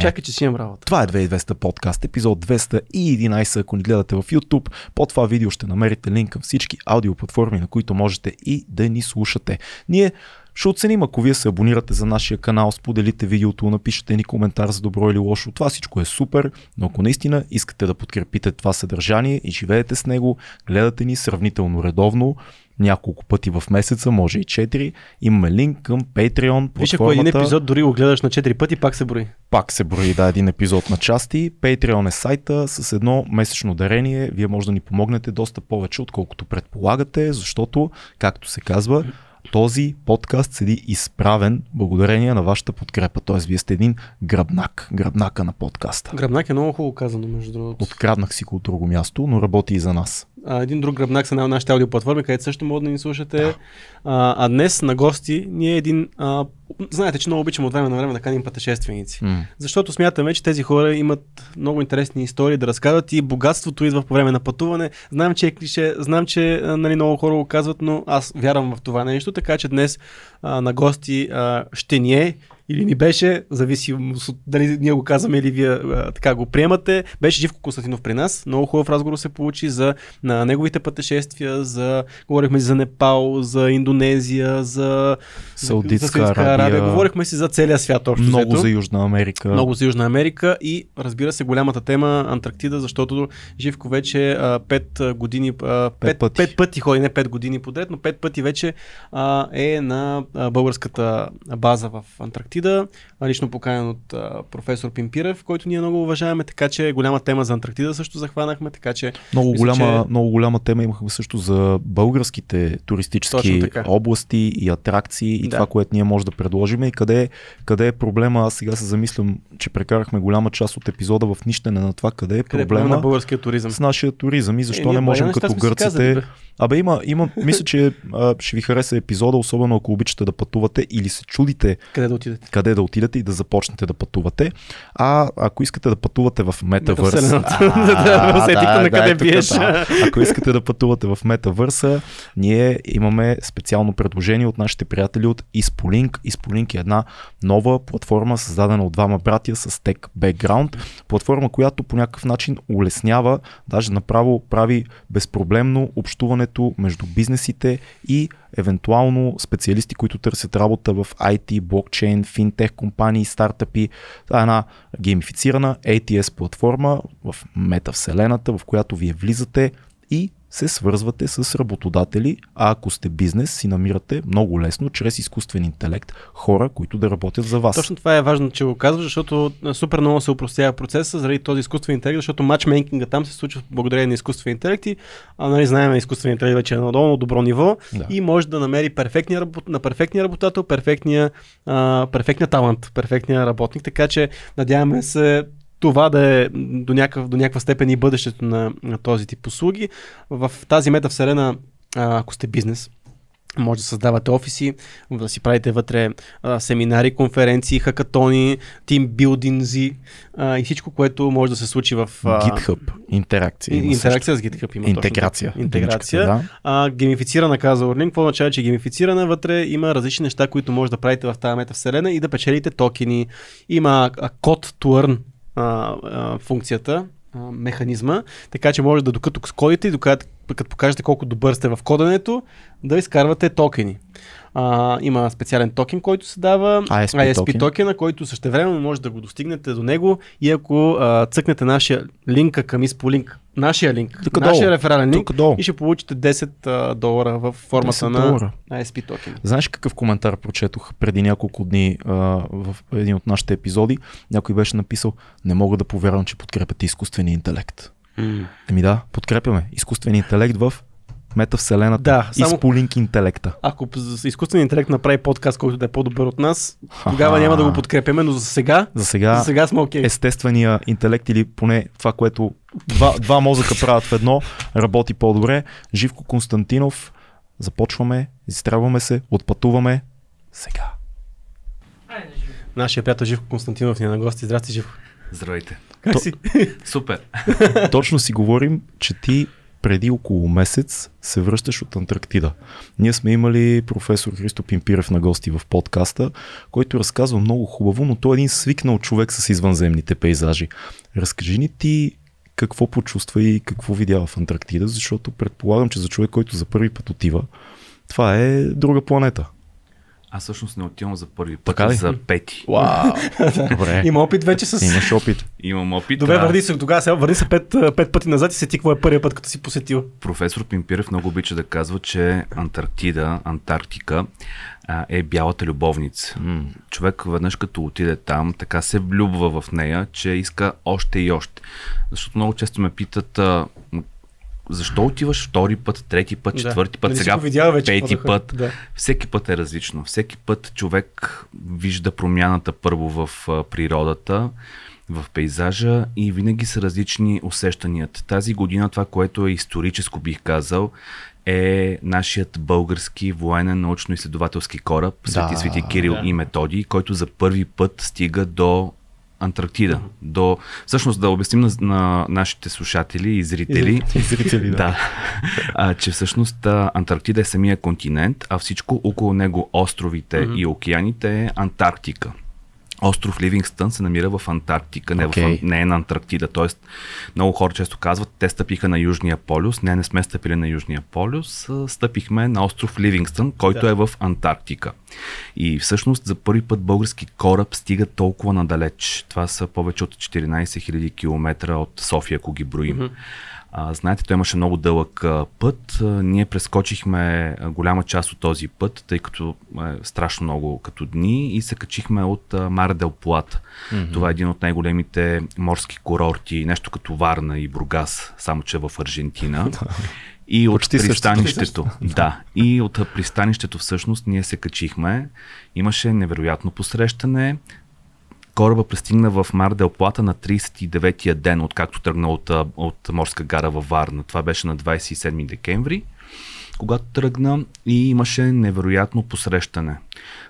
Чакай, че си имам работа. Това е 2200 подкаст, епизод 211, ако ни гледате в YouTube. Под това видео ще намерите линк към всички аудиоплатформи, на които можете и да ни слушате. Ние ще оценим, ако вие се абонирате за нашия канал, споделите видеото, напишете ни коментар за добро или лошо. Това всичко е супер, но ако наистина искате да подкрепите това съдържание и живеете с него, гледате ни сравнително редовно, няколко пъти в месеца, може и 4. Имаме линк към Patreon, Виж, ако един епизод дори го гледаш на 4 пъти, пак се брои. Пак се брои да един епизод на части. Patreon е сайта с едно месечно дарение. Вие може да ни помогнете доста повече, отколкото предполагате, защото, както се казва, този подкаст седи изправен благодарение на вашата подкрепа. Тоест, вие сте един гръбнак, гръбнака на подкаста. Гръбнак е много хубаво казано, между другото. Откраднах си го от друго място, но работи и за нас. А, един друг гръбнак са на нашите аудиоплатформи, където също могат да ни слушате. Да. А, а днес на гости ние един. А, знаете, че много обичам от време на време да каним пътешественици. Mm. Защото смятаме, че тези хора имат много интересни истории да разказват и богатството идва по време на пътуване. Знам, че е клише, знам, че нали, много хора го казват, но аз вярвам в това нещо, така че днес а, на гости а, ще ни е или ни беше, зависи от дали ние го казваме или вие а, така го приемате. Беше Живко Константинов при нас. Много хубав разговор се получи за на неговите пътешествия, за говорихме за Непал, за Индонезия, за Саудитска, за Саудитска Арабия. Арабия. Говорихме си за целия свят общо. Много за Южна Америка. Много за Южна Америка и разбира се голямата тема Антарктида, защото Живко вече а, пет години, а, пет, пет, пъти. пет пъти ходи, не пет години подред, но пет пъти вече а, е на а, българската база в Антарктида Антарктида, лично поканен от а, професор Пимпирев, който ние много уважаваме, така че голяма тема за Антарктида също захванахме, така че... Много, мисля, голяма, че... много голяма тема имахме също за българските туристически области и атракции и да. това, което ние може да предложим и къде, къде е проблема. Аз сега се замислям, че прекарахме голяма част от епизода в нищене на това, къде е къде проблема, е на българския туризъм. с нашия туризъм и защо е, не можем като гърците... Казали, Абе има, има мисля, че а, ще ви хареса епизода, особено ако обичате да пътувате или се чудите къде да отидете, къде да отидете и да започнете да пътувате. А ако искате да пътувате в метавърс, да, на къде биеш. Ако искате да пътувате в метавърса, ние имаме специално предложение от нашите приятели от Ispoliink. Ispoliink е една нова платформа, създадена от двама братия с тек бекграунд. Платформа, която по някакъв начин улеснява, даже направо прави безпроблемно общуването между бизнесите и евентуално специалисти, които търсят работа в IT, блокчейн, финтех компании, стартъпи. Една геймифицирана ATS платформа в метавселената, в която вие влизате и се свързвате с работодатели, а ако сте бизнес, си намирате много лесно, чрез изкуствен интелект, хора, които да работят за вас. Точно това е важно, че го казваш, защото супер много се упростява процеса заради този изкуствен интелект, защото матчмейкинга там се случва благодарение на изкуствен интелект и а, нали, знаем, изкуствен интелект вече е на много добро ниво да. и може да намери перфектния, на перфектния работател, перфектния, а, перфектния талант, перфектния работник, така че надяваме се това да е до, някакъв, до някаква степен и бъдещето на, на този тип услуги. В тази метавселена, ако сте бизнес, може да създавате офиси, да си правите вътре а, семинари, конференции, хакатони, тимбилдинзи а, и всичко, което може да се случи в... А, GitHub. Интеракция. Интеракция с GitHub има Интеграция. Точно. Интеграция. Да. А, геймифицирана каза Орлин. Какво означава, че геймифицирана вътре има различни неща, които може да правите в тази метавселена и да печелите токени. Има код to earn а, а, функцията, а, механизма, така че може да докато скодите и докато като покажете колко добър сте в коденето, да изкарвате токени. А, има специален токен, който се дава, ISP, ISP токена, който същевременно може да го достигнете до него и ако а, цъкнете нашия линка към Исполинк, нашия линк, Тук нашия долу. реферален линк долу. и ще получите 10 а, долара в формата на долара. ISP токен. Знаеш какъв коментар прочетох преди няколко дни а, в един от нашите епизоди? Някой беше написал, не мога да повярвам, че подкрепяте изкуствения интелект. Mm. Еми да, подкрепяме изкуствения интелект в метавселената да, само, и полинк интелекта. Ако изкуственият интелект направи подкаст, който да е по-добър от нас, тогава няма да го подкрепяме, но за сега, за сега, за сега сме окей. Okay. Естествения интелект или поне това, което два, два мозъка правят в едно, работи по-добре. Живко Константинов, започваме, изстрелваме се, отпътуваме сега. Нашия приятел Живко Константинов ни е на гости. Здрасти, Живко. Здравейте. Как То... си? Супер. Точно си говорим, че ти преди около месец се връщаш от Антарктида. Ние сме имали професор Христо Пимпирев на гости в подкаста, който разказва много хубаво, но той е един свикнал човек с извънземните пейзажи. Разкажи ни ти какво почувства и какво видя в Антарктида, защото предполагам, че за човек, който за първи път отива, това е друга планета. Аз всъщност не отивам за първи път, така за пети. Вау! Добре. Има опит вече с... Имаш опит. Имам опит. Добре, да. върни се тогава, сега върни се пет, пет пъти назад и се ти какво е първият път, като си посетил. Професор Пимпирев много обича да казва, че Антарктида, Антарктика а, е бялата любовница. Mm. Човек веднъж като отиде там, така се влюбва в нея, че иска още и още. Защото много често ме питат а, защо отиваш втори път, трети път, четвърти път, нали сега вече пети път. Да. Всеки път е различно. Всеки път човек вижда промяната първо в природата, в пейзажа и винаги са различни усещанията. Тази година това, което е историческо, бих казал, е нашият български военен научно-изследователски кораб Свети да, Свети Кирил да. и Методи, който за първи път стига до Антарктида. Uh-huh. До, всъщност да обясним на, на нашите слушатели и зрители, и зрители да. да а, че всъщност Антарктида е самия континент, а всичко около него, островите uh-huh. и океаните е Антарктика. Остров Ливингстън се намира в Антарктика, не, okay. в, не е на Антарктида. Тоест, много хора често казват, те стъпиха на Южния полюс. Не, не сме стъпили на Южния полюс. Стъпихме на остров Ливингстън, който да. е в Антарктика. И всъщност за първи път български кораб стига толкова надалеч. Това са повече от 14 000 км от София, ако ги броим. Mm-hmm. А, знаете, той имаше много дълъг а, път. А, ние прескочихме голяма част от този път, тъй като е страшно много като дни и се качихме от а, Мара Дел Плата. Mm-hmm. Това е един от най-големите морски курорти, нещо като Варна и Бургас, само че в Аржентина. И от Почти пристанището. Да. И от пристанището всъщност ние се качихме. Имаше невероятно посрещане. Кораба пристигна в Мар Дел Плата на 39-я ден, откакто тръгна от, от морска гара във Варна. Това беше на 27 декември, когато тръгна и имаше невероятно посрещане.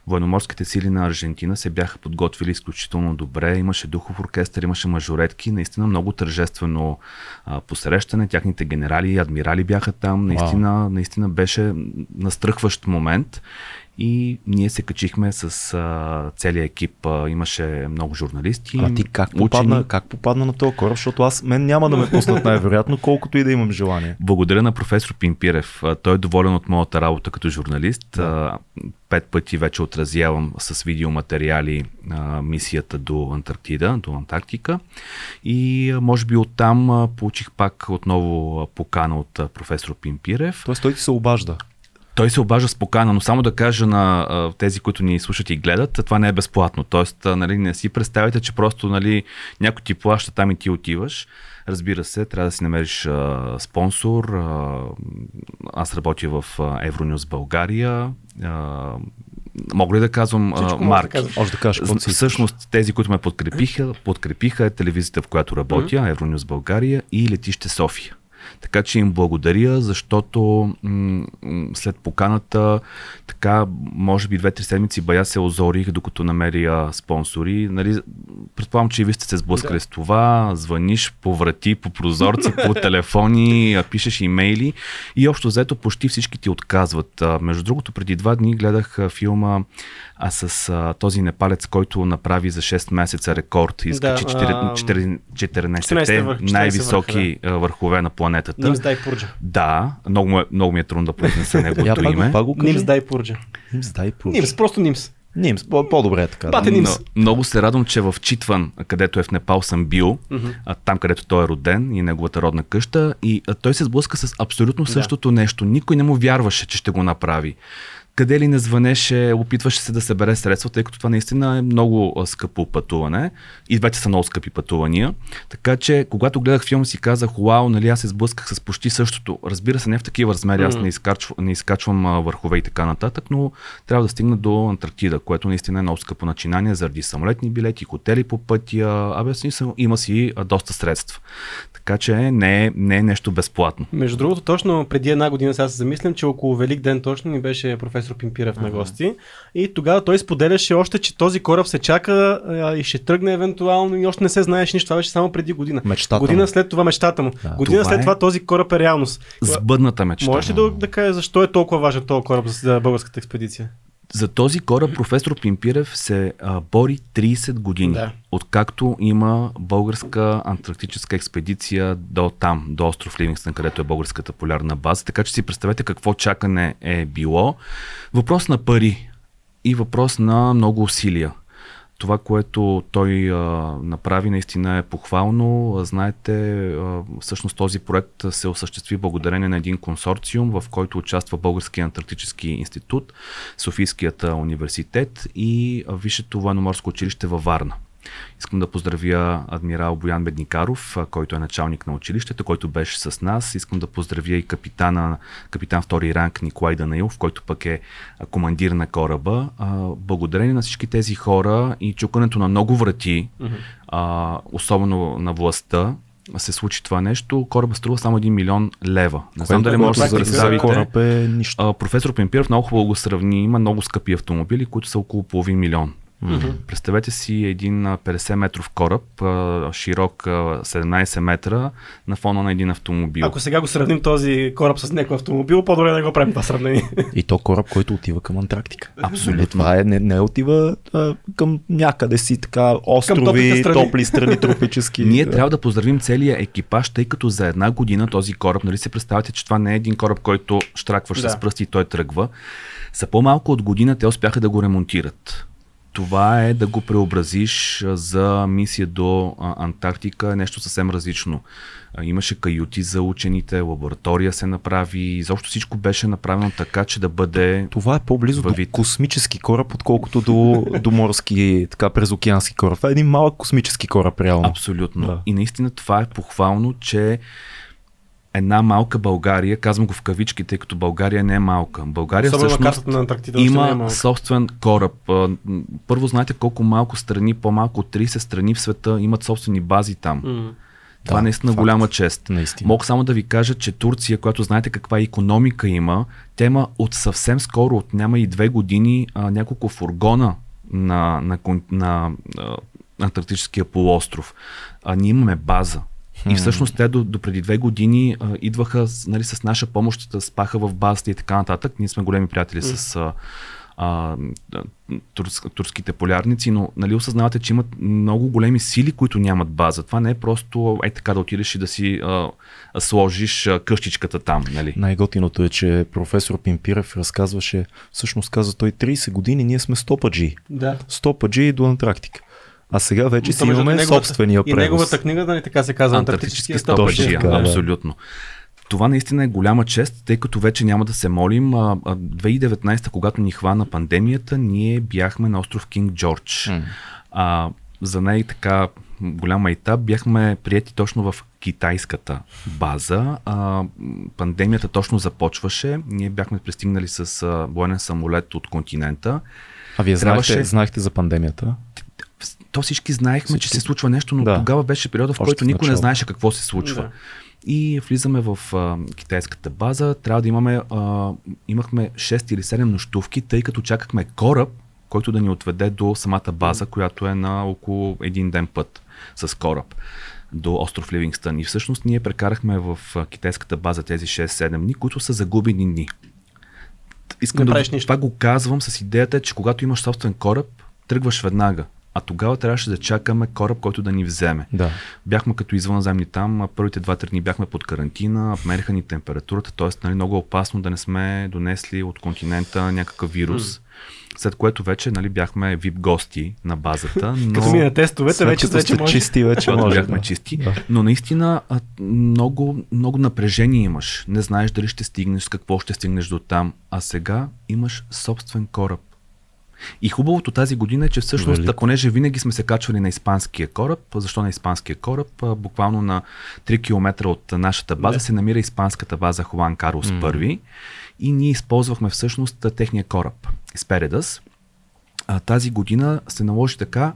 Военноморските сили на Аржентина се бяха подготвили изключително добре. Имаше духов оркестър, имаше мажоретки. Наистина много тържествено а, посрещане. Тяхните генерали и адмирали бяха там. Наистина, wow. наистина беше настръхващ момент. И ние се качихме с а, целият екип. А, имаше много журналисти. А ти как попадна, как попадна на този кораб? Защото аз мен няма да ме пуснат най-вероятно, колкото и да имам желание. Благодаря на професор Пимпирев. Той е доволен от моята работа като журналист. Да. Пет пъти вече отразявам с видеоматериали а, мисията до Антарктида, до Антарктика. И а, може би оттам а, получих пак отново покана от а, професор Пимпирев. Тоест той ти се обажда. Той се обажда с покана, но само да кажа на а, тези, които ни слушат и гледат, това не е безплатно. Тоест, а, нали, не си представите, че просто нали, някой ти плаща там и ти отиваш. Разбира се, трябва да си намериш а, спонсор. А, аз работя в Евронюс България. А, Мога ли да казвам Всичко марки? Може да кажеш, Всъщност тези, които ме подкрепиха, подкрепиха е телевизията, в която работя. Евронюс България и летище София. Така че им благодаря, защото м- след поканата, така, може би две-три седмици бая се озорих, докато намеря спонсори. Нали, предполагам, че и вие сте се сблъскали да. с това. Звъниш по врати, по прозорци, по телефони, пишеш имейли и общо взето почти всички ти отказват. Между другото, преди два дни гледах филма а с а, този непалец, който направи за 6 месеца рекорд, изкачи да, 14, 14 най-високи върхове на планетата. Нимс Дай Пурджа. Да, много, е, много ми е трудно да произнеса неговото име. Нимс Дай Пурджа. Нимс Дай Пурджа. Нимс, просто Нимс. Нимс, по-добре е така. Бате Нимс. много се радвам, че в Читван, където е в Непал, съм бил, mm-hmm. а, там където той е роден и неговата родна къща, и а, той се сблъска с абсолютно същото да. нещо. Никой не му вярваше, че ще го направи къде ли не звънеше, опитваше се да събере средства, тъй като това наистина е много скъпо пътуване. И двете са много скъпи пътувания. Така че, когато гледах филма си казах, вау, нали аз се сблъсках с почти същото. Разбира се, не в такива размери, аз не, изкачвам, не изкачвам върхове и така нататък, но трябва да стигна до Антарктида, което наистина е много скъпо начинание заради самолетни билети, хотели по пътя. Абе, има си доста средства. Така че не е, не е нещо безплатно. Между другото, точно преди една година сега се замислям, че около Велик ден точно ни беше професор професор Пимпирев uh-huh. на гости. И тогава той споделяше още, че този кораб се чака а, и ще тръгне евентуално и още не се знаеше нищо. Това беше само преди година. Мечтата година му. след това мечтата му. Да. Година това след е... това този кораб е реалност. Сбъдната мечта. Можеш ли да, да кажеш защо е толкова важен този кораб за българската експедиция? За този кораб професор Пимпирев се а, бори 30 години, да. откакто има българска антарктическа експедиция до там, до остров Ливингстън, където е българската полярна база. Така че си представете какво чакане е било. Въпрос на пари и въпрос на много усилия това, което той а, направи, наистина е похвално. Знаете, а, всъщност този проект се осъществи благодарение на един консорциум, в който участва Българския антарктически институт, Софийският университет и Висшето военноморско училище във Варна. Искам да поздравя адмирал Боян Бедникаров, който е началник на училището, който беше с нас. Искам да поздравя и капитана, капитан втори ранг Николай Данаилов, който пък е командир на кораба. Благодарение на всички тези хора и чукането на много врати, mm-hmm. особено на властта, се случи това нещо, кораба струва само 1 милион лева. Не знам дали може да се представите. Кораб е нищо. професор Пемпиров много хубаво го сравни. Има много скъпи автомобили, които са около половин милион. Mm-hmm. Представете си един 50 метров кораб, широк 17 метра на фона на един автомобил. Ако сега го сравним този кораб с някой автомобил, по-добре да го правим това сравнение. И то кораб, който отива към Антарктика. Абсолютно. Това е, не, не отива а, към някъде си така острови, страни. топли страни, тропически. Ние трябва да поздравим целия екипаж, тъй като за една година този кораб, нали се представяте, че това не е един кораб, който штракваш да. с пръсти и той тръгва. За по-малко от година те успяха да го ремонтират това е да го преобразиш за мисия до Антарктика, нещо съвсем различно. Имаше каюти за учените, лаборатория се направи, изобщо всичко беше направено така, че да бъде. Това е по-близо до космически кораб, отколкото до, до морски, така през океански кораб. Това е един малък космически кораб, реално. Абсолютно. Да. И наистина това е похвално, че една малка България, казвам го в кавички, тъй като България не е малка. България Особено всъщност на Антарктида има е собствен кораб. Първо знаете колко малко страни, по-малко от 30 страни в света имат собствени бази там. Mm. Това да, е наистина факт. голяма чест. Наистина. Мога само да ви кажа, че Турция, която знаете каква економика има, тема от съвсем скоро, от няма и две години, а, няколко фургона на, на, на, на, на Антарктическия полуостров. А, ние имаме база. И всъщност те до, до преди две години а, идваха нали, с наша помощ, да спаха в базата и така нататък. Ние сме големи приятели с а, а, турс, турските полярници, но нали, осъзнавате, че имат много големи сили, които нямат база. Това не е просто е така да отидеш и да си а, сложиш а, къщичката там. Нали? Най-готиното е, че професор Пимпирев разказваше, всъщност каза той 30 години, ние сме 100 паджи. Да. 100 паджи до Антарктика. А сега вече си имаме неговата, собствения превоз. И неговата книга, да не така се казва, Антарктически стопаджия. Да. Абсолютно. Това наистина е голяма чест, тъй като вече няма да се молим. 2019, когато ни хвана пандемията, ние бяхме на остров Кинг Джордж. Mm. А, за най така голяма етап бяхме прияти точно в китайската база. А, пандемията точно започваше. Ние бяхме пристигнали с военен самолет от континента. А вие Трябваше... знаехте, знаехте за пандемията? То всички знаехме, всички... че се случва нещо, но да. тогава беше периода, в Още който никой не знаеше какво се случва. Да. И влизаме в а, китайската база. Трябва да имаме, а, имахме 6 или 7 нощувки, тъй като чакахме кораб, който да ни отведе до самата база, която е на около един ден път с кораб до остров Ливингстън. И всъщност ние прекарахме в китайската база тези 6-7 дни, които са загубени дни. Искам не да, това го казвам с идеята, че когато имаш собствен кораб, тръгваш веднага. А тогава трябваше да чакаме кораб, който да ни вземе. Да. Бяхме като извънземни там, първите два-три дни бяхме под карантина, мериха ни температурата, т.е. Нали, много опасно да не сме донесли от континента някакъв вирус. Mm. След което вече нали, бяхме вип гости на базата. Но... Като ми на тестовете, вече, вече може. чисти, вече може. Бяхме да. чисти. Да. Но наистина много, много напрежение имаш. Не знаеш дали ще стигнеш, с какво ще стигнеш до там. А сега имаш собствен кораб и хубавото тази година е, че всъщност, Велико. понеже винаги сме се качвали на испанския кораб, защо на испанския кораб? Буквално на 3 км от нашата база Не. се намира испанската база Хуан Карлос mm. I и ние използвахме всъщност техния кораб, Спередас. Тази година се наложи така,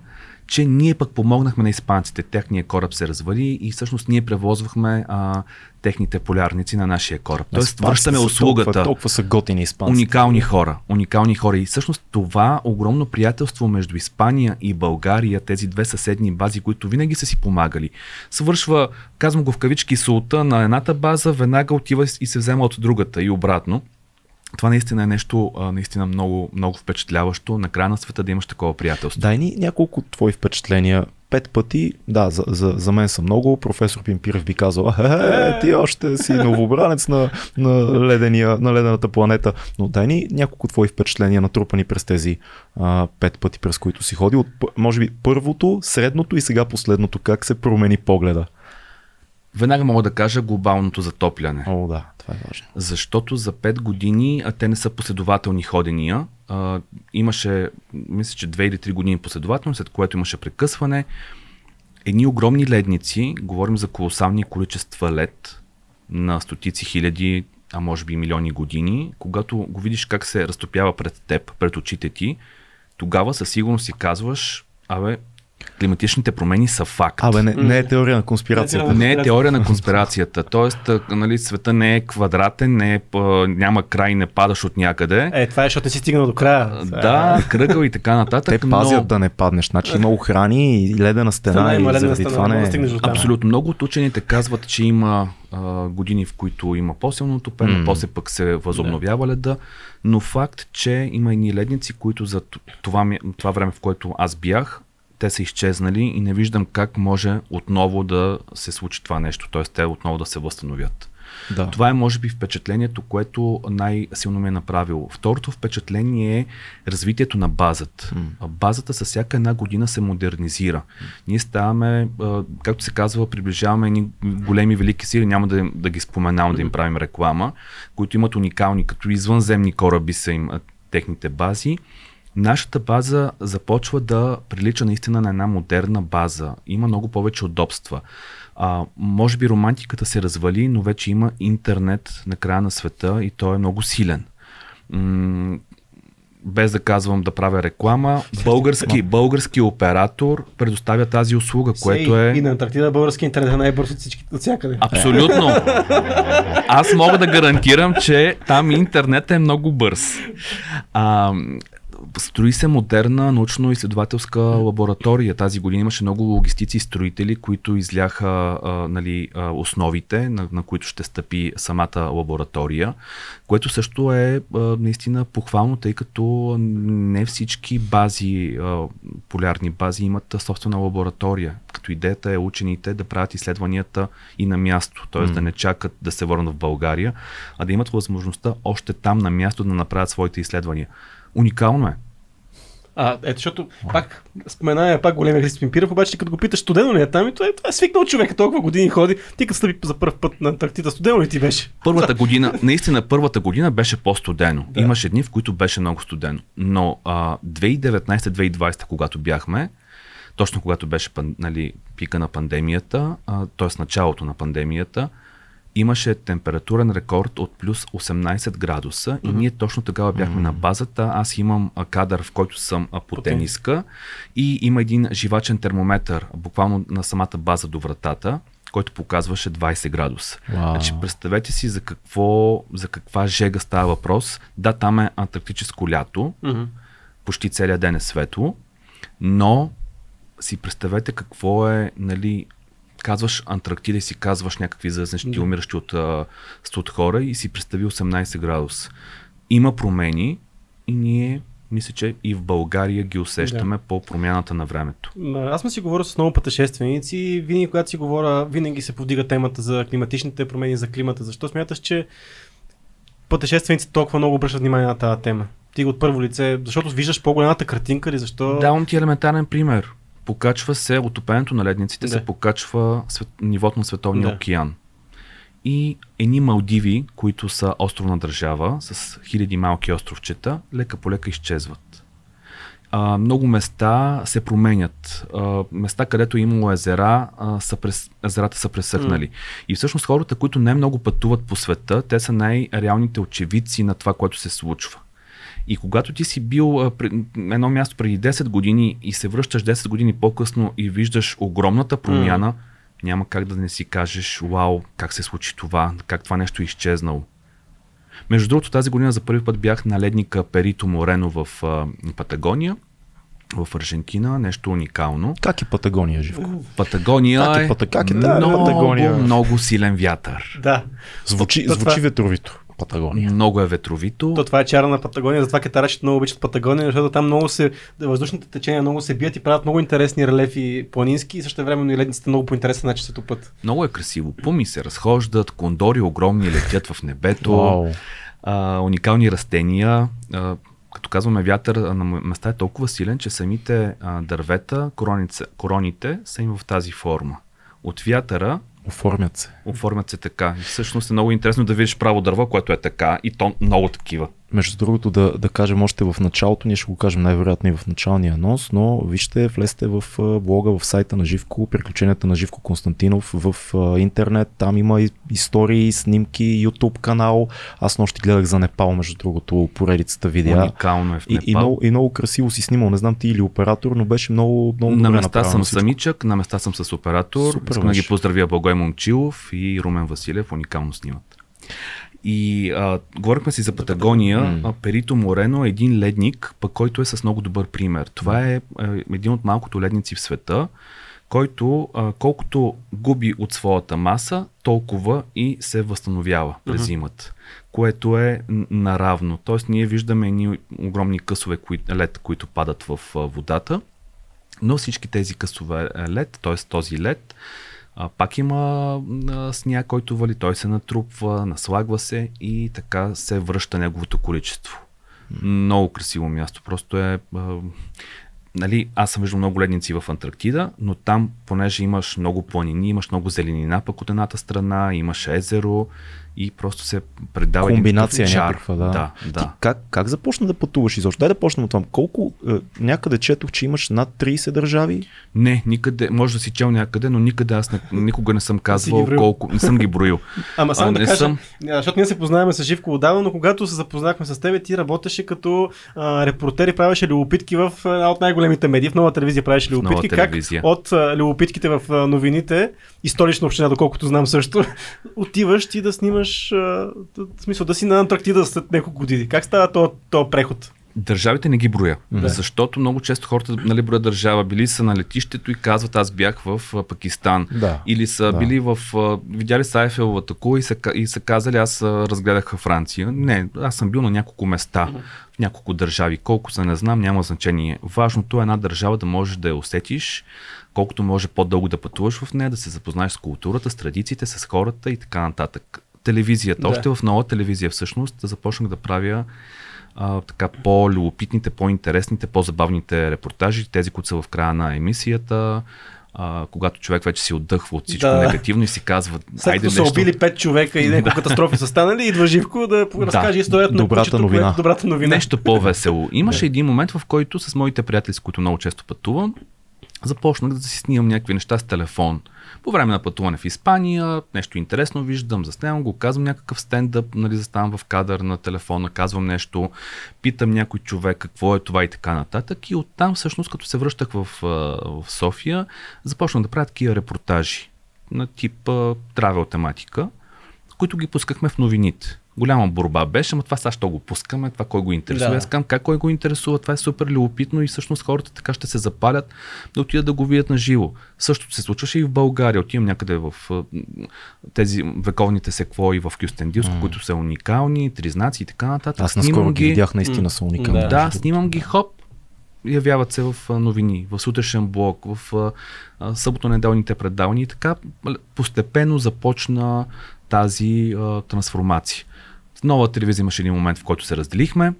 че ние пък помогнахме на испанците. Техният кораб се развали и всъщност ние превозвахме а, техните полярници на нашия кораб. Тоест, връщаме услугата. Толкова, толкова са готини испанци. Уникални хора. Уникални хора. И всъщност това огромно приятелство между Испания и България, тези две съседни бази, които винаги са си помагали, свършва, казвам го в кавички, солта на едната база, веднага отива и се взема от другата и обратно. Това наистина е нещо наистина много, много впечатляващо на края на света да имаш такова приятелство. Дай ни няколко твои впечатления. Пет пъти, да, за, за, за мен са много. Професор Пимпирев би казал, е, ти още си новобранец на, на, ледения, на ледената планета. Но дай ни няколко твои впечатления, натрупани през тези а, пет пъти, през които си ходил. Може би първото, средното и сега последното. Как се промени погледа? Веднага мога да кажа глобалното затопляне. О, да, това е важно. Защото за 5 години а те не са последователни ходения. А, имаше, мисля, че 2 или 3 години последователно, след което имаше прекъсване. Едни огромни ледници, говорим за колосални количества лед на стотици хиляди, а може би милиони години, когато го видиш как се разтопява пред теб, пред очите ти, тогава със сигурност си казваш, абе, климатичните промени са факт. Абе, не, не е теория на конспирацията. Не е теория на конспирацията. Тоест, нали, света не е квадратен, не е, няма край, не падаш от някъде. Е, това е, защото не си стигнал до края. Да, кръгъл и така нататък. Те пазят но... да не паднеш. Значи много храни и ледена стена. и заради стена, това не е. Абсолютно. Много от учените казват, че има а, години, в които има по-силно отопено, mm. после пък се възобновява леда. Но факт, че има и ледници, които за това, това време, в което аз бях, те са изчезнали и не виждам как може отново да се случи това нещо, т.е. те отново да се възстановят. Да. Това е, може би, впечатлението, което най-силно ме е направило. Второто впечатление е развитието на базата. Mm. Базата с всяка една година се модернизира. Mm. Ние ставаме, както се казва, приближаваме ни големи велики сили, няма да, да ги споменавам, да им правим реклама, които имат уникални, като извънземни кораби са им техните бази нашата база започва да прилича наистина на една модерна база. Има много повече удобства. А, може би романтиката се развали, но вече има интернет на края на света и той е много силен. М- без да казвам да правя реклама, български, български оператор предоставя тази услуга, което е... И на Антарктида български интернет е най-бърз от всички от всякъде. Абсолютно. Аз мога да гарантирам, че там интернет е много бърз. А, строи се модерна научно-изследователска лаборатория. Тази година имаше много логистици и строители, които изляха а, нали, основите, на, на които ще стъпи самата лаборатория, което също е а, наистина похвално, тъй като не всички бази, а, полярни бази имат собствена лаборатория. Като идеята е учените да правят изследванията и на място, т.е. Mm. да не чакат да се върнат в България, а да имат възможността още там на място да направят своите изследвания. Уникално е. А, ето, защото пак споменаваме пак големия Христо Пимпиров, обаче като го питаш студено ли е там и това е, това е свикнал човек, толкова години ходи, ти като стъпи за първ път на Антарктида, студено ли ти беше? Първата година, наистина първата година беше по-студено. Да. Имаше дни, в които беше много студено. Но 2019-2020, когато бяхме, точно когато беше нали, пика на пандемията, т.е. началото на пандемията, имаше температурен рекорд от плюс 18 градуса mm-hmm. и ние точно тогава бяхме mm-hmm. на базата. Аз имам кадър, в който съм по тениска и има един живачен термометър буквално на самата база до вратата който показваше 20 градуса. Wow. Значи, представете си за, какво, за каква жега става въпрос. Да, там е антарктическо лято, mm-hmm. почти целият ден е светло, но си представете какво е нали, казваш Антарктида и си казваш някакви зазнещи, да. умиращи от студ хора и си представи 18 градус. Има промени и ние мисля, че и в България ги усещаме да. по промяната на времето. Аз съм си говорил с много пътешественици и винаги, когато си говоря, винаги се повдига темата за климатичните промени, за климата. Защо смяташ, че пътешествениците толкова много обръщат внимание на тази тема? Ти от първо лице, защото виждаш по-голямата картинка или защо? Давам ти елементарен пример покачва се, отопенето на ледниците да. се покачва свет, нивото на световния да. океан. И едни Малдиви, които са островна държава, с хиляди малки островчета, лека по лека изчезват. А, много места се променят. А, места, където е имало езера, а, са прес, езерата са пресъхнали. Mm. И всъщност хората, които най-много пътуват по света, те са най-реалните очевидци на това, което се случва. И когато ти си бил на едно място преди 10 години и се връщаш 10 години по-късно и виждаш огромната промяна, mm. няма как да не си кажеш, вау, как се случи това, как това нещо е изчезнало. Между другото, тази година за първи път бях на ледника Перито Морено в а, Патагония в Аржентина, нещо уникално. Как е Патагония, Живко? Патагония как е, Пата... как е да, много, Патагония? много силен вятър. Да. Звучи, звучи ветровито. Патагония. Много е ветровито. То това е чара на Патагония, затова китарачите много обичат Патагония, защото там много се, въздушните течения много се бият и правят много интересни релефи планински и също времено и ледниците много по интересен начин се тупат. Много е красиво. Пуми се разхождат, кондори огромни летят в небето, wow. а, уникални растения. А, като казваме вятър, на места е толкова силен, че самите а, дървета, короните, короните са им в тази форма. От вятъра Оформят се. Оформят се така. И всъщност е много интересно да видиш право дърво, което е така и то много такива. Между другото, да, да кажем още в началото, ние ще го кажем най-вероятно и в началния анонс, но вижте, влезте в блога, в сайта на Живко, приключенията на Живко Константинов в интернет. Там има истории, снимки, YouTube канал. Аз нощи гледах за Непал, между другото, поредицата видеа. Уникално е в Непал. И, и, много, и много красиво си снимал. Не знам ти или оператор, но беше много, много На места съм всичко. самичък, на места съм с оператор. Супер, Искам да ги поздравя Благой Момчилов и Румен Василев. Уникално снимат. И а, говорихме си за Патагония. Mm. Перито Морено е един ледник, пък който е с много добър пример. Това е, е един от малкото ледници в света, който а, колкото губи от своята маса, толкова и се възстановява през mm-hmm. зимата, което е наравно. Тоест ние виждаме едни огромни късове кои, лед, които падат в а, водата, но всички тези късове лед, т.е. този лед, а, пак има а, сняг, който вали, той се натрупва, наслагва се и така се връща неговото количество. Много красиво място. Просто е. А, нали, аз съм виждал много ледници в Антарктида, но там, понеже имаш много планини, имаш много зеленина пък от едната страна, имаш езеро, и просто се предава Комбинация един някаква, да. да, да. Ти как, как започна да пътуваш изобщо? Дай да почнем от това. Колко, е, някъде четох, че имаш над 30 държави? Не, никъде, може да си чел някъде, но никъде аз не, никога не съм казвал колко, не съм ги броил. Ама само а, да кажа, съм... защото ние се познаваме с Живко отдавна, но когато се запознахме с теб, ти работеше като а, репортер и правеше любопитки в една от най-големите медии. В нова телевизия правеше любопитки. Как от а, любопитките в а, новините и столична община, доколкото знам също, отиваш ти да снимаш имаш, а, в смисъл да си на Антарктида след няколко години. Как става този то преход? Държавите не ги броя, да. защото много често хората нали, броят държава. Били са на летището и казват аз бях в Пакистан. Да. Или са да. били в... Видяли са Айфеловата кула и са, и са казали аз разгледах Франция. Не, аз съм бил на няколко места, в няколко държави. Колко са не знам, няма значение. Важното е една държава да можеш да я усетиш, колкото може по-дълго да пътуваш в нея, да се запознаеш с културата, с традициите, с хората и така нататък телевизията. Да. Още в нова телевизия всъщност започнах да правя а, така по-любопитните, по-интересните, по-забавните репортажи, тези, които са в края на емисията, а, когато човек вече си отдъхва от всичко да. негативно и си казва, След нещо... са убили пет човека и някакви катастрофи са станали, идва Живко да разкаже историята добрата на новина. Което, добрата новина. Нещо по-весело. Имаше един момент, в който с моите приятели, с които много често пътувам, започнах да си снимам някакви неща с телефон. По време на пътуване в Испания, нещо интересно виждам, заснемам го, казвам някакъв стендъп, нали, заставам в кадър на телефона, казвам нещо, питам някой човек какво е това и така нататък. И оттам всъщност, като се връщах в, в София, започнах да правя такива репортажи на тип травел тематика, които ги пускахме в новините голяма борба беше, но това сега ще го пускаме, това кой го интересува. Да. Аз казвам как кой го интересува, това е супер любопитно и всъщност хората така ще се запалят да отидат да го видят на живо. Същото се случваше и в България. Отивам някъде в тези вековните секвои в Кюстендилско, mm. които са уникални, тризнаци и така нататък. Аз наскоро ги видях, наистина са уникални. Да, да снимам ги хоп, явяват се в новини, в сутрешен блок, в съботно-неделните предавания и така постепенно започна тази а, трансформация нова телевизия имаше един момент, в който се разделихме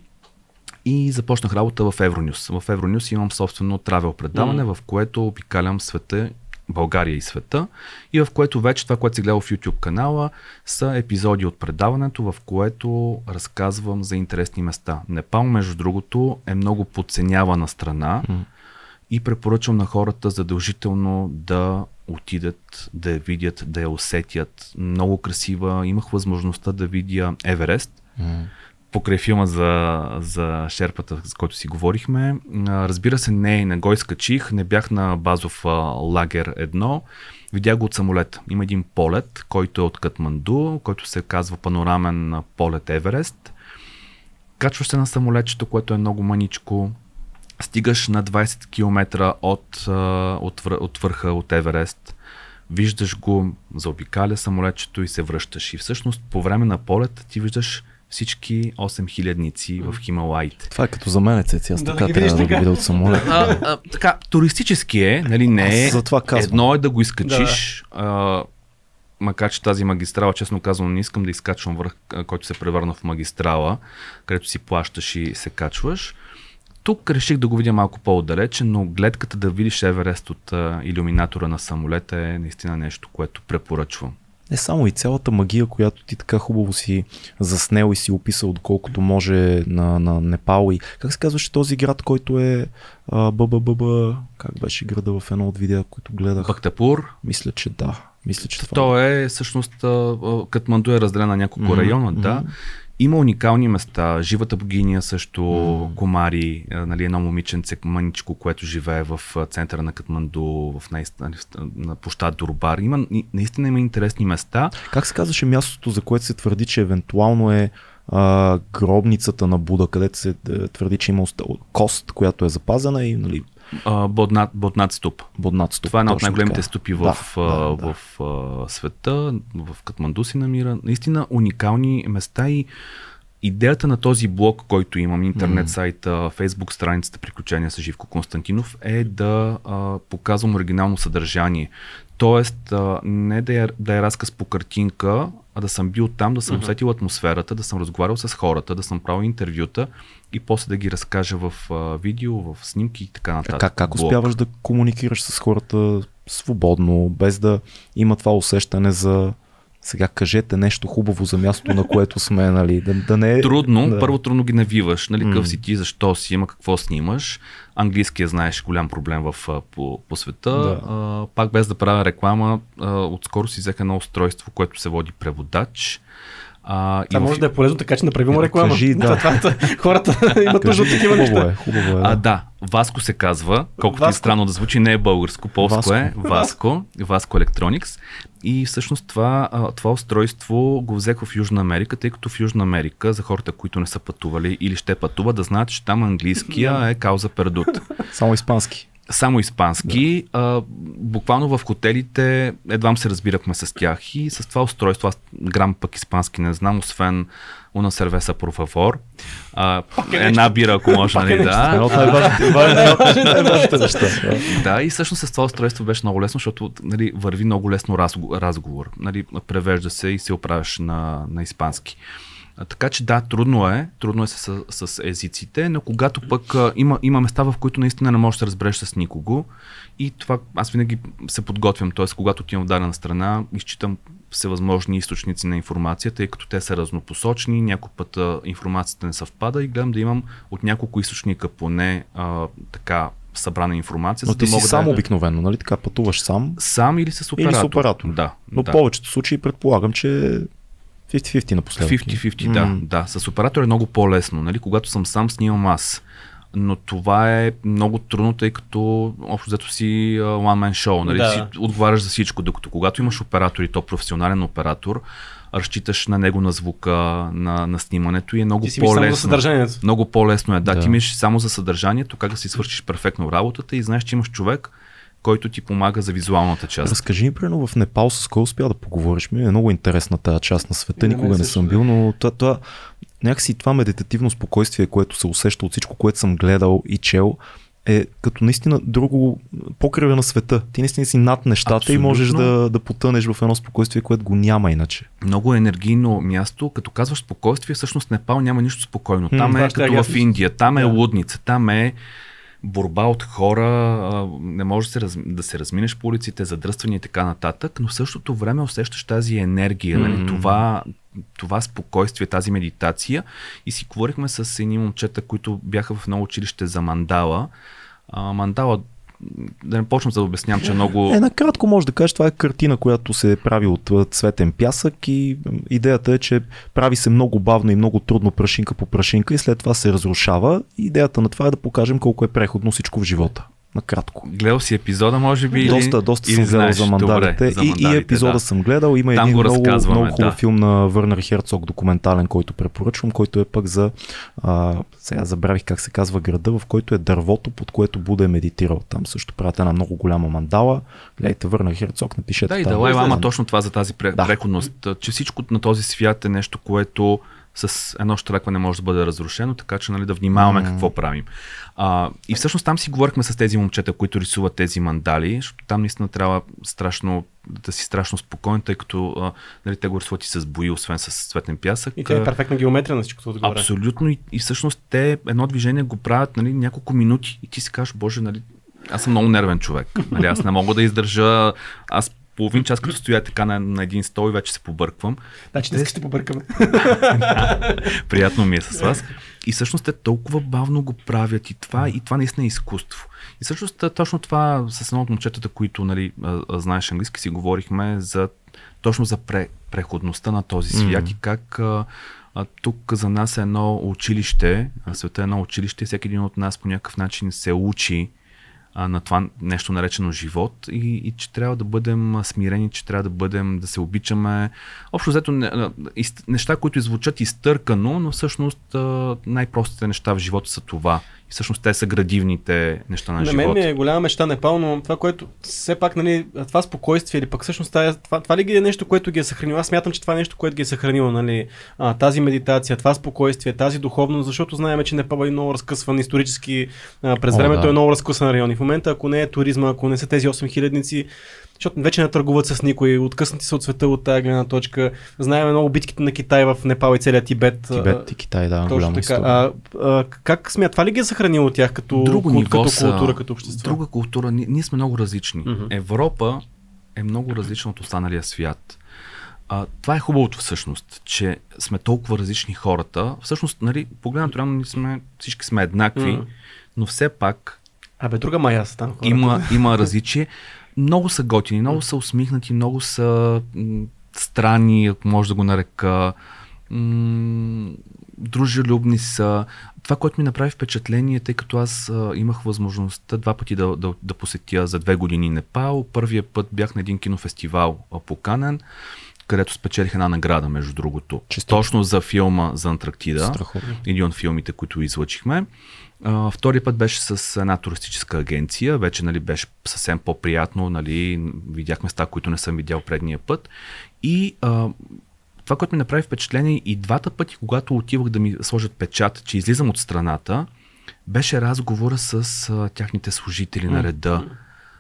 и започнах работа в Евронюс. В Евронюс имам собствено травел предаване, mm. в което обикалям света България и света и в което вече това, което си гледал в YouTube канала, са епизоди от предаването, в което разказвам за интересни места. Непал, между другото, е много подценявана страна mm. и препоръчвам на хората задължително да отидат, да я видят, да я усетят. Много красива. Имах възможността да видя Еверест. Mm. покрай филма за, за шерпата, с който си говорихме. Разбира се, не, не го изкачих, не бях на базов лагер едно. Видях го от самолет. Има един полет, който е от Катманду, който се казва панорамен полет Еверест. Качваш се на самолетчето, което е много маничко. Стигаш на 20 км от, от, от върха от Еверест. Виждаш го, заобикаля самолетчето и се връщаш. И всъщност по време на полет ти виждаш всички 8 хилядници в Хималаите. Това е като за мен, цеци. Аз да, така трябва да го видя от самолет. А, а, така, туристически е, нали не е. За това казвам. Едно е да го изкачиш, да. а, макар че тази магистрала, честно казвам, не искам да изкачвам върх, който се превърна в магистрала, където си плащаш и се качваш. Тук реших да го видя малко по-отдалече, но гледката да видиш Еверест от а, иллюминатора на самолета е наистина нещо, което препоръчвам не само и цялата магия, която ти така хубаво си заснел и си описал, доколкото може на, на Непал и как се казваше този град, който е БББ, как беше града в едно от видеа, които гледах? Бактапур? Мисля, че да. Мисля, че това. То е всъщност Катманду е разделена на няколко mm-hmm. района, да. Mm-hmm. Има уникални места. Живата богиня също, mm. Комари, нали, едно момиченце, мъничко, което живее в центъра на Катманду, в най- нали, на площад Дурбар. Има, наистина има интересни места. Как се казваше мястото, за което се твърди, че евентуално е а, гробницата на Буда, където се е, твърди, че има кост, която е запазена и нали, Боднат, Боднат ступ. Боднат ступ. Това е една от най-големите ступи в, да, да, да. в, в света, в Катманду си намира. Наистина уникални места и идеята на този блог, който имам, интернет сайта, фейсбук страницата Приключения с Живко Константинов е да а, показвам оригинално съдържание. Тоест, а, не да е, да е разказ по картинка, а да съм бил там, да съм uh-huh. усетил атмосферата, да съм разговарял с хората, да съм правил интервюта и после да ги разкажа в а, видео, в снимки и така нататък. Как, как успяваш да комуникираш с хората свободно, без да има това усещане за сега кажете нещо хубаво за мястото, на което сме, нали, да, да не е... Трудно, да. първо трудно ги навиваш, нали, какъв си ти, защо си, има какво снимаш. Английския знаеш голям проблем в, по, по света. Да. А, пак без да правя реклама, а, отскоро си взех едно устройство, което се води преводач. А, Това може в... да е полезно, така че направим реклама. Кажи, да. това, това, хората имат нужда от такива неща. Хубаво е, хубаво е. Да. А, да, Васко се казва, колкото е странно да звучи, не е българско, полско Васко. е, Васко, Васко Electronics. И всъщност това, това устройство го взех в Южна Америка, тъй като в Южна Америка, за хората, които не са пътували или ще пътуват, да знаят, че там английския е кауза пердут. Само испански само испански. Да. А, буквално в хотелите едвам се разбирахме с тях и с това устройство, аз грам пък испански не знам, освен una cerveza por favor. А, една бира, ако може, нали, да. Да, и всъщност с това устройство беше много лесно, защото нали, върви много лесно разговор. Нали, превежда се и се оправяш на, на испански. А, така че да, трудно е, трудно е с, с езиците, но когато пък а, има, има места, в които наистина не можеш да се разбереш с никого и това аз винаги се подготвям, т.е. когато отивам в дадена страна, изчитам всевъзможни източници на информация, тъй като те са разнопосочни, някой път а, информацията не съвпада и гледам да имам от няколко източника поне а, така събрана информация. Но ти да си сам да... обикновено, нали така пътуваш сам? Сам или с оператор. Или с оператор. Да. Но да. повечето случаи предполагам, че 50-50 напоследък. 50-50, да, да. С оператор е много по-лесно. Нали? Когато съм сам, снимам аз. Но това е много трудно, тъй като общо взето си one man show. Нали? Да. Си отговаряш за всичко. Докато когато имаш оператор и то професионален оператор, разчиташ на него на звука, на, на снимането и е много по-лесно. Само за съдържанието. Много по-лесно е. Да, да. ти мислиш само за съдържанието, как да си свършиш перфектно работата и знаеш, че имаш човек, който ти помага за визуалната част. Разкажи ми, примерно в Непал с кой успя да поговориш? Ми е много интересна тази част на света, не, никога не, не съм бил, но това, това, някакси това медитативно спокойствие, което се усеща от всичко, което съм гледал и чел, е като наистина друго покриве на света. Ти наистина си над нещата Абсолютно. и можеш да, да потънеш в едно спокойствие, което го няма иначе. Много енергийно място. Като казваш спокойствие, всъщност Непал няма нищо спокойно. Там е като в Индия, там е лудница, там е борба от хора, не може да се, раз, да се разминеш по улиците, задръствания и така нататък, но в същото време усещаш тази енергия, mm-hmm. нали, това, това спокойствие, тази медитация. И си говорихме с едни момчета, които бяха в едно училище за мандала. А, мандала да не почвам да обяснявам, че много... Е, накратко може да кажеш, това е картина, която се прави от цветен пясък и идеята е, че прави се много бавно и много трудно прашинка по прашинка и след това се разрушава. Идеята на това е да покажем колко е преходно всичко в живота накратко. Гледал си епизода, може би? Доста, доста или съм гледал за мандалите. Добре, за мандалите и, и епизода да. съм гледал. Има Там един много, много хубав да. филм на Върнер Херцог, документален, който препоръчвам, който е пък за. А, сега забравих как се казва града, в който е дървото, под което Буда е медитирал. Там също правят една много голяма мандала. Гледайте Върнер Херцог, напишете. Да, и Далай Лама точно това за тази преходност. Да. Че всичко на този свят е нещо, което с едно штракване може да бъде разрушено, така че нали, да внимаваме mm. какво правим. А, и всъщност там си говорихме с тези момчета, които рисуват тези мандали, защото там наистина трябва страшно да си страшно спокоен, тъй като а, нали, те го рисуват и с бои, освен с цветен пясък. И те е перфектна геометрия на всичкото отгоре. Абсолютно. И, и всъщност те едно движение го правят нали, няколко минути и ти си кажеш, боже, нали, аз съм много нервен човек. Нали, аз не мога да издържа. Аз половин час, като стоя така на, на един стол и вече се побърквам. Значи днес ще побъркаме. Приятно ми е с вас. И всъщност те толкова бавно го правят и това, и това наистина е изкуство. И всъщност точно това с едно от момчетата, които нали, знаеш английски, си говорихме за точно за пре, преходността на този свят mm-hmm. и как а, а, тук за нас е едно училище, света е едно училище, всеки един от нас по някакъв начин се учи а, на това нещо наречено живот и, и че трябва да бъдем смирени, че трябва да бъдем, да се обичаме. Общо взето неща, които звучат изтъркано, но всъщност най-простите неща в живота са това всъщност те са градивните неща на, на живота. На мен ми е голяма мечта Непал, но това, което все пак, нали, това спокойствие или пък всъщност това, това, това ли е нещо, което ги е съхранило? Аз смятам, че това е нещо, което ги е съхранило, нали, а, тази медитация, това спокойствие, тази духовност, защото знаем, че Непал е много разкъсван исторически, а, през О, времето да. е много разкъсан район. И в момента, ако не е туризма, ако не са тези 8000 защото вече не търгуват с никой, откъснати са от света от тази гледна точка. Знаем много битките на Китай в Непал и целият Тибет. Тибет и Китай, да, точно така. А, а, как смят, това ли ги е съхранило от тях като, Друго ниво като са, култура, като общество? Друга култура, ние, ние сме много различни. Uh-huh. Европа е много различна от останалия свят. А, това е хубавото всъщност, че сме толкова различни хората. Всъщност, нали, погледнато реално ние сме, всички сме еднакви, uh-huh. но все пак Абе, друга мая са там хората. Има, има различие. Много са готини, много са усмихнати, много са м- странни, ако може да го нарека. М- дружелюбни са. Това, което ми направи впечатление, тъй като аз а, имах възможността два пъти да, да, да посетя за две години Непал. Първия път бях на един кинофестивал поканен, където спечелих една награда, между другото. Чисто. Точно за филма за Антарктида. Страхотно. Един от филмите, които излъчихме. Uh, втория път беше с една туристическа агенция, вече нали, беше съвсем по-приятно, нали, видях места, които не съм видял предния път. И uh, това, което ми направи впечатление и двата пъти, когато отивах да ми сложат печат, че излизам от страната, беше разговора с uh, тяхните служители на реда.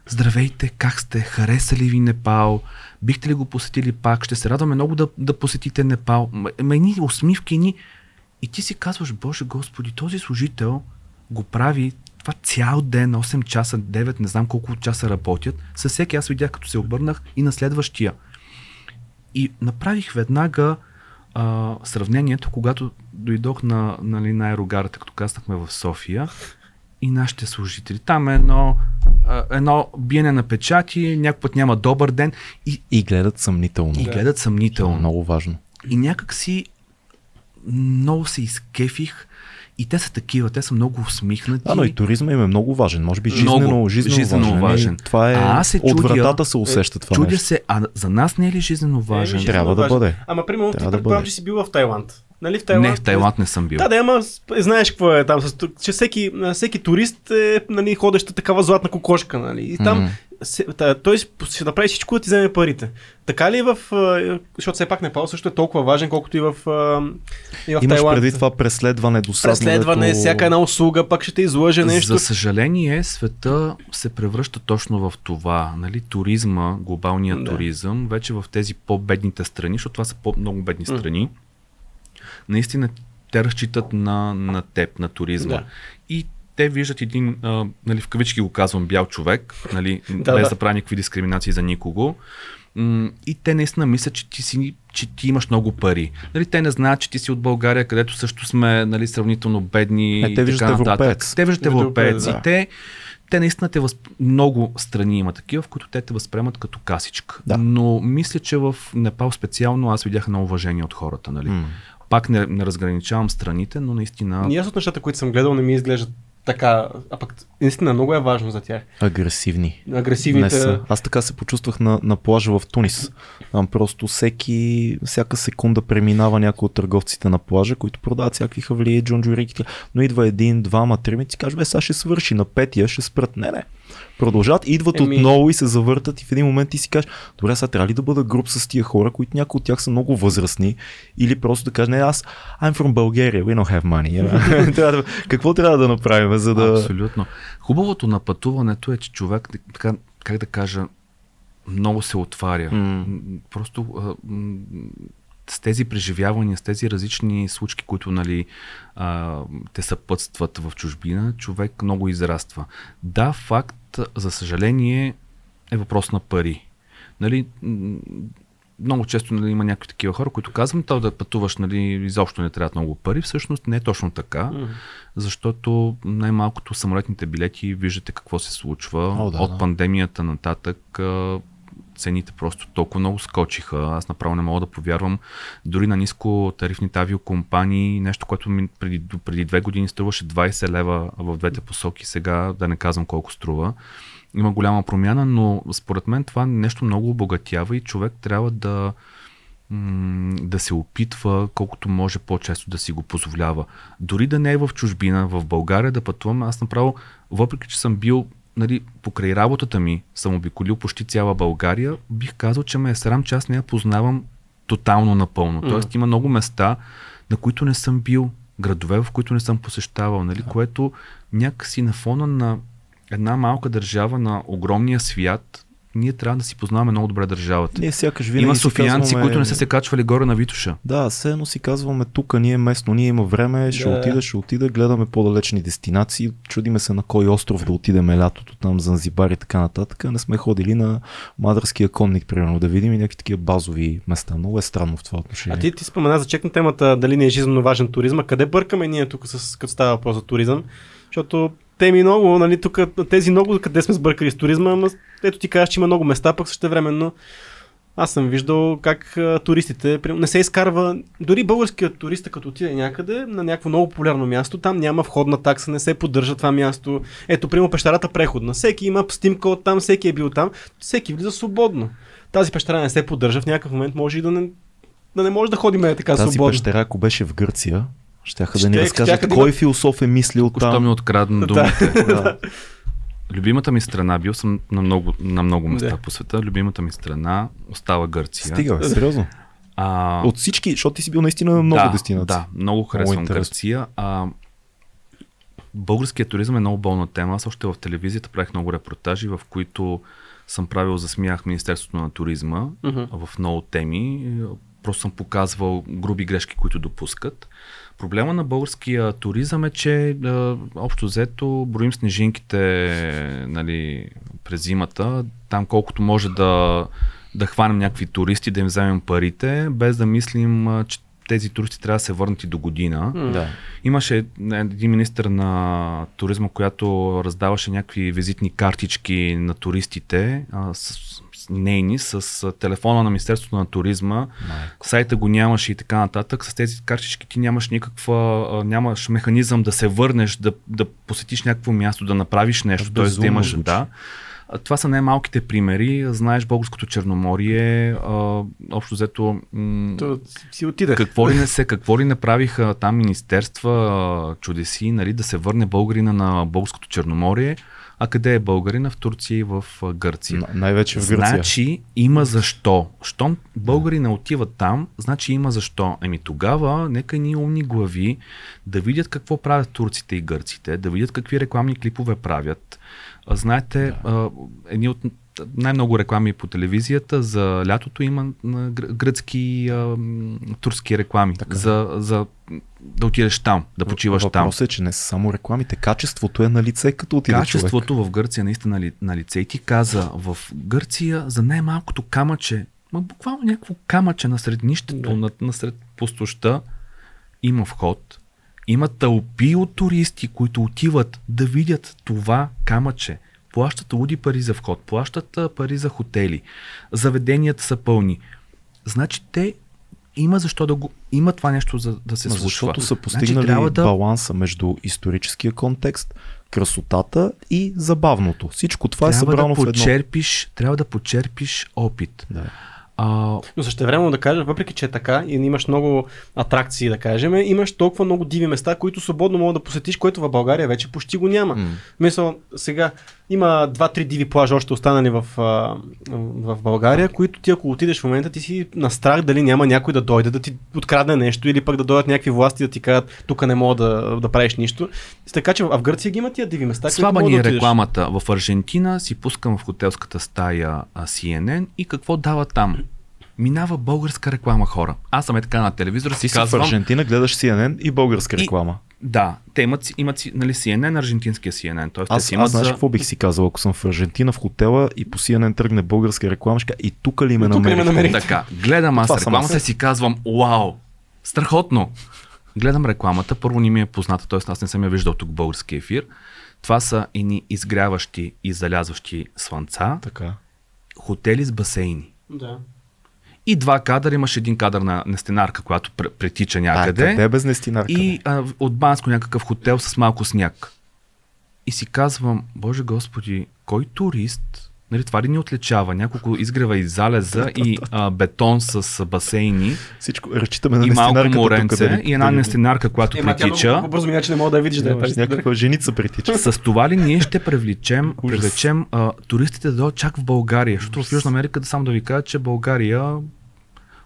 Здравейте, как сте? Хареса ли ви Непал? Бихте ли го посетили пак? Ще се радваме много да, да посетите Непал. Мени усмивки ни. И ти си казваш, Боже Господи, този служител го прави това цял ден, 8 часа, 9, не знам колко часа работят. Със всеки аз видях, като се обърнах и на следващия. И направих веднага а, сравнението, когато дойдох на, нали, на аерогарата, като казахме в София и нашите служители. Там е едно, едно биене на печати, някой път няма добър ден. И, и гледат съмнително. И гледат съмнително. Много важно. И някак си много се изкефих и те са такива, те са много усмихнати. Да, но и туризма им е много важен. Може би жизнено, много, жизнено, жизнено важен. важен. Това е, а аз се чудя, от вратата се усеща това Чудя нещо. се, а за нас не е ли жизнено важен? Е, Трябва да бъде. Ама примерно ти предполагам, че си бил в Тайланд. Нали, в Тайланд, не, в Тайланд не съм бил. Да, да, ама знаеш какво е там, че всеки, всеки турист е нали, ходеща такава златна кокошка. Нали, и там mm-hmm се, той ще направи всичко да ти вземе парите. Така ли е в... Защото все пак Непал също е толкова важен, колкото и в, и в Имаш Тайланд. преди това преследване, досадното... Преследване, всяка една услуга, пак ще те излъже нещо. За съжаление, света се превръща точно в това. Нали? Туризма, глобалният да. туризъм, вече в тези по-бедните страни, защото това са по-много бедни страни, mm. Наистина те разчитат на, на теб, на туризма. Да. И те виждат един, а, нали, в кавички го казвам, бял човек, нали, да, без да. да прави никакви дискриминации за никого. И те наистина мислят, че ти, си, че ти имаш много пари. Нали, те не знаят, че ти си от България, където също сме нали, сравнително бедни. Е, те виждат европеец. Те виждат европеец. Да. И те, те наистина те възп... много страни има такива, в които те те възприемат като касичка. Да. Но мисля, че в Непал специално аз видях едно уважение от хората. Нали? Mm. Пак не, не разграничавам страните, но наистина. Ние от нещата, които съм гледал, не ми изглеждат така, а пък наистина много е важно за тях. Агресивни. Агресивните. са. Аз така се почувствах на, на плажа в Тунис. Там просто всеки, всяка секунда преминава някой от търговците на плажа, които продават всякакви хавлии, джонджурики. Но идва един, двама, трима и ти каже, бе, сега ще свърши на петия, ще спрат. Не, не продължават, идват Еми... отново и се завъртат и в един момент ти си кажеш, добре, сега трябва ли да бъда груп с тия хора, които някои от тях са много възрастни или просто да кажеш, не, аз I'm from Bulgaria, we don't have money. да, какво трябва да направим, за да... Абсолютно. Хубавото на пътуването е, че човек, така, как да кажа, много се отваря. Mm. Просто с тези преживявания, с тези различни случки, които нали, а, те съпътстват в чужбина, човек много израства. Да, факт, за съжаление, е въпрос на пари. Нали, много често нали, има някакви такива хора, които казвам, то да пътуваш, нали, изобщо не трябва много пари. Всъщност не е точно така, mm-hmm. защото най-малкото самолетните билети, виждате какво се случва. О, да, От да. пандемията нататък цените просто толкова много скочиха. Аз направо не мога да повярвам. Дори на ниско тарифните авиокомпании, нещо, което ми преди, преди две години струваше 20 лева в двете посоки, сега да не казвам колко струва. Има голяма промяна, но според мен това нещо много обогатява и човек трябва да, да се опитва колкото може по-често да си го позволява. Дори да не е в чужбина, в България да пътувам, аз направо, въпреки че съм бил нали, покрай работата ми съм обиколил почти цяла България, бих казал, че ме е срам, че аз не я познавам тотално напълно. Mm. Тоест има много места, на които не съм бил, градове, в които не съм посещавал, нали, yeah. което някакси на фона на една малка държава на огромния свят, ние трябва да си познаваме много добре държавата. Ние сякаш винаги Има софиянци, казваме... които не са се качвали горе на Витуша. Да, все едно си казваме тук, ние местно, ние има време, ще да. отида, ще отида, гледаме по-далечни дестинации, чудиме се на кой остров да отидем лятото, там Занзибар и така нататък. Не сме ходили на Мадърския конник, примерно, да видим и някакви такива базови места. Много е странно в това отношение. А ти, ти спомена за чекна темата дали не е жизненно важен туризма. Къде бъркаме ние тук, с, като става въпрос за туризъм? Защото теми много, нали, тук тези много, къде сме сбъркали с туризма, ама ето ти кажеш, че има много места, пък също времено аз съм виждал как а, туристите не се изкарва, дори българският турист, като отиде някъде на някакво много популярно място, там няма входна такса, не се поддържа това място. Ето, примерно пещерата преходна. Всеки има снимка от там, всеки е бил там, всеки влиза свободно. Тази пещера не се поддържа, в някакъв момент може и да не, да не може да ходим е така Тази свободно. Тази пещера, ако беше в Гърция, Щяха да ни разкажат да кой философ е мислил там. Що ми открадна думите. да. Любимата ми страна, бил съм на много, на много места да. по света, любимата ми страна остава Гърция. Стига, бе, сериозно. А... От всички, защото ти си бил наистина на много да, дестинации. Да, много харесвам много Гърция. А, българският туризъм е много болна тема. Аз още в телевизията правих много репортажи, в които съм правил за смях Министерството на туризма uh-huh. в много теми. Просто съм показвал груби грешки, които допускат. Проблема на българския туризъм е, че да, общо взето броим снежинките нали, през зимата, там колкото може да, да хванем някакви туристи, да им вземем парите, без да мислим, че тези туристи трябва да се върнат и до година. Да. Имаше един министр на туризма, която раздаваше някакви визитни картички на туристите а, с, нейни с телефона на Министерството на туризма. Майко. Сайта го нямаше и така нататък. С тези картички ти нямаш никаква, нямаш механизъм да се върнеш, да, да посетиш някакво място, да направиш нещо, т.е. да имаш. Да. Това са най-малките примери. Знаеш българското черноморие, а, общо взето. М- То, си отидах. Какво ли не се, какво ли не правиха там министерства, чудеси, нали, да се върне българина на българското черноморие. А къде е българина? В Турция и в Гърция. най-вече в Гърция. Значи има защо. Щом българина отиват там, значи има защо. Еми тогава, нека ни умни глави да видят какво правят турците и гърците, да видят какви рекламни клипове правят. Знаете, да. едни от най-много реклами по телевизията за лятото има гръцки, а, турски реклами. Така. За, за да отидеш там, да почиваш Въпрос там. Въпросът е, че не са само рекламите. Качеството е на лице, като отиде Качеството човек. в Гърция наистина на, на лице. И ти каза, в Гърция за най-малкото камъче, ма буквално някакво камъче насред нището, да. насред пустоща, има вход, Има тълпи от туристи, които отиват да видят това камъче. Плащат луди пари за вход, плащат пари за хотели, заведенията са пълни. Значи те има защо да го. Има това нещо за да се случва. Защото са постигнали значи, да... баланса между историческия контекст, красотата и забавното. Всичко това е трябва е събрано да почерпиш, в едно. Трябва да почерпиш опит. Да. А... Но също време да кажа, въпреки че е така и имаш много атракции, да кажем, имаш толкова много диви места, които свободно могат да посетиш, което в България вече почти го няма. Mm. Мисъл, сега има два-три диви плажа още останали в, в България, които ти ако отидеш в момента, ти си на страх дали няма някой да дойде да ти открадне нещо или пък да дойдат някакви власти да ти кажат тук не мога да, да правиш нищо. Така че в Гърция ги има тия диви места. Слаба ни е да рекламата. В Аржентина си пускам в хотелската стая CNN и какво дава там? Минава българска реклама хора. Аз съм е така на телевизора. Си казвам... в Аржентина гледаш CNN и българска реклама. И, да, те имат, имат нали, CNN, аржентинския CNN. Тоест, аз, те имат аз знаеш за... какво бих си казал, ако съм в Аржентина в хотела и по CNN тръгне българска реклама, ще и тук ли ме намерих? Така, гледам аз рекламата и си казвам, вау, страхотно. Гледам рекламата, първо не ми е позната, т.е. аз не съм я виждал тук български ефир. Това са едни изгряващи и залязващи слънца. Така. Хотели с басейни. Да. И два кадъра, имаш един кадър на нестенарка, която претича някъде. А, къде е без нестенарка? И а, от Банско някакъв хотел с малко сняг. И си казвам, Боже Господи, кой турист Нали, това ли ни отличава? Няколко изгрева и залеза и а, бетон с басейни. Всичко разчитаме на и малко моренце тук, и една нестенарка, която Ема, притича. По бързо че не мога да видиш да е. Някаква женица притича. С това ли ние ще привлечем, привлечем а, туристите да дойдат чак в България? Защото в Южна Америка, да само да ви кажа, че България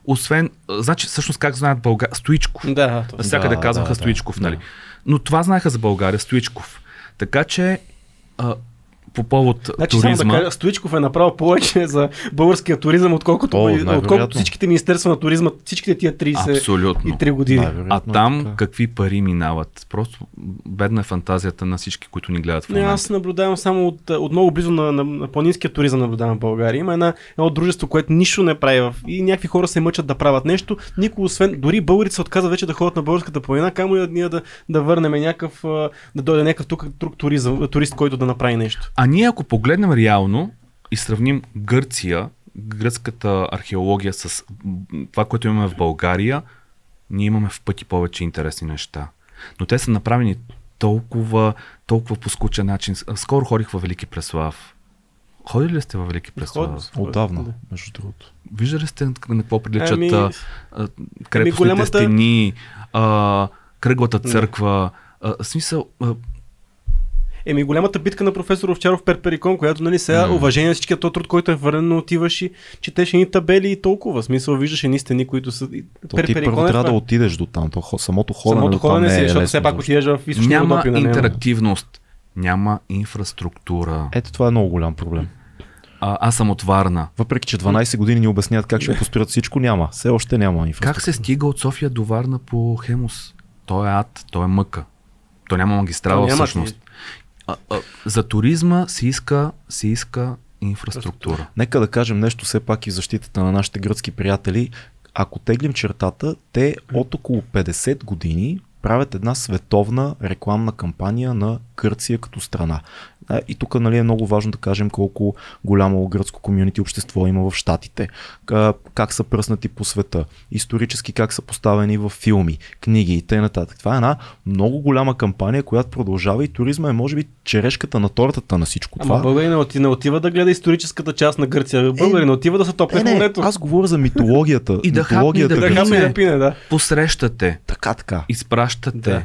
освен, значи всъщност как знаят България, Стоичков. Да, Всякъде да, казваха да, Стоичков, нали? Но това знаеха за България, Стоичков. Така че а, по повод значи, туризма. Само да кажа, Стоичков е направил повече за българския туризъм, отколкото, О, отколкото всичките министерства на туризма, всичките тия 30 Абсолютно. и 3 години. А там така. какви пари минават? Просто бедна е фантазията на всички, които ни гледат в момента. Не, аз наблюдавам само от, от много близо на, на, на планинския туризъм наблюдавам в България. Има една, едно дружество, което нищо не прави в... и някакви хора се мъчат да правят нещо. Никой освен, дори българите се отказват вече да ходят на българската планина, камо и ние да, да върнем някакъв, да дойде някакъв тук, друг туризъм, турист, който да направи нещо. А ние ако погледнем реално и сравним Гърция, гръцката археология с това, което имаме в България, ние имаме в пъти повече интересни неща. Но те са направени толкова, толкова по скучен начин. Скоро ходих във Велики Преслав. Ходили ли сте във Велики Преслав? Отдавна, между другото. Виждали сте на какво приличат ами, крепостните голямата... стени, а, кръглата църква. А, смисъл, а, Еми, голямата битка на професор Овчаров Перперикон, която, нали, сега mm. уважение на всичкия този труд, който е върнен, но отиваш и четеш едни табели и толкова. В смисъл, виждаш едни стени, които са. То ти първо е трябва да отидеш до там. То, самото ходене самото ходене си, е защото все пак отидеш в източна Няма интерактивност. Няма инфраструктура. Ето това е много голям проблем. А, аз съм от Варна. Въпреки, че 12 години ни обясняват как ще построят всичко, няма. Все още няма инфраструктура. Как се стига от София до Варна по Хемус? То е ад, то е мъка. То няма магистрала няма всъщност за туризма се иска, се иска инфраструктура. Нека да кажем нещо все пак и защитата на нашите гръцки приятели. Ако теглим чертата, те от около 50 години правят една световна рекламна кампания на Гърция като страна. И тук нали, е много важно да кажем колко голямо гръцко комюнити общество има в Штатите, как са пръснати по света, исторически как са поставени в филми, книги и т.н. Това е една много голяма кампания, която продължава и туризма е може би черешката на тортата на всичко това. Ама българин не, отива, не отива да гледа историческата част на Гърция. Е, не отива да се топне е, в морето. Аз говоря за митологията. и да митологията, да, да, да, да. Посрещате. Така, така. Изпращате. Да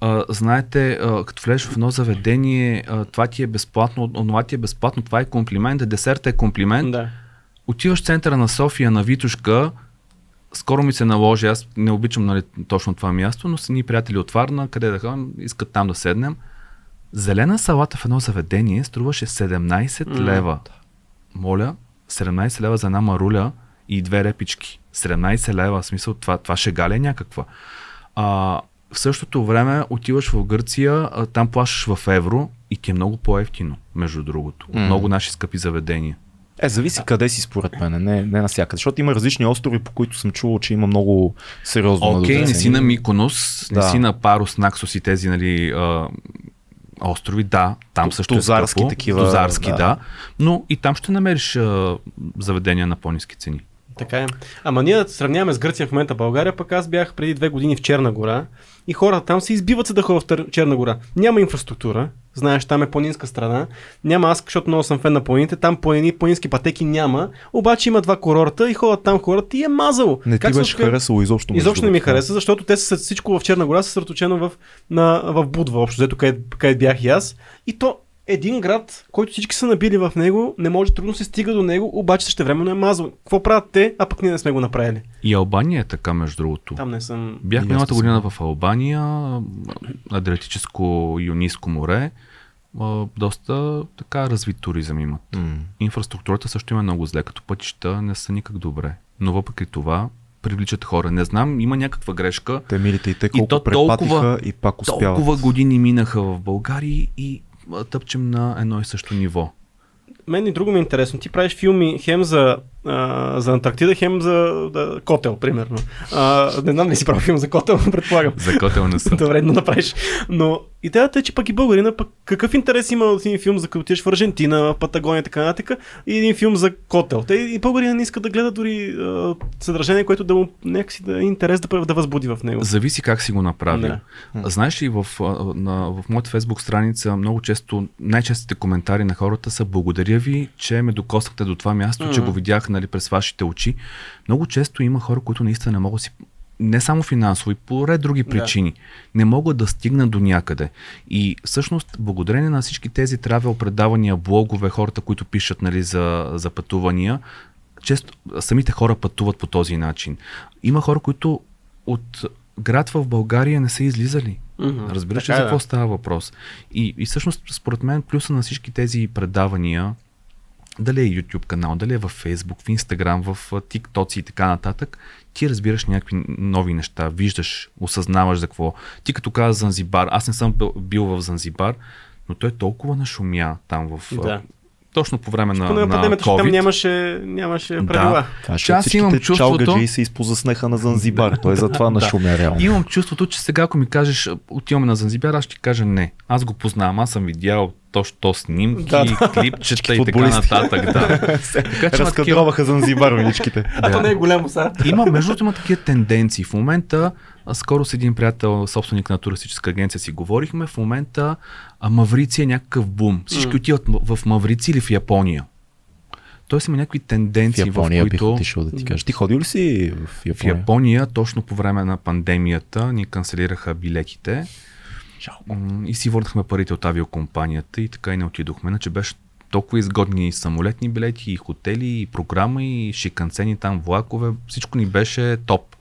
а, знаете, а, като влезеш в едно заведение, а, това ти е безплатно, онова ти е безплатно, това е комплимент, десерт е комплимент. Да. Отиваш в центъра на София, на Витушка, скоро ми се наложи, аз не обичам нали, точно това място, но са ни приятели от Варна, къде да ходим, искат там да седнем. Зелена салата в едно заведение струваше 17 mm. лева. Моля, 17 лева за една маруля и две репички. 17 лева, в смисъл, това, това шега ли е някаква? А, в същото време отиваш в Гърция, там плащаш в евро и ти е много по-ефтино, между другото. Mm. Много наши скъпи заведения. Е, зависи къде си според мен, не, не навсякъде. Защото има различни острови, по които съм чувал, че има много сериозно Окей, okay, не си на Миконос, да. не си на Парус, Наксос и тези, нали, а, острови, да, там също Тузарски е скъпо, такива. Тузарски, да. да. Но и там ще намериш а, заведения на по-низки цени. Така е. Ама ние сравняваме с Гърция в момента България, пък аз бях преди две години в Черна гора и хората там се избиват се да ходят в Черна гора. Няма инфраструктура, знаеш, там е планинска страна. Няма аз, защото много съм фен на планините, там планини, планински пътеки няма, обаче има два курорта и ходят там хората и е мазало. Не ти беше харесало изобщо. Изобщо не ми хареса, защото те са всичко в Черна гора, съсредоточено в, на, в Будва, общо, взето къде, къде бях и аз. И то един град, който всички са набили в него, не може трудно се стига до него, обаче също времено е мазал. Какво правят те, а пък ние не сме го направили? И Албания е така, между другото. Там не съм. Бях миналата година в Албания, Адриатическо Юниско море. Доста така развит туризъм имат. Mm. Инфраструктурата също има много зле, като пътища не са никак добре. Но въпреки това, привличат хора. Не знам, има някаква грешка. Те милите и те колко и то толкова, и пак успяват. Толкова години минаха в България и тъпчем на едно и също ниво. Мен и друго ми е интересно. Ти правиш филми хем за а, за Антарктида, хем за да, Котел, примерно. А, не знам ли си правил филм за Котел, предполагам. За Котел не съм. Добре, но направиш. Но идеята е, че пък и българина, пък какъв интерес има от един филм за като отидеш в Аржентина, в Патагония, така нататък, и един филм за Котел. Те и българина не иска да гледа дори а, съдържание, което да му някакси да е интерес да, да възбуди в него. Зависи как си го направил. Да. Знаеш ли, в, на, в моята фейсбук страница много често, най-честите коментари на хората са благодаря ви, че ме докоснахте до това място, mm-hmm. че го видях нали, през вашите очи. Много често има хора, които наистина не могат си не само финансово, и по ред други причини, да. не могат да стигнат до някъде. И всъщност, благодарение на всички тези травел предавания, блогове, хората, които пишат нали, за, за пътувания, често самите хора пътуват по този начин. Има хора, които от град в България не са излизали. Mm-hmm. Разбираш ли за какво да. става въпрос? И, и всъщност, според мен, плюса на всички тези предавания, дали е YouTube канал, дали е в Facebook, в Instagram, в TikTok и така нататък, ти разбираш някакви нови неща, виждаш, осъзнаваш за какво. Ти като каза Занзибар, аз не съм бил в Занзибар, но той е толкова нашумя там в да точно по време на, на, на COVID. Там нямаше, нямаше правила. Да. Това, аз имам чувството... и се изпозаснеха на Занзибар. Той затова на шумя реално. Имам чувството, че сега ако ми кажеш отиваме на Занзибар, аз ще кажа не. Аз го познавам, аз съм видял точно то снимки, да, да. клипчета и така нататък. Да. така, че Разкадроваха Занзибар уличките. А то не е голямо сега. Има, между другото, има такива тенденции. В момента скоро с един приятел, собственик на туристическа агенция си говорихме. В момента а Маврици е някакъв бум. Всички mm. отиват в Маврици или в Япония. Тоест има някакви тенденции, в, Япония в които... бих отишъл да ти кажа. Ти ходил ли си в Япония? В Япония, точно по време на пандемията, ни канцелираха билетите. Жалко. И си върнахме парите от авиокомпанията и така и не отидохме. Иначе беше толкова изгодни самолетни билети, и хотели, и програма, и шиканцени там влакове. Всичко ни беше топ.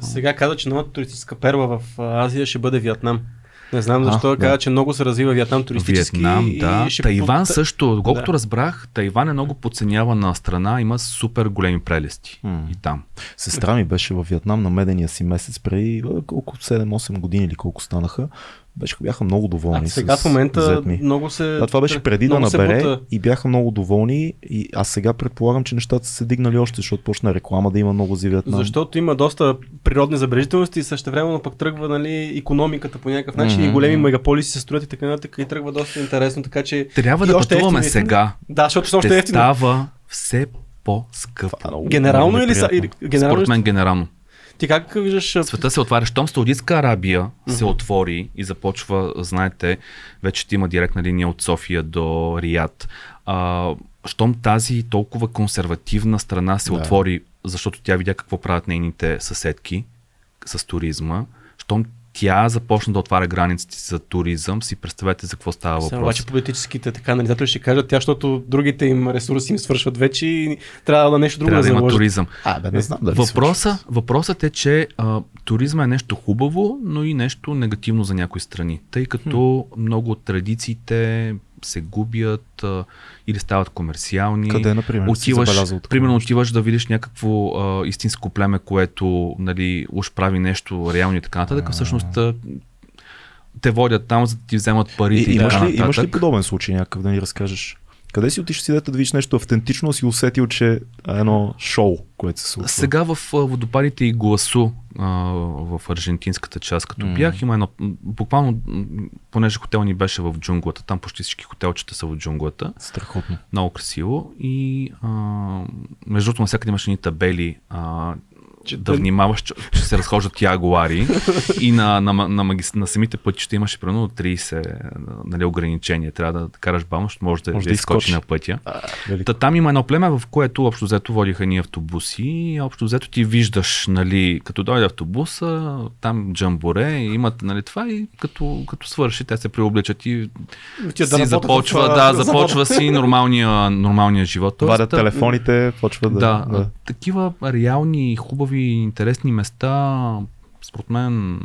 Сега каза, че новата туристическа перла в Азия ще бъде Виетнам. Не знам защо а, каза, да. че много се развива Виетнам туристически. Виетнам, да. И ще Тайван също. Колкото да. разбрах, Тайван е много подценявана страна, има супер големи прелести м и там. Сестра ми беше в Виетнам на медения си месец преди колко 7-8 години или колко станаха беше, бяха много доволни. А сега с, в момента много се. Да, това беше преди да набере и бяха много доволни. И аз сега предполагам, че нещата са се дигнали още, защото почна реклама да има много за Виетнам. Защото има доста природни забележителности и също времено пък тръгва нали, економиката по някакъв начин mm-hmm. и големи мегаполиси се строят и така нататък и тръгва доста интересно. Така че. Трябва да пътуваме сега. Да, защото още е ефтино. Става все по-скъпо. Генерално или са? Генерално Според мен генерално. Ти как виждаш? Света се отваря. Щом Саудитска Арабия mm-hmm. се отвори и започва, знаете, вече има директна линия от София до Рият. А, щом тази толкова консервативна страна се да. отвори, защото тя видя какво правят нейните съседки с туризма, щом тя започна да отваря границите за туризъм, си представете за какво става въпрос. обаче политическите така анализатори ще кажат, тя, защото другите им ресурси им свършват вече и трябва да нещо друго трябва да, да има туризъм. А, бе, не знам дали Въпроса, въпросът е, че а, туризма е нещо хубаво, но и нещо негативно за някои страни, тъй като хм. много от традициите се губят а, или стават комерциални. Къде, например, отиваш, примерно отиваш да видиш някакво а, истинско племе, което нали, уж прави нещо реално и така нататък. Всъщност те водят там, за да ти вземат парите. И, и имаш, ли, имаш ли подобен случай някакъв да ни разкажеш? Къде си отиш си да видиш нещо автентично, си усетил, че е едно шоу, което се случва? Сега в водопадите и гласу в аржентинската част, като mm. бях, има едно, буквално, понеже хотел ни беше в джунглата, там почти всички хотелчета са в джунглата. Страхотно. Много красиво и а, между другото навсякъде имаше ни табели, а, че да внимаваш, че, че се разхождат ягуари и на, на, на, на, на самите пътища имаше примерно 30 нали, ограничения. Трябва да караш бавно, ще може да, може да изкочи на пътя. Та, там има едно племе, в което общо взето водиха ни автобуси и общо взето ти виждаш, нали, като дойде автобуса, там джамборе, имат нали, това и като, като свърши, те се преобличат и Ти си да започва, в, да, започва си нормалния, нормалния живот. Вадят телефоните, почва да, да, да. Такива реални, хубави хубави, интересни места, според мен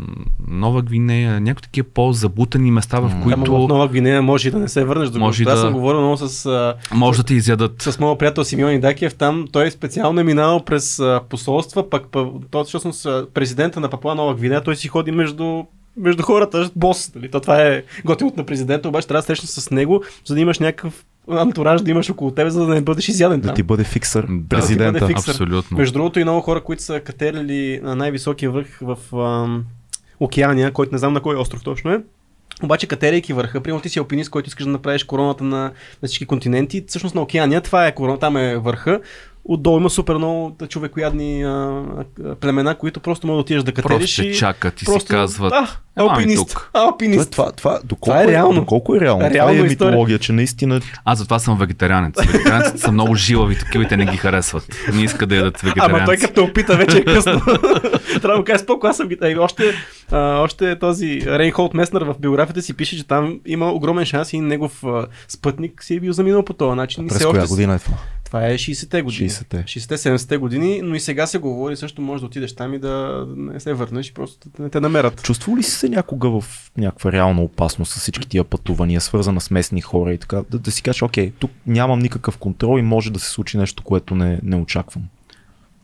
Нова Гвинея, някои такива по-забутани места, в които... Ама в Нова Гвинея може и да не се върнеш до може да... Аз съм говорил много с... Може да ти изядат. С моят приятел Симеон Идакиев там. Той специално е минал през посолства, пък той всъщност президента на Папуа Нова Гвинея, той си ходи между между хората, бос. Нали? То, това е готиното на президента, обаче трябва да срещнеш с него, за да имаш някакъв антураж да имаш около тебе, за да не бъдеш изяден. Да ти бъде фиксър, президента. Да, бъде фиксър. Абсолютно. Между другото и много хора, които са катерили на най-високия върх в ам, океания, който не знам на кой остров точно е. Обаче, катерейки върха, примерно ти си алпинист, който искаш да направиш короната на, на всички континенти, всъщност на океания, това е корона, там е върха, отдолу има супер много човекоядни а, племена, които просто могат да отидеш да катериш. Просто чакат и просто, си казват. Да, алпинист. Тук. алпинист. Това, това, това, доколко, това е реално. Доколко е реално? реално това е история. митология, че наистина... Аз затова съм вегетарианец. Вегетарианците са много жилави, такивите не ги харесват. Не иска да ядат вегетарианци. Ама той като опита, вече е късно. Трябва да му кажа споко, аз съм ги... Още, а, още този Рейнхолд Меснер в биографията си пише, че там има огромен шанс и негов а, спътник си е бил заминал по този начин. През коя година е това? Това е 60-те години. 60-те. 60-70-те години, но и сега се говори, също може да отидеш там и да не се върнеш и просто да не те намерят. Чувствува ли си се някога в някаква реална опасност с всички тия пътувания, свързана с местни хора и така, да, да си кажеш, окей, тук нямам никакъв контрол и може да се случи нещо, което не, не очаквам?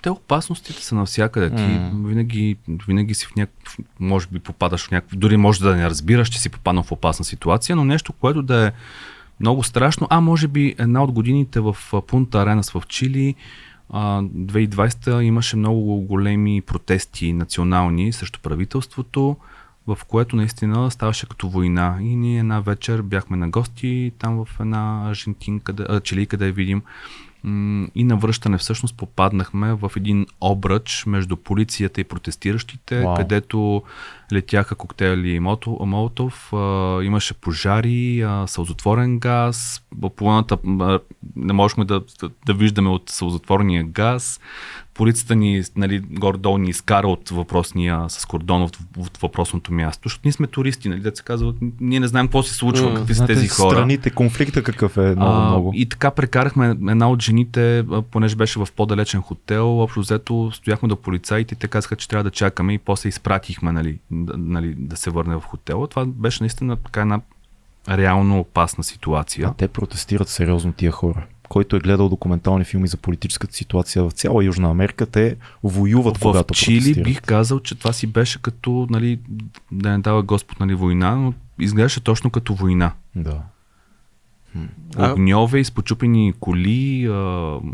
Те опасностите са навсякъде. Ти mm. винаги, винаги си в някакъв, може би попадаш в някакъв, дори може да не разбираш, че си попаднал в опасна ситуация, но нещо, което да е много страшно. А може би една от годините в Пунта Аренас в Чили, 2020 имаше много големи протести национални срещу правителството, в което наистина ставаше като война. И ние една вечер бяхме на гости там в една аржентинка, Чили, къде видим и на връщане всъщност попаднахме в един обръч между полицията и протестиращите, wow. където летяха коктейли Молотов, имаше пожари, сълзотворен газ, половината не можехме да, да, да виждаме от сълзотворния газ, полицията ни нали, горе-долу ни изкара от въпросния с кордон от, от въпросното място, защото ние сме туристи, нали, да се казва, ние не знаем какво се случва, какви са тези хора. Страните, конфликта какъв е много, а, много. И така прекарахме една от жените, понеже беше в по-далечен хотел, общо взето стояхме до полицаите и те казаха, че трябва да чакаме и после изпратихме нали, да, нали, да се върне в хотела. Това беше наистина така една реално опасна ситуация. А те протестират сериозно тия хора който е гледал документални филми за политическата ситуация в цяла Южна Америка, те воюват в когато Чили бих казал, че това си беше като, нали, да не дава Господ, нали, война, но изглеждаше точно като война. Да. Огньове, изпочупени коли,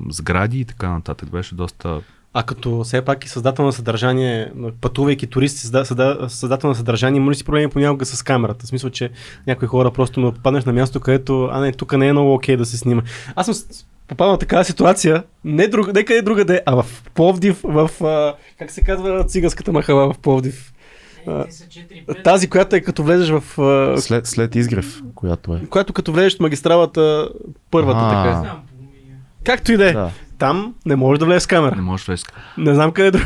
сгради и така нататък. Беше доста а като все пак и създател на съдържание, пътувайки туристи, създател на съдържание, има ли си проблеми понякога с камерата? В смисъл, че някои хора просто ме попаднеш на място, където, а не, тук не е много окей да се снима. Аз съм попаднал в такава ситуация, не, друг, не къде друга да е, а в Пловдив, в, а, как се казва циганската махала в Пловдив. тази, която е като влезеш в... А... След, след изгрев, която е. Която като влезеш в магистралата първата, а така. Както и да е. Да. Там не може да влезе с камера. Не може да влезе с камера. Не знам къде е друг.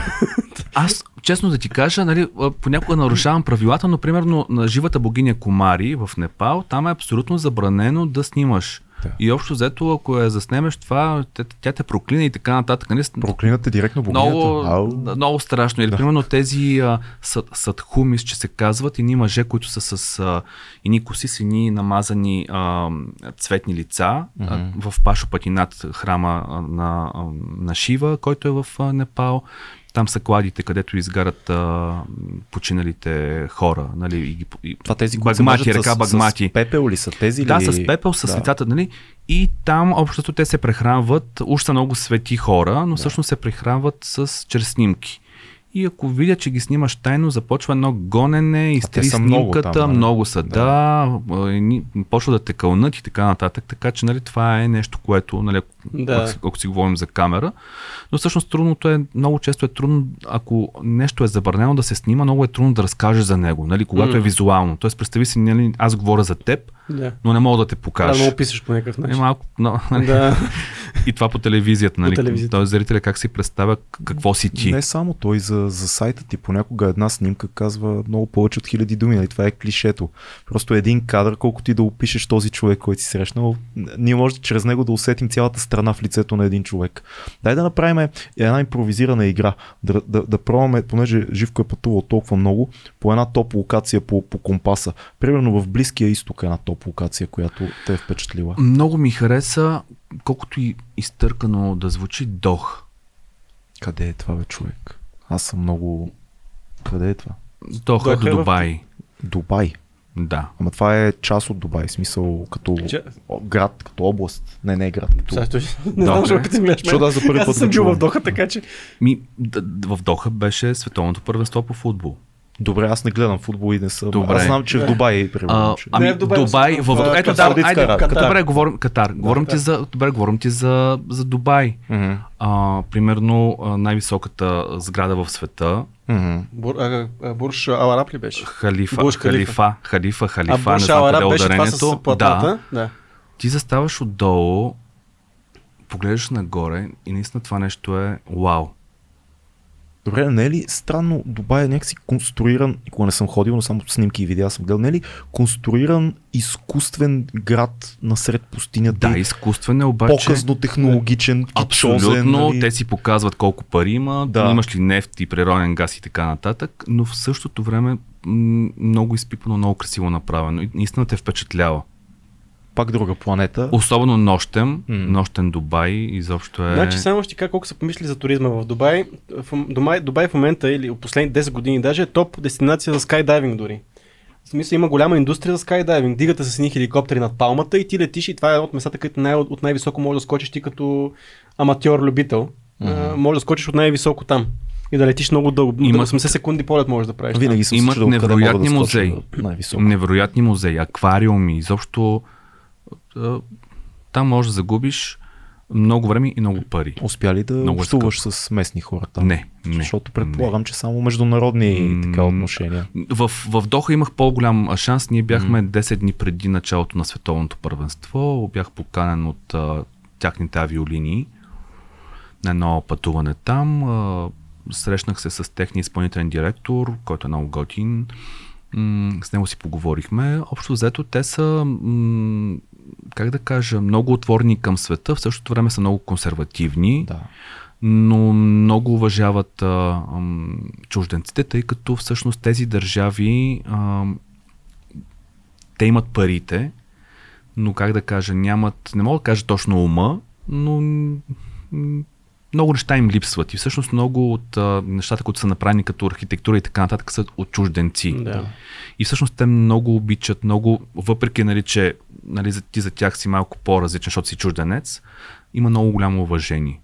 Аз, честно да ти кажа, нали, понякога нарушавам правилата, но примерно на живата богиня Комари в Непал, там е абсолютно забранено да снимаш да. И общо взето, ако я заснемеш това, тя, тя те проклина и така нататък. Нали? Проклинате директно богинята. Много, много страшно. Или да. примерно тези а, сад, садхумис, че се казват, и ни мъже, които са с а, ини коси, с ини намазани а, цветни лица mm-hmm. а, в Пашо Патинат, храма на, на Шива, който е в а, Непал. Там са кладите, където изгарят а, починалите хора. Нали, и, и, Това тези, багмати, река, с, багмати. С пепел ли са тези? Да, ли? с пепел, с да. лицата. Нали? И там общото те се прехранват, уж са много свети хора, но да. всъщност се прехранват с, чрез снимки. И ако видя, че ги снимаш тайно, започва едно гонене, изтри снимката, много, там, нали? много са, да, да почва да те кълнат и така нататък, така че нали, това е нещо, което, нали, да. ако, ако си говорим за камера, но всъщност трудното е, много често е трудно, ако нещо е забранено да се снима, много е трудно да разкажеш за него, нали, когато mm. е визуално. Тоест, представи си, нали, аз говоря за теб, да. но не мога да те покажа. Да, но описаш по някакъв начин. Е, малко, но, нали, да. и това по телевизията, нали? По телевизията. Тоест, зрителя как си представя какво си ти. Не само той за, за сайта ти, понякога една снимка казва много повече от хиляди думи, нали? Това е клишето. Просто един кадър, колкото ти да опишеш този човек, който си срещнал, ние може чрез него да усетим цялата страна в лицето на един човек. Дай да направим една импровизирана игра, да, да, да пробваме, понеже Живко е пътувал толкова много, по една топ локация по, по компаса. Примерно в Близкия изток е една топ локация, която те е впечатлила. Много ми хареса, колкото и изтъркано да звучи, Дох. Къде е това, бе, човек? Аз съм много... Къде е това? Доха до Дубай. В... Дубай? Да. Ама това е част от Дубай, смисъл като Че... град, като област. Не, не е град. Като... Също, не знам, защо като гледаш Защото аз за първи път съм бил в Доха, така че... Ми, в Доха беше световното първенство по футбол. Добре, аз не гледам футбол и не съм. Добре. Аз знам, че в Дубай, примерно. А, ами, не, в Дубай, Дубай в, в, ето, да, айде, Катар. Добре, говорим, Катар. Говорим ти за, добре, говорим ти за, за Дубай. Mm-hmm. А, примерно най-високата сграда в света. Mm-hmm. Бур, а, а, Бурш Алараб ли беше? Халифа, Бурш Халифа, Халифа, Халифа, а, не знам къде е ударението. Да. да. Ти заставаш отдолу, погледаш нагоре и наистина това нещо е вау. Добре, не е ли странно Дубай е някакси конструиран, никога не съм ходил, но само снимки и видеа съм гледал, не е ли конструиран изкуствен град насред пустинята? Да, изкуствен е обаче. Показно технологичен, Абсолютно, нали? те си показват колко пари има, да. имаш ли нефт и природен газ и така нататък, но в същото време много изпипано, много красиво направено. И наистина те впечатлява пак друга планета. Особено нощем, mm. нощен Дубай, изобщо е... Значи само ще кажа колко са помисли за туризма в Дубай. В Дубай, Дубай в момента или последните 10 години даже е топ дестинация за скайдайвинг дори. В смисъл има голяма индустрия за скайдайвинг. Дигате с едни хеликоптери над палмата и ти летиш и това е от местата, където най- от най-високо може да скочиш ти като аматьор-любител. Mm-hmm. може да скочиш от най-високо там и да летиш много дълго. Има 80 секунди полет можеш да правиш. Винаги съм Имат невероятни музеи. Невероятни музеи, аквариуми, изобщо там можеш да загубиш много време и много пари. Успя ли да много общуваш с местни хора там? Не, не. Защото предполагам, не. че само международни м- така отношения. В, в Доха имах по-голям шанс. Ние бяхме м- 10 дни преди началото на световното първенство. Бях поканен от а, тяхните авиолинии на едно пътуване там. А, срещнах се с техния изпълнителен директор, който е много готин. М- с него си поговорихме. Общо взето те са м- как да кажа, много отворени към света, в същото време са много консервативни, да. но много уважават а, а, чужденците, тъй като всъщност тези държави а, те имат парите, но как да кажа, нямат, не мога да кажа точно ума, но много неща им липсват и всъщност много от а, нещата, които са направени като архитектура и така нататък са от чужденци. Да. И всъщност те много обичат, много, въпреки нали, че нали, ти за тях си малко по-различен, защото си чужденец, има много голямо уважение.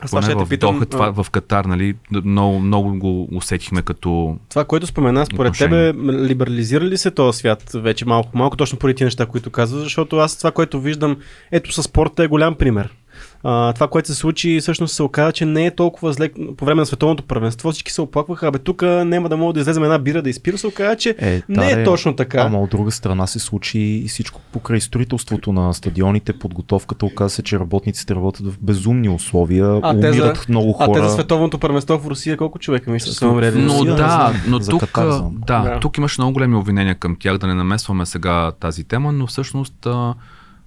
Аз Поне в питам, Доха, това, в Катар, нали, много, много го усетихме като. Това, което спомена, според отношение. тебе, либерализира ли се този свят вече малко, малко точно поради неща, които казваш, защото аз това, което виждам, ето със спорта е голям пример а, това, което се случи, всъщност се оказа, че не е толкова зле по време на световното първенство. Всички се оплакваха, абе тук няма да мога да излезем една бира да изпира, се оказа, че е, не е, е точно така. Ама от друга страна се случи и всичко покрай строителството на стадионите, подготовката, оказа се, че работниците работят в безумни условия, а, умират за, много хора. А те за световното първенство в Русия колко човека мисля са умрели? Но да, но тук, да, да, тук имаш много големи обвинения към тях, да не намесваме сега тази тема, но всъщност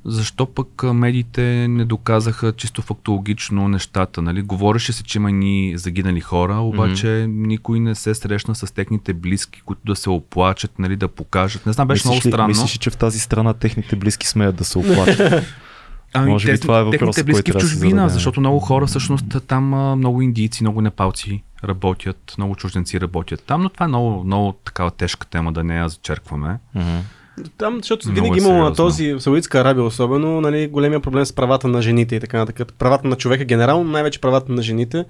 защо пък медиите не доказаха чисто фактологично нещата? Нали? Говореше се, че има ни загинали хора, обаче mm-hmm. никой не се срещна с техните близки, които да се оплачат, нали, да покажат. Не знам, беше мислиш много странно. Мислиш, че в тази страна техните близки смеят да се оплачат? Ами, Може би това е въпрос, техните близки в чужбина, да защото много хора всъщност там много индийци, много непалци работят, много чужденци работят там, но това е много, много такава тежка тема, да не я зачеркваме. Mm-hmm. Там, защото много винаги е имало на този, в Саудитска Арабия особено, нали, големия проблем с правата на жените и така нататък. Правата на човека генерално, най-вече правата на жените.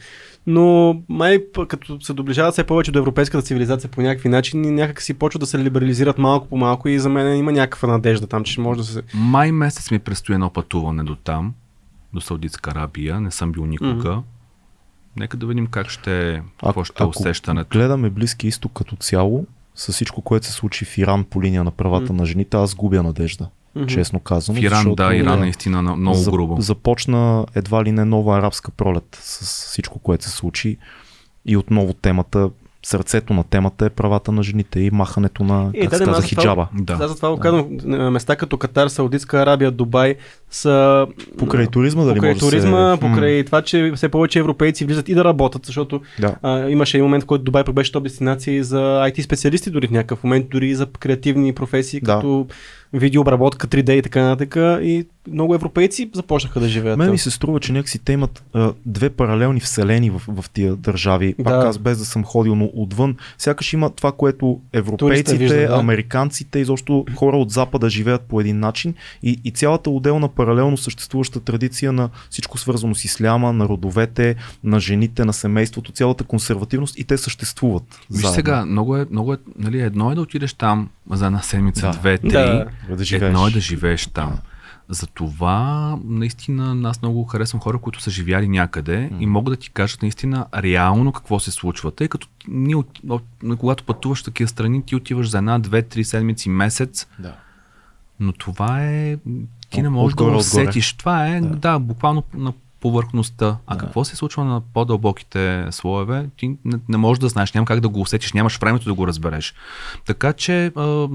Но май като се доближават все повече до европейската цивилизация по някакви начини, някак си почва да се либерализират малко по малко и за мен има някаква надежда там, че ще може да се... Май месец ми предстои едно пътуване до там, до Саудитска Арабия. Не съм бил никога. Mm-hmm. Нека да видим как ще, какво ще е усещането. гледаме Близки изток като цяло, с всичко, което се случи в Иран по линия на правата mm. на жените, аз губя надежда. Mm-hmm. Честно казвам. В Иран, защото, да, Иран наистина много за, грубо. Започна едва ли не нова арабска пролет с всичко, което се случи. И отново темата сърцето на темата е правата на жените и махането на, е, как да, се каза, хиджаба. Да, да затова да. го казвам. Места като Катар, Саудитска Арабия, Дубай са... Покрай туризма дали покрай може туризма, се... покрай това, че все повече европейци влизат и да работят, защото да. а, имаше и момент, в който Дубай беше топ дестинация за IT специалисти дори в някакъв момент, дори и за креативни професии, да. като видеообработка 3D и така нататък. И много европейци започнаха да живеят. Мен ми се струва, че някакси те имат а, две паралелни вселени в, в тия държави. Пак да. аз без да съм ходил, но отвън. Сякаш има това, което европейците, вижда, да. американците, изобщо хора от Запада живеят по един начин и, и цялата отделна паралелно съществуваща традиция на всичко свързано с исляма, на родовете, на жените, на семейството, цялата консервативност и те съществуват. Виж сега, много е, много е, нали, едно е да отидеш там за една седмица, да. две, три. Да. Да живееш. Едно е да живееш там. Затова наистина аз много харесвам хора, които са живяли някъде mm. и могат да ти кажат наистина реално какво се случва. Тъй като ние, когато пътуваш в такива страни, ти отиваш за една, две, три седмици, месец. Да. Но това е. Ти не можеш да го усетиш. Това е, да. да, буквално на повърхността. А да. какво се случва на по-дълбоките слоеве, ти не, не можеш да знаеш, няма как да го усетиш, нямаш времето да го разбереш. Така че а,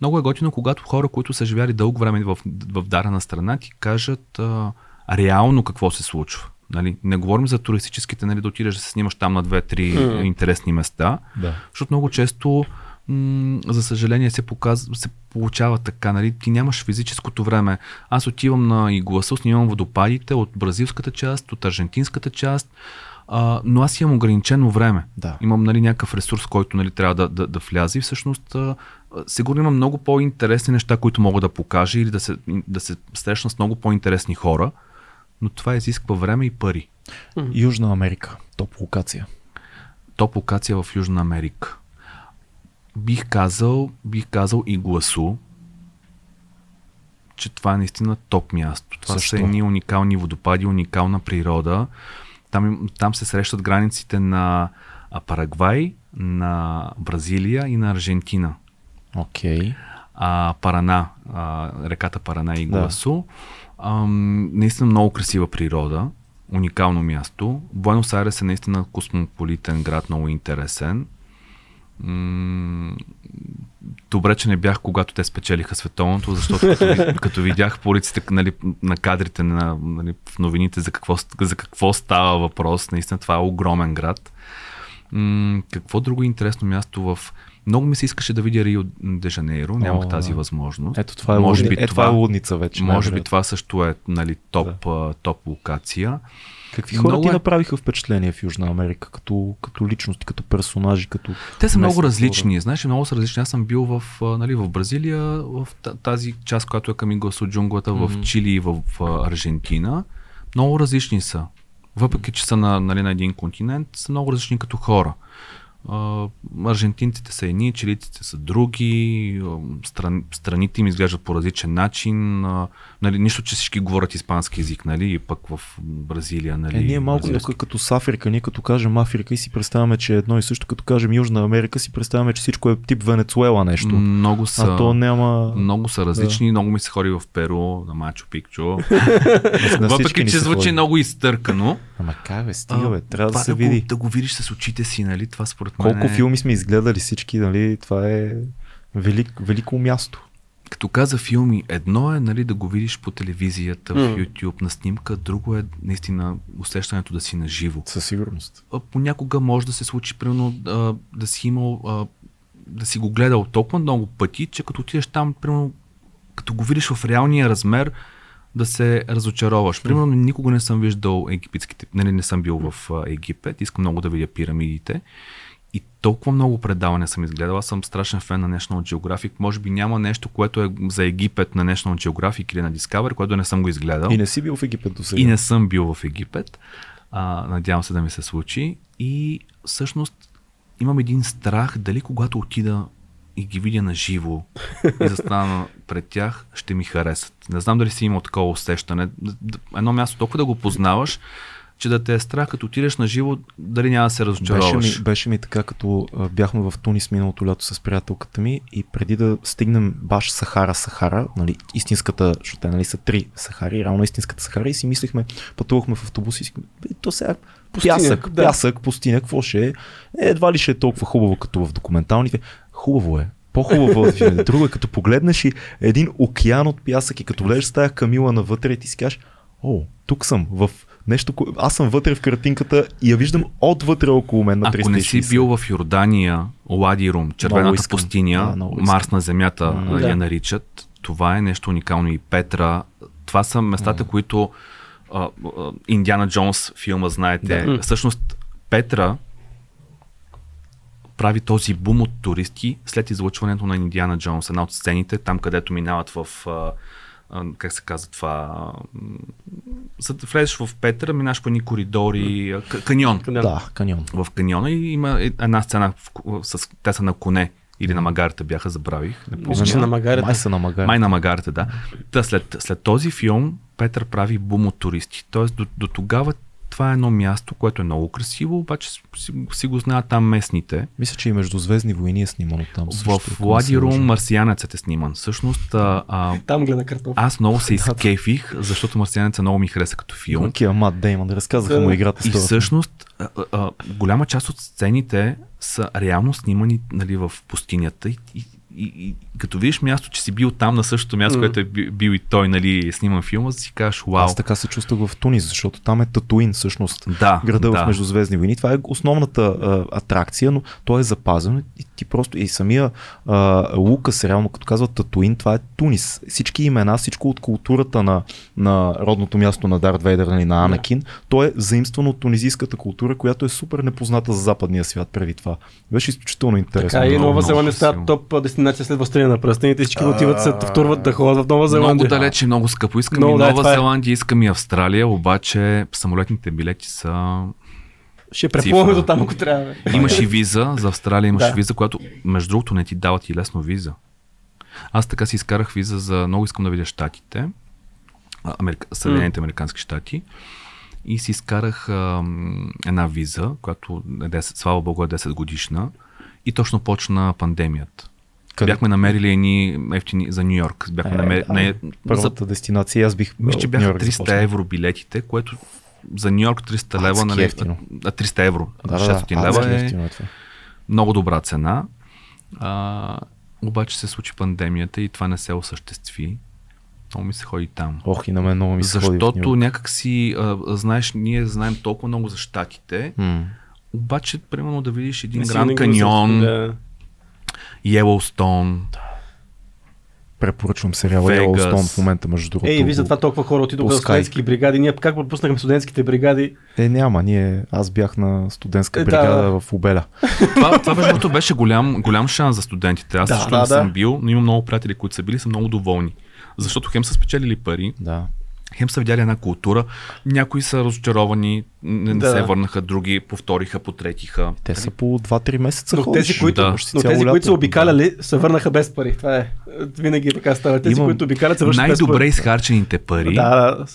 много е готино, когато хора, които са живяли дълго време в, в дарена страна, ти кажат а, реално какво се случва. Нали? Не говорим за туристическите, нали, да отидеш да се снимаш там на две-три mm. интересни места, да. защото много често м- за съжаление се, показва, се получава така, нали? Ти нямаш физическото време. Аз отивам на Игласо, снимам водопадите от бразилската част, от аржентинската част, а, но аз имам ограничено време. Да. Имам нали, някакъв ресурс, който нали, трябва да, да, да вляза и всъщност а, сигурно има много по-интересни неща, които мога да покажа или да се, да се срещна с много по-интересни хора, но това изисква време и пари. Южна Америка, топ локация. Топ локация в Южна Америка бих казал, бих казал и гласу, че това е наистина топ място. Това Също. са едни уникални водопади, уникална природа. Там, там се срещат границите на Парагвай, на Бразилия и на Аржентина. Okay. А, Парана, а, реката Парана и Гласу. Да. наистина много красива природа, уникално място. Буенос Айрес е наистина космополитен град, много интересен добре, че не бях когато те спечелиха световното, защото като, като видях по улиците нали, на кадрите на, нали, в новините за какво, за какво става въпрос, наистина това е огромен град. М- какво друго интересно място в... Много ми се искаше да видя Рио де Жанейро, нямах О, тази възможност. Ето това е, може лудни... би, е, това, това е лудница вече. Може би това също е нали, топ, да. топ локация. Какви хора много ти е... направиха впечатление в Южна Америка, като, като личности, като персонажи, като... Те са много различни, хора. знаеш, много са различни. Аз съм бил в, нали, в Бразилия, в тази част, която е към Иглас от джунглата, mm-hmm. в Чили и в, в Аржентина. Много различни са. Въпреки, че са на, нали, на един континент, са много различни като хора. Uh, аржентинците са едни, чилиците са други, стран, страните им изглеждат по различен начин. Uh, нали, нищо, че всички говорят испански язик, нали, и пък в Бразилия. Нали, е, ние малко бразилски. като с Африка, ние като кажем Африка и си представяме, че е едно и също, като кажем Южна Америка, си представяме, че всичко е тип Венецуела нещо. Много са, а то няма... Много са различни, да. много ми се хори в Перу, на Мачо Пикчо. Въпреки, че звучи ходи. много изтъркано. Ама как бе, стига бе, трябва да се види. Да го видиш с очите си, нали, това според мен Колко е... филми сме изгледали всички, нали, това е велик, велико място като каза филми, едно е нали, да го видиш по телевизията, mm. в YouTube, на снимка, друго е наистина усещането да си на живо. Със сигурност. Понякога може да се случи, примерно, да, да си имал, да си го гледал толкова много пъти, че като отидеш там, примерно, като го видиш в реалния размер, да се разочароваш. Примерно, никога не съм виждал египетските, нали, не съм бил в Египет, искам много да видя пирамидите. И толкова много предавания съм изгледал. Аз съм страшен фен на National Geographic. Може би няма нещо, което е за Египет на National Geographic или на Discovery, което не съм го изгледал. И не си бил в Египет до сега. И не съм бил в Египет. А, надявам се да ми се случи. И всъщност имам един страх дали когато отида и ги видя на живо и застана пред тях, ще ми харесат. Не знам дали си имал такова усещане. Едно място толкова да го познаваш, че да те е страх, като отидеш на живо, дали няма да се разочароваш. Беше ми, беше ми така, като бяхме в Тунис миналото лято с приятелката ми и преди да стигнем баш Сахара, Сахара, нали, истинската, защото те нали, са три Сахари, реално истинската Сахара и си мислихме, пътувахме в автобус и си, то сега пустиня, пясък, да. пясък, пустиня, какво ще е? е? Едва ли ще е толкова хубаво, като в документалните. Хубаво е. По-хубаво е. Друго е, като погледнеш и един океан от пясък и като влезеш с тази камила навътре и ти си кажеш, о, тук съм, в нещо, аз съм вътре в картинката и я виждам отвътре около мен на 360. Ако не си бил в Йордания, Лади Рум, червената пустиня, да, Марс на земята mm, я наричат, това е нещо уникално и Петра. Това са местата, mm. които а, а, Индиана Джонс филма, знаете. Да. Всъщност Петра прави този бум от туристи след излъчването на Индиана Джонс. Една от сцените, там където минават в а, как се казва това, за да влезеш в Петъра, минаш по едни коридори, каньон. Да, каньон. В каньона и има една сцена, с, те са на коне или на магарите бяха, забравих. Не помня. Мисля, на магарите. Май са на магарите. Май на магарите, да. Та след, след този филм Петър прави бум от туристи. Тоест до, до тогава това е едно място, което е много красиво, обаче си, си го знаят там местните. Мисля, че и Междузвездни войни е снимано там. В Владирум Марсианецът е сниман. Всъщност, а, а, там гледа картоф. Аз много се изкефих, защото Марсианецът много ми хареса като филм. Окей, Мат Деймон, да разказаха му играта. И всъщност, а, а, голяма част от сцените са реално снимани нали, в пустинята и, и, и, и като видиш място, че си бил там на същото място, mm. което е бил и той, нали, сниман филма, си кажеш, вау. Аз така се чувствах в Тунис, защото там е Татуин, всъщност. Да, града да. в Междузвездни войни. Това е основната а, атракция, но той е запазен и ти просто и самия а, Лукас, реално като казва Татуин, това е Тунис. Всички имена, всичко от културата на, на родното място на Дарт Вейдер, нали, на Анакин, yeah. то е заимствано от тунизийската култура, която е супер непозната за западния свят преди това. Беше изключително интересно. Така и Нова Зеландия топ дестинация след Възстание на пръстените, всички отиват, се втурват да ходят в Нова Зеландия. Много далече, много скъпо. Искам много, и Нова да, е. Зеландия, искам и Австралия, обаче самолетните билети са ще препълнем до там, ако трябва. Имаш и виза, за Австралия имаш да. виза, която между другото не ти дават и лесно виза. Аз така си изкарах виза за много искам да видя щатите, Америка, Съединените mm. американски щати. И си изкарах а, една виза, която е 10, слава богу е 10 годишна. И точно почна пандемията. Къде? Бяхме намерили едни ефтини за Нью Йорк. Бяхме е, намерили. Не, първата за... дестинация, аз бих. Мисля, че бяха 300 започна. евро билетите, което за Нью Йорк 300 лева, нали, ефтино. 300 евро, да, 600 да, лева е, е много добра цена. А, обаче се случи пандемията и това не се осъществи. Много ми се ходи там. Ох, и на мен много ми се Защото ходи. Защото някак си, а, знаеш, ние знаем толкова много за щатите, м обаче, примерно да видиш един Гранд каньон, да. Йелоустон. Препоръчвам сериала Yellowstone в момента, между другото. Ей, вижда това толкова хора отидоха в студентски бригади. Ние как пропуснахме студентските бригади? Е, няма. Ние, аз бях на студентска бригада да. в Обеля. това, това между беше голям, голям шанс за студентите. Аз да, също да, не съм да. бил, но имам много приятели, които са били, са много доволни. Защото хем са спечелили пари, да хем са видяли една култура, някои са разочаровани, не, да. се върнаха, други повториха, потретиха. Те са по 2-3 месеца но ходиш. Тези, които, да. но тези, които са обикаляли, да. се върнаха без пари. Това е. Винаги е така става. Тези, Имам... които обикалят, се вършат Най-добре без пари. изхарчените пари да.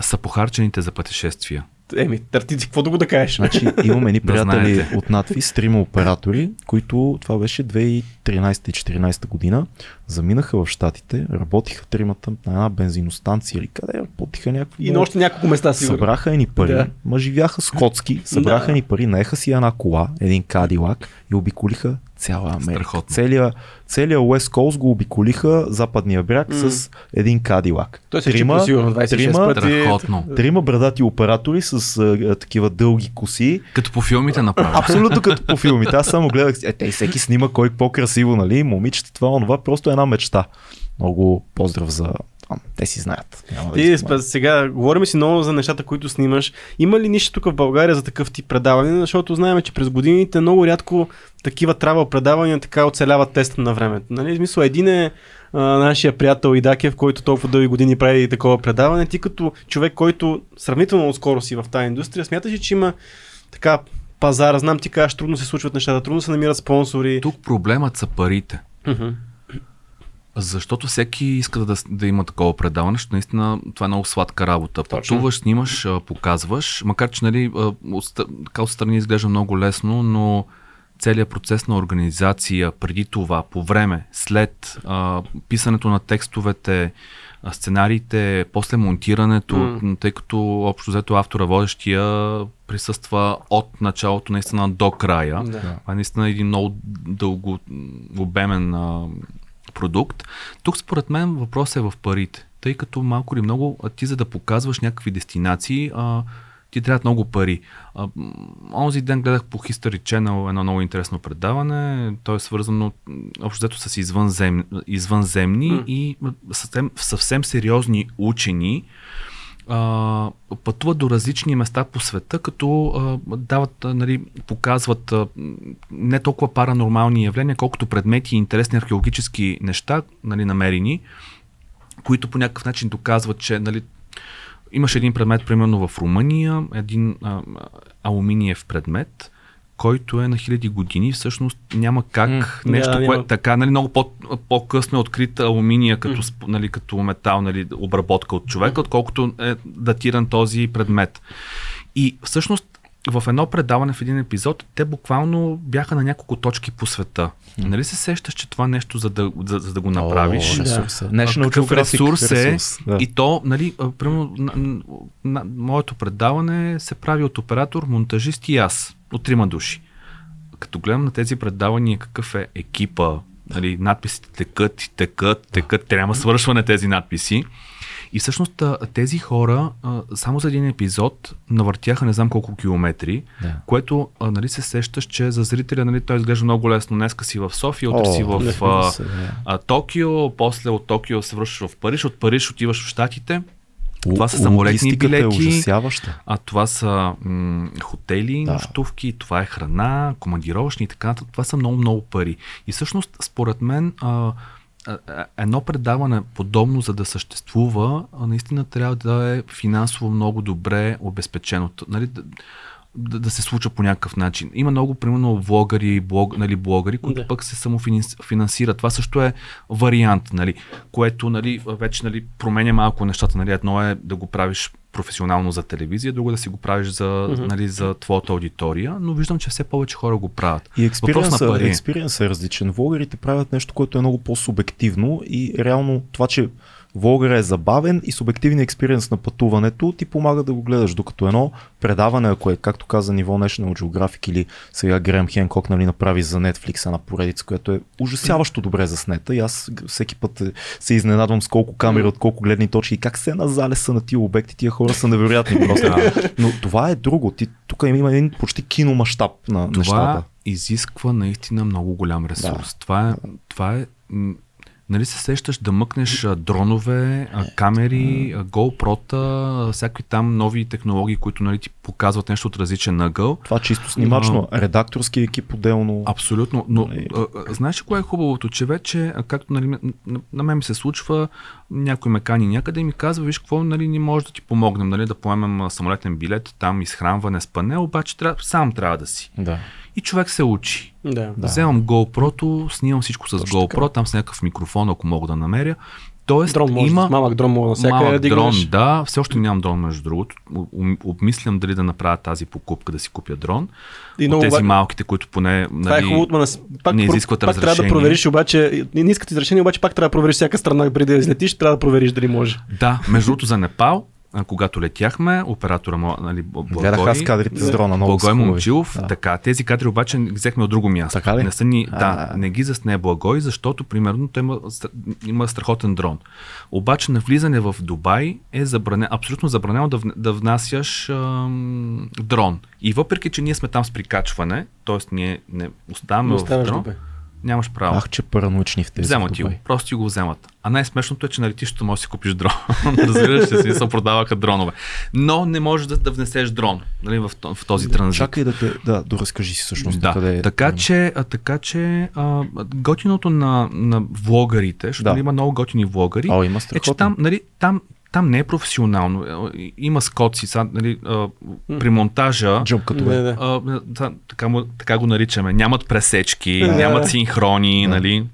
са похарчените за пътешествия. Еми, търтици, какво да го да кажеш? Значи, имаме ни приятели да от надвис, трима оператори, които това беше 2013-2014 година, заминаха в Штатите, работиха тримата на една бензиностанция или къде работиха някакви. И на още няколко места си. Събраха ни пари, да. ма живяха скотски, събраха да. ни пари, наеха си една кола, един кадилак и обиколиха цяла Америка. Целия, целия Уест Коуст го обиколиха западния бряг mm. с един кадилак. Той се трима, сигурно 26 трима. Трима брадати оператори с а, такива дълги коси. Като по филмите направо. Абсолютно като по филмите. Аз само гледах, е, те всеки снима кой по-красиво, нали? Момичета, това, онова, просто една мечта. Много поздрав за те си знаят. Ти, да сега говорим си много за нещата, които снимаш. Има ли нищо тук в България за такъв тип предаване? Защото знаем, че през годините много рядко такива трава предавания така оцеляват теста на времето. Нали? В смисъл, един е а, нашия приятел Идакев, който толкова дълги години прави такова предаване. Ти като човек, който сравнително отскоро си в тази индустрия, смяташ ли, че има така пазара, знам ти кажеш, трудно се случват нещата, трудно се намират спонсори. Тук проблемът са парите. Uh-huh. Защото всеки иска да, да има такова предаване, защото наистина това е много сладка работа. Точно. Пътуваш, снимаш, показваш, макар че нали, така отстрани изглежда много лесно, но целият процес на организация преди това, по време, след а, писането на текстовете, сценариите, после монтирането, mm. тъй като общо взето автора водещия присъства от началото наистина до края. Да. Е наистина един много дълго обемен а, продукт. Тук според мен въпросът е в парите. Тъй като малко или много ти за да показваш някакви дестинации, а, ти трябват много пари. А, онзи ден гледах по History Channel едно много интересно предаване. То е свързано общо взето с извънзем, извънземни mm. и съвсем, съвсем сериозни учени, а, пътуват до различни места по света, като а, дават, а, нали, показват а, не толкова паранормални явления, колкото предмети и интересни археологически неща, нали, намерени, които по някакъв начин доказват, че нали, имаше един предмет, примерно в Румъния, един а, алуминиев предмет, който е на хиляди години, всъщност няма как mm, нещо, да, което така, нали, много по, по-късно е открит алуминия като, mm. нали, като метал, нали, обработка от човека, mm. отколкото е датиран този предмет. И всъщност в едно предаване, в един епизод, те буквално бяха на няколко точки по света. Mm. Нали се сещаш, че това нещо, за да, за, за да го направиш, ресурс, да. какъв ресурс е, ресурс, да. и то, нали, примерно, на, на, на, моето предаване се прави от оператор, монтажист и аз от трима души. Като гледам на тези предавания какъв е екипа, нали, надписите текат текат, текат, трябва свършване тези надписи. И всъщност тези хора само за един епизод навъртяха не знам колко километри, да. което нали, се сещаш, че за зрителя нали, той изглежда много лесно. Днеска си в София, утре си в а, а, Токио, после от Токио се връщаш в Париж, от Париж отиваш в Штатите. Това са самолетни е билети, е а това са м- хотели, да. нощувки, това е храна, командировъчни и така нататък. Това са много, много пари. И всъщност, според мен, а, едно предаване подобно, за да съществува, наистина трябва да е финансово много добре обезпечено. Нали, да, да се случва по някакъв начин. Има много, примерно, влогари, блог, нали, блогъри, които да. пък се самофинансират. Това също е вариант, нали, което нали, вече нали, променя малко нещата. Нали. Едно е да го правиш професионално за телевизия, друго да си го правиш за, mm-hmm. нали, за твоята аудитория, но виждам, че все повече хора го правят. И експириенс е различен. Влогерите правят нещо, което е много по-субективно и реално това, че Влогъра е забавен и субективен експириенс на пътуването ти помага да го гледаш, докато едно предаване, ако е, както каза ниво National Geographic или сега Грем Хенкок нали, направи за Netflix една поредица, която е ужасяващо добре заснета и аз всеки път се изненадвам с колко камери, от колко гледни точки и как се на залеса на тия обекти, тия хора са невероятни просто. Но това е друго. Ти, тук има един почти киномащаб на това нещата. изисква наистина много голям ресурс. Да. Това е, това е Нали се сещаш да мъкнеш дронове, камери, GoPro-та, всякакви там нови технологии, които нали, ти показват нещо от различен ъгъл. Това чисто снимачно, а, редакторски екип отделно. Абсолютно, но нали... а, знаеш кое е хубавото, че вече, както нали, на, на мен ми се случва, някой ме кани някъде и ми казва, виж какво, нали, не може да ти помогнем, нали, да поемем самолетен билет, там изхранване, спане, обаче трябва, сам трябва да си. Да и човек се учи. Да. Вземам GoPro-то, снимам всичко с Точно GoPro, така. там с някакъв микрофон, ако мога да намеря. Тоест, дрон може, има малък дрон мога да всяка малък да дрон, да. Все още нямам дрон, между другото. Обмислям дали да направя тази покупка, да си купя дрон. И много, тези малките, които поне нали, това е нали, хубаво, пак, не изискват пак разрешение. трябва да провериш, обаче, не искат изрешение, обаче пак трябва да провериш всяка страна преди да излетиш, трябва да провериш дали може. Да, между другото за Непал когато летяхме, оператора му, нали, Благой, Гледах аз кадрите с дрона, много Благой Момчилов, да. така, тези кадри обаче взехме от друго място. Така ли? Не, са ни, да, не ги засне Благой, защото, примерно, той има, има страхотен дрон. Обаче на влизане в Дубай е забранено, абсолютно забранено да, да внасяш ам, дрон. И въпреки, че ние сме там с прикачване, т.е. ние не оставаме в дрон, Нямаш право. Ах, че параноични в тези. Вземат ти го. Просто ти го вземат. А най-смешното е, че на летището можеш да си купиш дрон. Разбираш се, си се продаваха дронове. Но не можеш да, да внесеш дрон нали, в, в този транзит. Чакай да те, да, доразкажи си всъщност да. къде е. Така че, а, така че а, готиното на, на влогарите, защото да. има много готини влогари, О, има е, че там, нали, там там не е професионално. Има скоци, са, нали, а, при монтажа. Джоб като е. А, така, така го наричаме. Нямат пресечки, нямат синхрони, нали.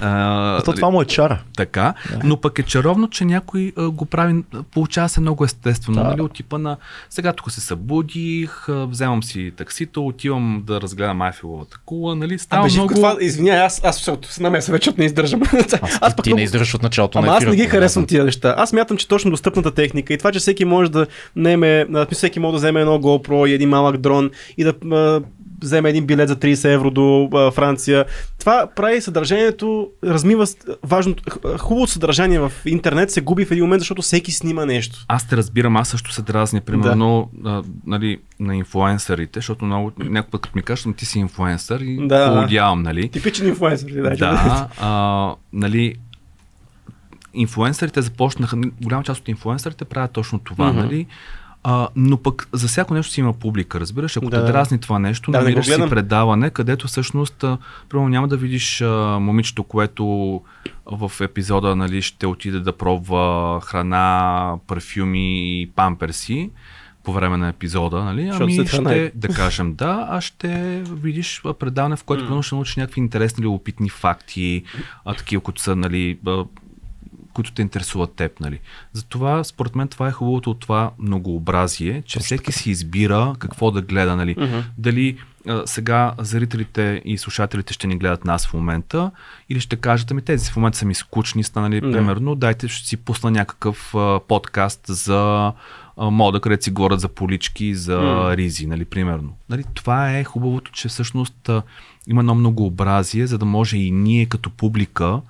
А, то това му е чара. Така, да. но пък е чаровно, че някой а, го прави, получава се много естествено, да. нали, от типа на сега тук се събудих, а, вземам си таксито, отивам да разгледам Айфеловата кула, нали, става Абе, много... Това, извиняй, аз, аз се намеса вече не издържам. Аз, аз ти, ти не издържаш от началото Ама на аз не ги харесвам тия неща. Аз мятам, че точно достъпната техника и това, че всеки може да неме, всеки може да вземе едно GoPro и един малък дрон и да вземе един билет за 30 евро до а, Франция. Това прави съдържанието, размива важното, хубавото съдържание в интернет се губи в един момент, защото всеки снима нещо. Аз те разбирам, аз също се дразня, примерно, да. а, нали, на инфлуенсърите, защото много, някой път като ми кажат, ти си инфлуенсър и да. поводявам, нали? Типичен инфлуенсър, да. Да, а, нали, инфлуенсърите започнаха, голяма част от инфлуенсърите правят точно това, mm-hmm. нали? А, но пък за всяко нещо си има публика, разбираш. Ако да, те дразни това нещо, да, намираш си предаване, където всъщност, примерно няма да видиш а, момичето, което в епизода нали, ще отиде да пробва храна, парфюми и памперси по време на епизода, нали? Ами ще, да кажем да, а ще видиш предаване, в което mm. ще научиш някакви интересни, любопитни факти, а, такива, които са, нали, които те интересуват теб. Нали. Затова, според мен, това е хубавото от това многообразие, че Точно всеки така. си избира какво да гледа. Нали. Uh-huh. Дали а, сега зрителите и слушателите ще ни гледат нас в момента или ще кажат, ами тези в момента са ми скучни, станали, uh-huh. примерно, дайте ще си пусна някакъв а, подкаст за мода, където си говорят за полички, за uh-huh. ризи, нали, примерно. Нали, това е хубавото, че всъщност има едно многообразие, за да може и ние като публика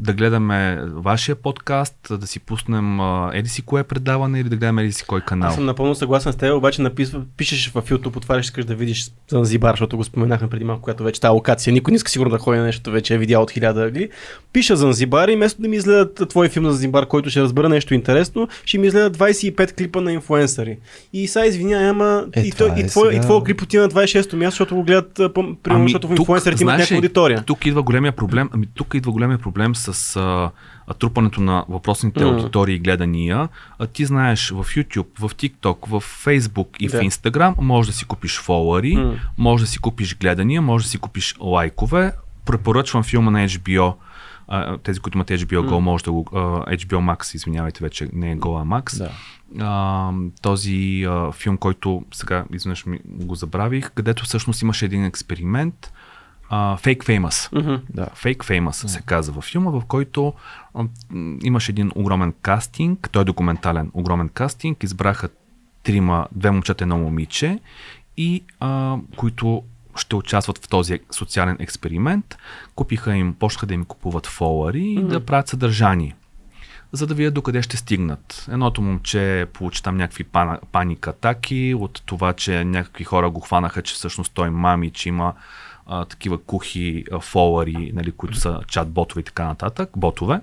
да гледаме вашия подкаст, да си пуснем еди си кое предаване или да гледаме еди си кой канал. Аз съм напълно съгласен с теб, обаче написва, пишеш в YouTube, отваряш, искаш да видиш Занзибар, защото го споменахме преди малко, която вече тази локация. Никой не иска сигурно да ходи на нещо, вече е видял от хиляда ъгли. Пиша Занзибар и вместо да ми изгледат твой филм за Занзибар, който ще разбера нещо интересно, ще ми изгледат 25 клипа на инфуенсъри. И сега извиняй, ама е, и, той, е и, твой, и твой клип отива на 26-то място, защото го гледат, примерно, ами, защото в инфуенсърите имат някаква аудитория. Тук идва големия проблем, ами тук идва големия проблем с а, а, трупането на въпросните mm. аудитории и гледания, а, ти знаеш в YouTube, в TikTok, в Facebook и да. в Instagram може да си купиш фолуари, mm. може да си купиш гледания, може да си купиш лайкове. Препоръчвам филма на HBO, а, тези, които имат HBO mm. Go, може да го... HBO Max, извинявайте, вече не е Go, а Max. Да. Uh, този uh, филм, който сега изведнъж го забравих, където всъщност имаше един експеримент, Fake Famous. Mm-hmm. Да. Fake Famous mm-hmm. се казва във филма, в който uh, имаше един огромен кастинг, той е документален огромен кастинг, избраха трима, две момчета, едно момиче и uh, които ще участват в този социален експеримент, купиха им, почнаха да им купуват фолари mm-hmm. и да правят съдържание за да видят докъде ще стигнат. Едното момче получи там някакви паник атаки от това, че някакви хора го хванаха, че всъщност той мами, че има а, такива кухи а, фолари, нали, които са чат-ботове и така нататък, ботове.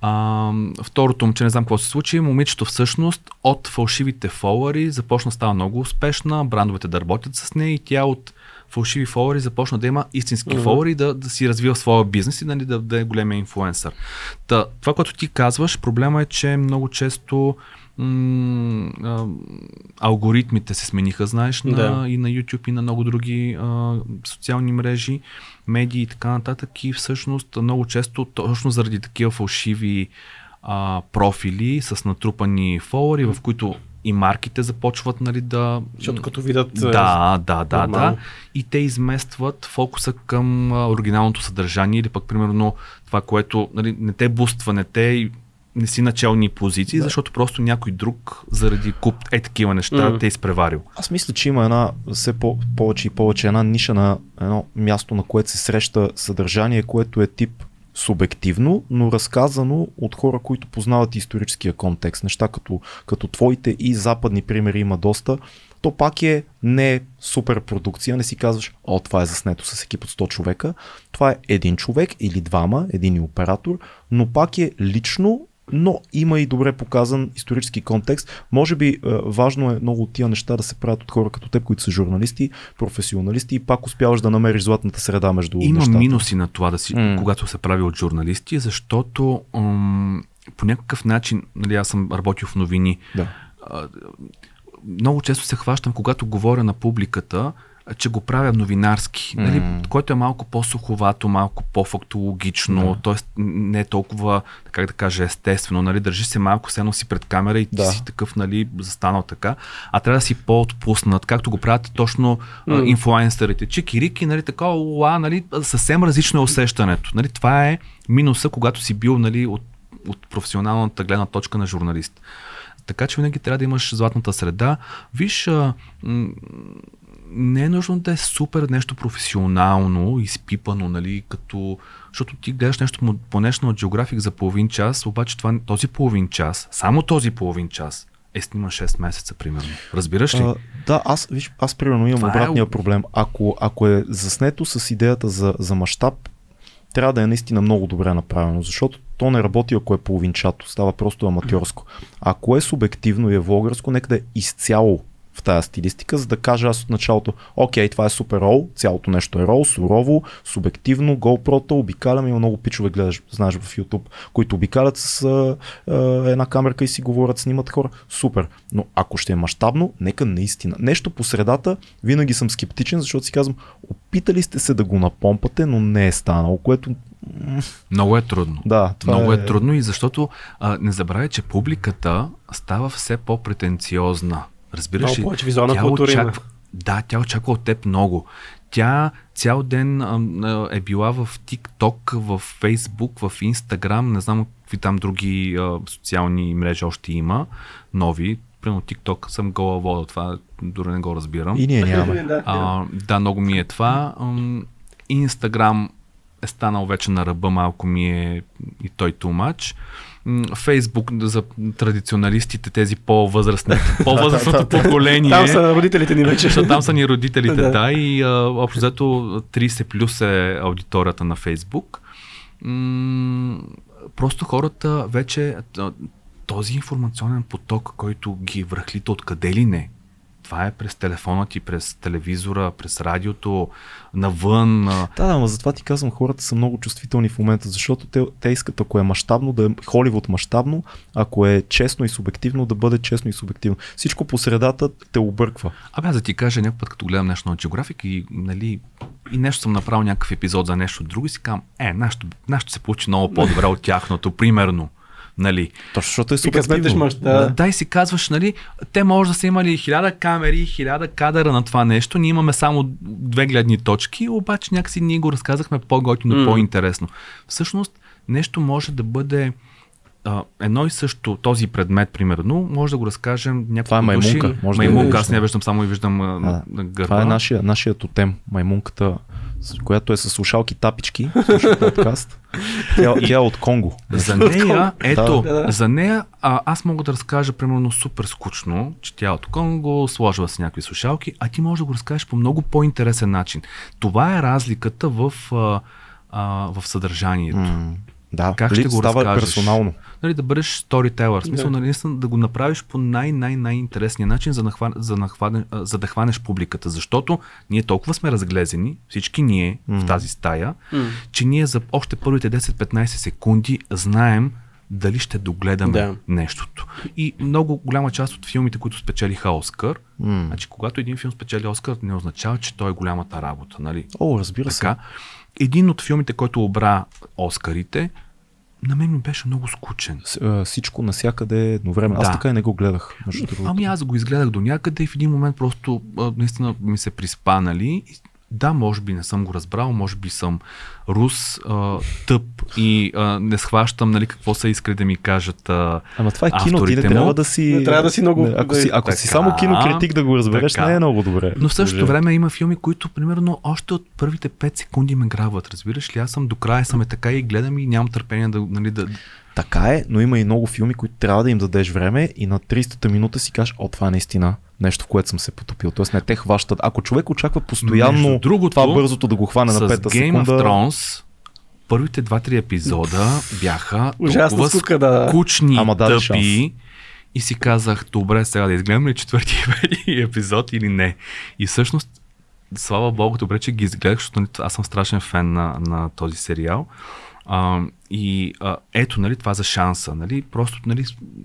А, второто момче, не знам какво се случи, момичето всъщност от фалшивите фолари започна да става много успешна, брандовете да работят с нея и тя от фалшиви фолари започна да има истински mm-hmm. фолари, да, да си развива своя бизнес и нали, да, да е големия инфлуенсър. Та, това, което ти казваш, проблема е, че много често м- алгоритмите се смениха, знаеш, на, да. и на YouTube и на много други а, социални мрежи, медии и така нататък. И всъщност много често, точно заради такива фалшиви а, профили с натрупани фолуари, в които и марките започват нали, да... Защото като видят... Е, да, да, да, да. И те изместват фокуса към оригиналното съдържание или пък примерно това, което нали, не те буства, не те не си начални позиции, да. защото просто някой друг заради куп е такива неща mm. те е изпреварил. Аз мисля, че има една все по- повече и повече една ниша на едно място, на което се среща съдържание, което е тип субективно, но разказано от хора, които познават историческия контекст. Неща като, като твоите и западни примери има доста. То пак е не супер продукция, не си казваш, о, това е заснето с екип от 100 човека. Това е един човек или двама, един оператор, но пак е лично но има и добре показан исторически контекст. Може би е, важно е много от тия неща да се правят от хора като теб, които са журналисти, професионалисти и пак успяваш да намериш златната среда между Има нещата. минуси на това, да си, mm. когато се прави от журналисти, защото м- по някакъв начин, нали, аз съм работил в новини, да. много често се хващам, когато говоря на публиката, че го правя новинарски, mm. нали, което е малко по-суховато, малко по-фактологично, yeah. т.е. не е толкова, как да кажа, естествено, нали, държи се малко, сено си пред камера и ти да. си такъв, нали, застанал така, а трябва да си по-отпуснат, както го правят точно mm. инфлуенсърите. Чики-рики, нали, така, уа, нали, съвсем различно е усещането. Нали, това е минуса, когато си бил, нали, от, от професионалната гледна точка на журналист. Така че винаги трябва да имаш златната среда. Виж, а, м- не е нужно да е супер нещо професионално, изпипано, нали, като... Защото ти гледаш нещо по от Geographic за половин час, обаче това, този половин час, само този половин час, е снима 6 месеца, примерно. Разбираш ли? А, да, аз, виж, аз примерно имам това е обратния е... проблем. Ако, ако е заснето с идеята за, за мащаб, трябва да е наистина много добре направено, защото то не работи ако е половинчато, става просто аматьорско. Ако е субективно и е влогърско, нека да е изцяло в тази стилистика, за да кажа аз от началото, окей, това е супер рол, цялото нещо е рол, сурово, субективно, GoPro-та, обикалям, има много пичове, гледаш, знаеш в YouTube, които обикалят с а, а, една камерка и си говорят, снимат хора, супер. Но ако ще е мащабно, нека наистина. Нещо по средата, винаги съм скептичен, защото си казвам, опитали сте се да го напомпате, но не е станало, което много е трудно. Да, това Много е... е трудно и защото а, не забравяй, че публиката става все по-претенциозна. Разбираш ли? повече визуална тя култура очаква, Да, тя очаква от теб много. Тя цял ден а, е била в TikTok, в Facebook, в Instagram, не знам какви там други а, социални мрежи още има, нови. Примерно TikTok съм гола вода, това дори не го разбирам. И ние нямаме. А, да, много ми е това. Instagram е станал вече на ръба, малко ми е и той too much. Фейсбук за традиционалистите, тези по-възрастни, по-възрастното поколение. Там са родителите ни вече. Защото там са ни родителите, да. и а, общо взето 30 плюс е аудиторията на Фейсбук. М- просто хората вече този информационен поток, който ги връхлита откъде ли не, това е през телефона ти, през телевизора, през радиото, навън. Да, да, но затова ти казвам, хората са много чувствителни в момента, защото те, те искат, ако е мащабно, да е Холивуд мащабно, ако е честно и субективно, да бъде честно и субективно. Всичко по средата те обърква. Абе, аз да ти кажа някой път, като гледам нещо на Geographic и, нали, и нещо съм направил някакъв епизод за нещо друго и си казвам, е, нашето, нашето се получи много по-добре от тяхното, примерно. Нали. Точно защото е субективно. Да. да, и си казваш, нали, те може да са имали хиляда камери, хиляда кадъра на това нещо, ние имаме само две гледни точки, обаче някакси ние го разказахме по-готино, mm. по-интересно. Всъщност, нещо може да бъде а, едно и също този предмет, примерно, може да го разкажем някакво Това е маймунка. Души. Може маймунка, да аз не виждам, само и виждам а, гърба. Това е нашия, нашия тотем, маймунката която е с слушалки тапички, подкаст. Тя, тя е от Конго. За нея, ето, да, да. за нея а, аз мога да разкажа примерно супер скучно, че тя е от Конго, сложила с някакви слушалки, а ти можеш да го разкажеш по много по-интересен начин. Това е разликата в, а, а, в съдържанието. Mm. Да, как ще го става разкажеш? персонално. Нали, да бъдеш storyteller. В смисъл, да. нали, да го направиш по най-най-най-интересния начин, за, нахва, за, нахване, за да хванеш публиката. Защото ние толкова сме разглезени, всички ние mm. в тази стая, mm. че ние за още първите 10-15 секунди знаем дали ще догледаме да. нещото. И много голяма част от филмите, които спечелиха Оскар, mm. значи когато един филм спечели Оскар, не означава, че той е голямата работа. Нали? О, разбира така, се един от филмите, който обра Оскарите, на мен ми беше много скучен. С, всичко навсякъде едновременно. Да. Аз така и не го гледах. Ами аз го изгледах до някъде и в един момент просто наистина ми се приспа, нали? Да, може би не съм го разбрал, може би съм рус, а, тъп и а, не схващам нали, какво са искали да ми кажат а, Ама това е кино, ти не му. трябва да си... Не трябва да си много... Ако си, ако така, си само кинокритик да го разбереш, така. не е много добре. Но в същото време има филми, които примерно още от първите 5 секунди ме грабват. Разбираш ли? Аз съм до края съм е така и гледам и нямам търпение да, нали, да, така е, но има и много филми, които трябва да им дадеш време и на 300-та минута си кажеш, о, това е наистина нещо, в което съм се потопил. Тоест не те хващат. Ако човек очаква постоянно другото, това бързото да го хване на пета Game секунда... Of Thrones, първите 2-3 епизода бяха толкова скука, да. скучни, Ама тъпи. Шанс. И си казах, добре, сега да изгледам ли четвърти епизод или не. И всъщност, слава богу, добре, че ги изгледах, защото нали, аз съм страшен фен на, на този сериал. А, и а, ето, нали, това за шанса. Нали, просто, нали,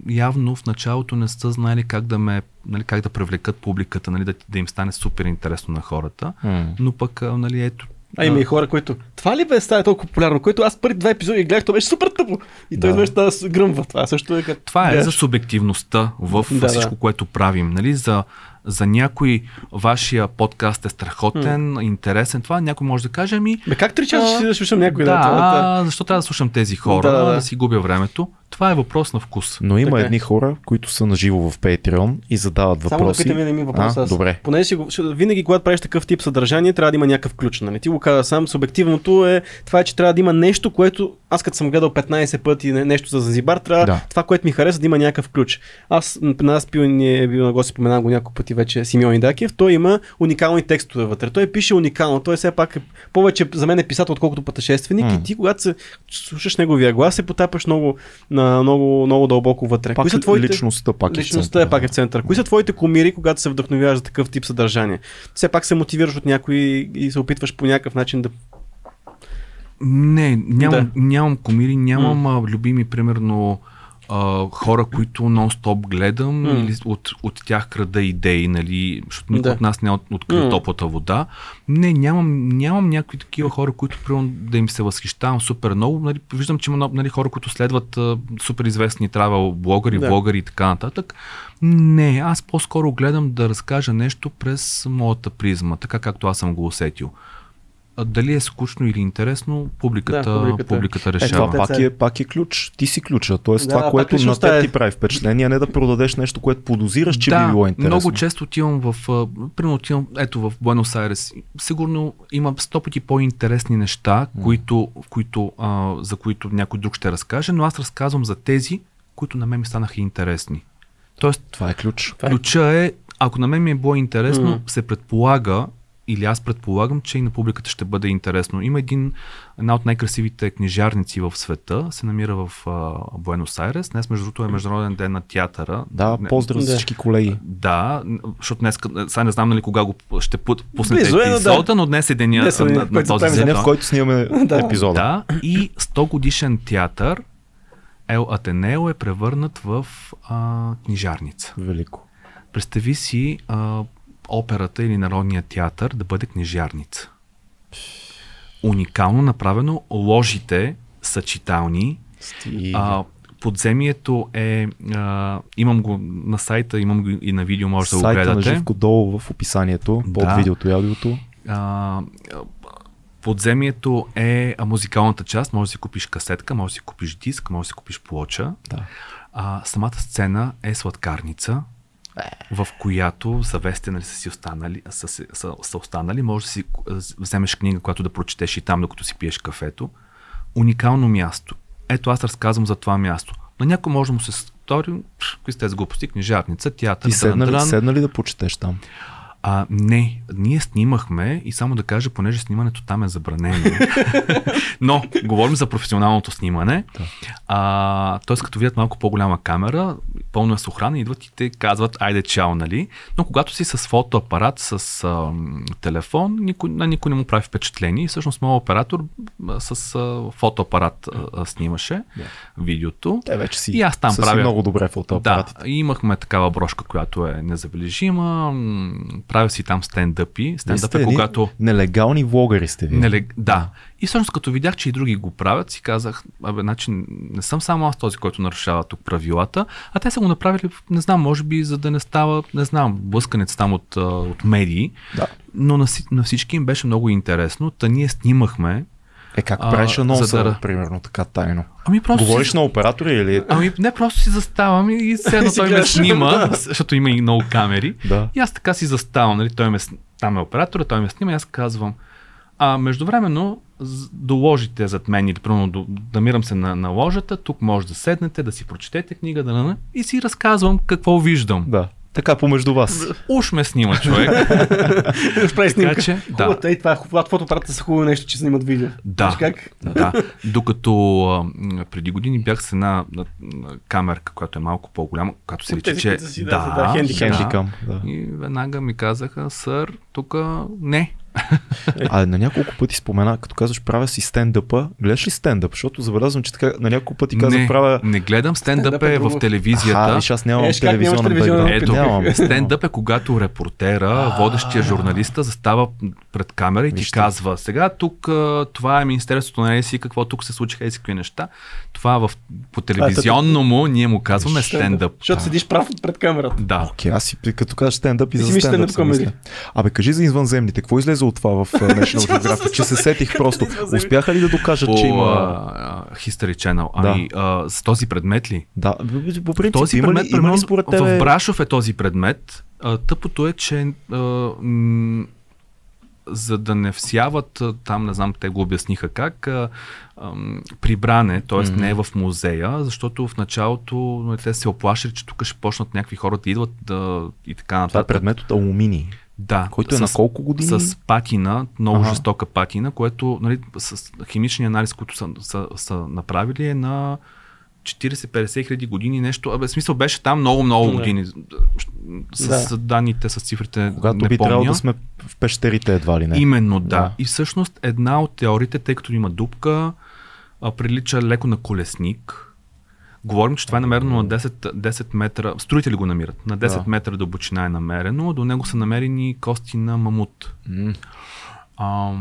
явно в началото не са знали как да ме, нали, как да привлекат публиката, нали, да, да им стане супер интересно на хората. Mm. Но пък, а, нали, ето, а има и хора, които. Това ли бе става толкова популярно, което аз първи два епизоди гледах, то беше супер тъпо. И той да. да се гръмва. Това също е като. Това е за субективността в да, всичко, да. което правим. Нали? За за някой вашия подкаст е страхотен, mm. интересен, това някой може да каже ми... Бе, как три часа ще да слушам някой? Да, да, защо трябва да слушам тези хора, да, да. да си губя времето. Това е въпрос на вкус. Но има така. Е. едни хора, които са наживо в Patreon и задават въпроси. Само да ми въпрос. А, добре. Понеже си, винаги, когато правиш такъв тип съдържание, трябва да има някакъв ключ. Нали? Ти го каза сам. Субективното е това, е, че трябва да има нещо, което аз като съм гледал 15 пъти нещо за Занзибар, трябва да. това, което ми харесва, да има някакъв ключ. Аз на нас пил, ни е бил на гости, споменавам го няколко пъти вече Симеон Идакиев, той има уникални текстове вътре. Той пише уникално. Той все пак е повече за мен е писател, отколкото пътешественик. Mm. И ти, когато се слушаш неговия глас, се потапаш много, на, много, много дълбоко вътре. Пак Кои са твоите... Личността пак е Личността е пак е в център. Кои са твоите комири, когато се вдъхновяваш за такъв тип съдържание? Все пак се мотивираш от някой и се опитваш по някакъв начин да не, нямам, да. нямам комири, нямам mm. любими, примерно, а, хора, които нон-стоп гледам mm. или от, от тях крада идеи, нали, защото никой да. от нас не е от, открил mm. топлата вода. Не, нямам, нямам някакви такива хора, които примерно да им се възхищавам супер много. Нали, виждам, че има нали, хора, които следват а, супер известни травел блогъри, да. блогъри и така нататък. Не, аз по-скоро гледам да разкажа нещо през моята призма, така както аз съм го усетил дали е скучно или интересно, публиката, да, публиката. публиката решава. Е, това пак е, пак е ключ. Ти си ключа. Тоест да, това, което на теб ти прави впечатление, не да продадеш нещо, което подозираш, че да, би било интересно. много често отивам в, примерно отивам, ето в Буенос Айрес. Сигурно има сто пъти по-интересни неща, mm. които, които, а, за които някой друг ще разкаже, но аз разказвам за тези, които на мен ми станаха интересни. Тоест, това е ключ. Ключа е, ако на мен ми е било интересно, mm. се предполага, или аз предполагам, че и на публиката ще бъде интересно. Има един, една от най-красивите книжарници в света, се намира в Буенос Айрес. Днес, между другото, е Международен ден на театъра. Да, поздрав за всички колеги. Да, защото днес, сега не знам нали кога го ще пуснете е, епизода, да. но днес е деня днес е, на, на този ден. в който снимаме да. епизода. Да, и 100 годишен театър Ел Атенео е превърнат в а, книжарница. Велико. Представи си а, операта или народния театър да бъде книжарница. Уникално направено, ложите са читални. А, подземието е, а, имам го на сайта, имам го и на видео, може да го гледате. Сайта на Живко долу в описанието, под да. видеото и аудиото. А, подземието е музикалната част, може да си купиш касетка, може да си купиш диск, може да си купиш плоча. Да. А, самата сцена е сладкарница, в която завесте нали, са си останали, са, са, са останали, може да си вземеш книга, която да прочетеш и там, докато си пиеш кафето. Уникално място. Ето аз разказвам за това място. На някой може да му се стори, какви сте с глупости, книжарница, театър. Ти седна ли, седна ли да почетеш там? А, не, ние снимахме и само да кажа, понеже снимането там е забранено. Но, говорим за професионалното снимане. А, Тоест, като видят малко по-голяма камера, пълно е с охрана, идват и те казват, айде чао, нали? Но когато си с фотоапарат, с а, телефон, никой, на никой не му прави впечатление. И всъщност моят оператор с а, фотоапарат а, снимаше yeah. видеото. Те вече си, и аз там правя. много добре фотоапаратите. Да, имахме такава брошка, която е незабележима правя си там стендъпи. Стендъп е когато... Нелегални влогъри сте ви. Нелег... Да. И всъщност като видях, че и други го правят, си казах, абе, значи не съм само аз този, който нарушава тук правилата, а те са го направили, не знам, може би за да не става, не знам, блъсканец там от, от медии. Да. Но на, на всички им беше много интересно. Та ние снимахме е, как правиш анонса, да... примерно, така тайно? Ами просто Говориш си... на оператори или... Ами не, просто си заставам и седно той ме снима, защото има и много камери. Да. И аз така си заставам, нали, той ме, там е оператора, той ме снима и аз казвам, а междувременно доложите зад мен или примерно намирам се на, на ложата, тук може да седнете, да си прочетете книга, да, и си разказвам какво виждам. Да. Така помежду вас. Уж ме снима човек. прави снимка. Че, да. Ей, това, е фотоапарата са хубаво нещо, че снимат видео. Да, как? да. Докато а, преди години бях с една а, камерка, която е малко по-голяма, която се рече, че... Си, да, да, да, хендикам. Да. И веднага ми казаха, сър, тук не, а на няколко пъти спомена, като казваш правя си стендъпа, гледаш ли стендъп? Защото забелязвам, че така на няколко пъти казвам не, правя... Не гледам стендъп, стендъп е, в телевизията. А, виж, аз нямам е, телевизионен. Ето, нямам. стендъп е когато репортера, водещия журналиста застава пред камера и ти казва, сега тук това е Министерството на ЕСИ, какво тук се случиха и какви неща. Това в, по телевизионно му ние му казваме стендъп. Защото седиш прав пред камерата. Да. Окей, аз си като кажа стендъп и за стендъп. Абе, кажи за извънземните, какво излезе от това в National Geographic, че се сетих просто. Успяха ли да докажат, по, че има... Uh, History Channel. Ами, да. uh, с този предмет ли? Да, по принцип, този има предмет, ли, има ли според тебе... В Брашов е този предмет. Uh, тъпото е, че uh, м- за да не всяват, там не знам, те го обясниха как, а, а, прибране, т.е. Mm-hmm. не е в музея, защото в началото нали, те се оплашили, че тук ще почнат някакви хора да идват да, и така нататък. Това е предмет от алумини. Да. Който е с, на колко години? С патина, много ага. жестока патина, което нали, с химичния анализ, който са, са, са направили е на 40-50 хиляди години нещо. Абе, смисъл беше там много-много години. С, да. с данните, с цифрите. Когато не би помня. трябвало да сме в пещерите едва ли не. Именно, да. да. И всъщност една от теориите, тъй като има дупка, а, прилича леко на колесник Говорим, че това е намерено на 10, 10 метра. Строители го намират. На 10 да. метра дълбочина е намерено. До него са намерени кости на мамут. Mm. А,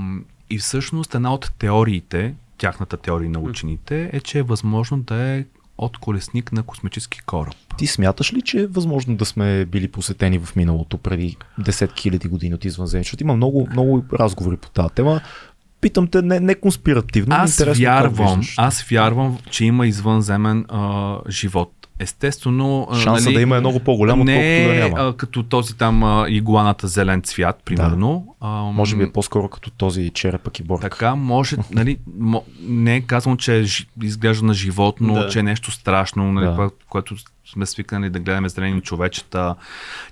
и всъщност една от теориите, тяхната теория на учените, е, че е възможно да е от колесник на космически кораб. Ти смяташ ли, че е възможно да сме били посетени в миналото преди десетки хиляди години от извънземни? Защото има много, много разговори по тази тема питам те не, не конспиративно. Аз вярвам, аз вярвам, че има извънземен а, живот. Естествено. Шанса нали, да има е много по-голям, не да няма. А, като този там а, игуаната зелен цвят, примерно. Да. А, може би е по-скоро като този черепък и борг. Така, може, нали, не е казвам, че е, изглежда на животно, да. че е нещо страшно, нали, да. което сме свикнали да гледаме зелени човечета,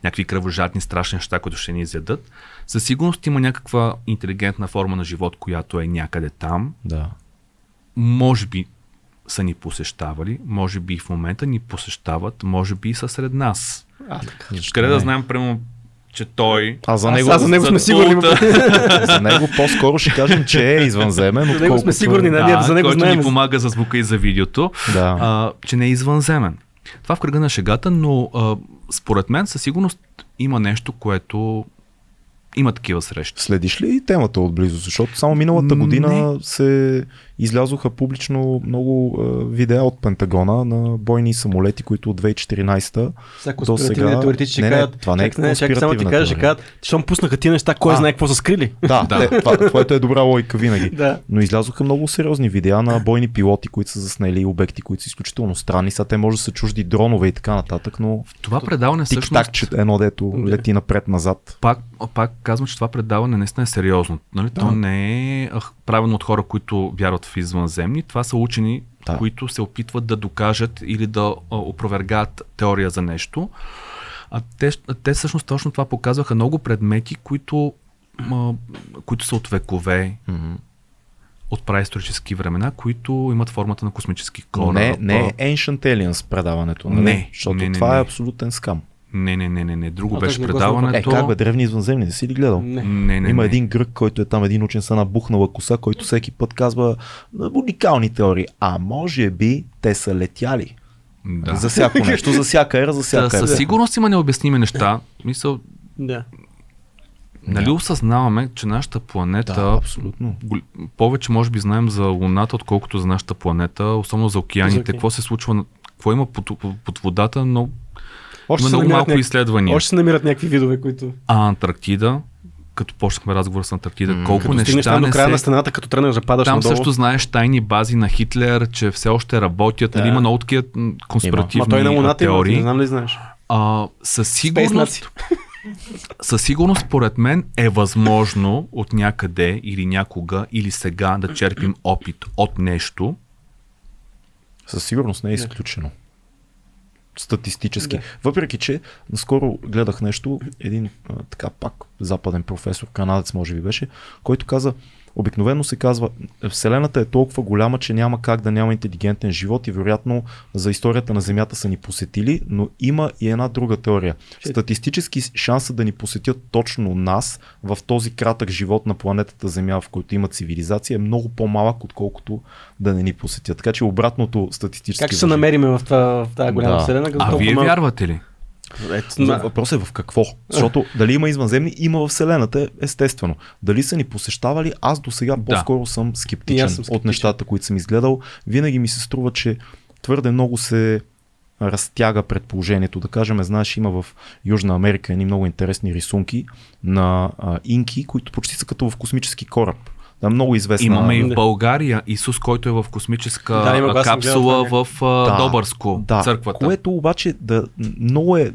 някакви кръвожатни страшни неща, които ще ни изядат. Със сигурност има някаква интелигентна форма на живот, която е някъде там. Да. Може би са ни посещавали, може би и в момента ни посещават, може би и са сред нас. А, така. Къде да знаем, прямо че той. А за него, а, за него сме сигурни. за него по-скоро ще кажем, че е извънземен. За него сме сигурни, нали? Да, за него който знаем. ни помага за звука и за видеото, да. а, че не е извънземен. Това в кръга на шегата, но а, според мен със сигурност има нещо, което има такива срещи. Следиш ли темата отблизо? Защото само миналата година не. се излязоха публично много е, видеа от Пентагона на бойни самолети, които от 2014 до сега... теоретици не, не, кажат, това не е не, чак, само ти кажа, ще кажат, щом пуснаха тия неща, кой а, знае какво са скрили. Да, да. Те, това, което е добра логика винаги. да. Но излязоха много сериозни видеа на бойни пилоти, които са заснели обекти, които са изключително странни. Сега те може да са чужди дронове и така нататък, но... В това предаване всъщност... Тик-так, едно дето лети напред-назад. Пак, пак казвам, че това предаване наистина е сериозно. Нали? Да. То не е правено от хора, които вярват в извънземни. Това са учени, да. които се опитват да докажат или да опровергаят теория за нещо. А те, те всъщност точно това показваха много предмети, които, а, които са от векове. Mm-hmm от праисторически времена, които имат формата на космически кораб. Не, не е Ancient Aliens предаването. Нали? Не, защото не, не, това не. е абсолютен скам. Не, не, не, не, не. Друго а, беше предаването. Е, как бе, древни извънземни, не си ли гледал? Не, не, не Има не. един грък, който е там един учен с една бухнала коса, който всеки път казва уникални теории. А може би те са летяли. Да. За всяко нещо, за всяка ера, за всяка да, ера. Със сигурност има необясними неща. Мисъл, да. Нали осъзнаваме, че нашата планета. Да, абсолютно. Повече, може би, знаем за Луната, отколкото за нашата планета, особено за океаните. Какво се случва, какво има под, под водата, но още има много малко няк... изследвания. Още се намират някакви видове, които. А Антарктида, като почнахме разговор с Антарктида, mm. колко като неща не до края се... на стената, като тръгнеш да падаш Там надолу. също знаеш тайни бази на Хитлер, че все още работят. Нали, да. Нали, има много такива конспиративни Ма той на Луната теории. Има, не знам ли знаеш. А, със сигурност... със сигурност, според мен, е възможно от някъде или някога или сега да черпим опит от нещо. Със сигурност не е изключено статистически. Да. Въпреки, че наскоро гледах нещо, един а, така пак западен професор, канадец може би беше, който каза, Обикновено се казва, Вселената е толкова голяма, че няма как да няма интелигентен живот и вероятно за историята на Земята са ни посетили, но има и една друга теория. Статистически шанса да ни посетят точно нас в този кратък живот на планетата Земя, в който има цивилизация, е много по-малък, отколкото да не ни посетят. Така че обратното статистически. Как ще се намериме в, тази голяма да. Вселена? А вие вярвате ли? Ето, на... Въпросът е в какво. Защото дали има извънземни, има в Вселената, естествено. Дали са ни посещавали, аз до сега да. по-скоро съм скептичен, съм скептичен от нещата, които съм изгледал. Винаги ми се струва, че твърде много се разтяга предположението. Да кажем, знаеш, има в Южна Америка едни много интересни рисунки на а, инки, които почти са като в космически кораб. Много известна. Имаме и в България Исус, който е в космическа да, има, капсула в да, Добърско, да, църквата. Което обаче да, много е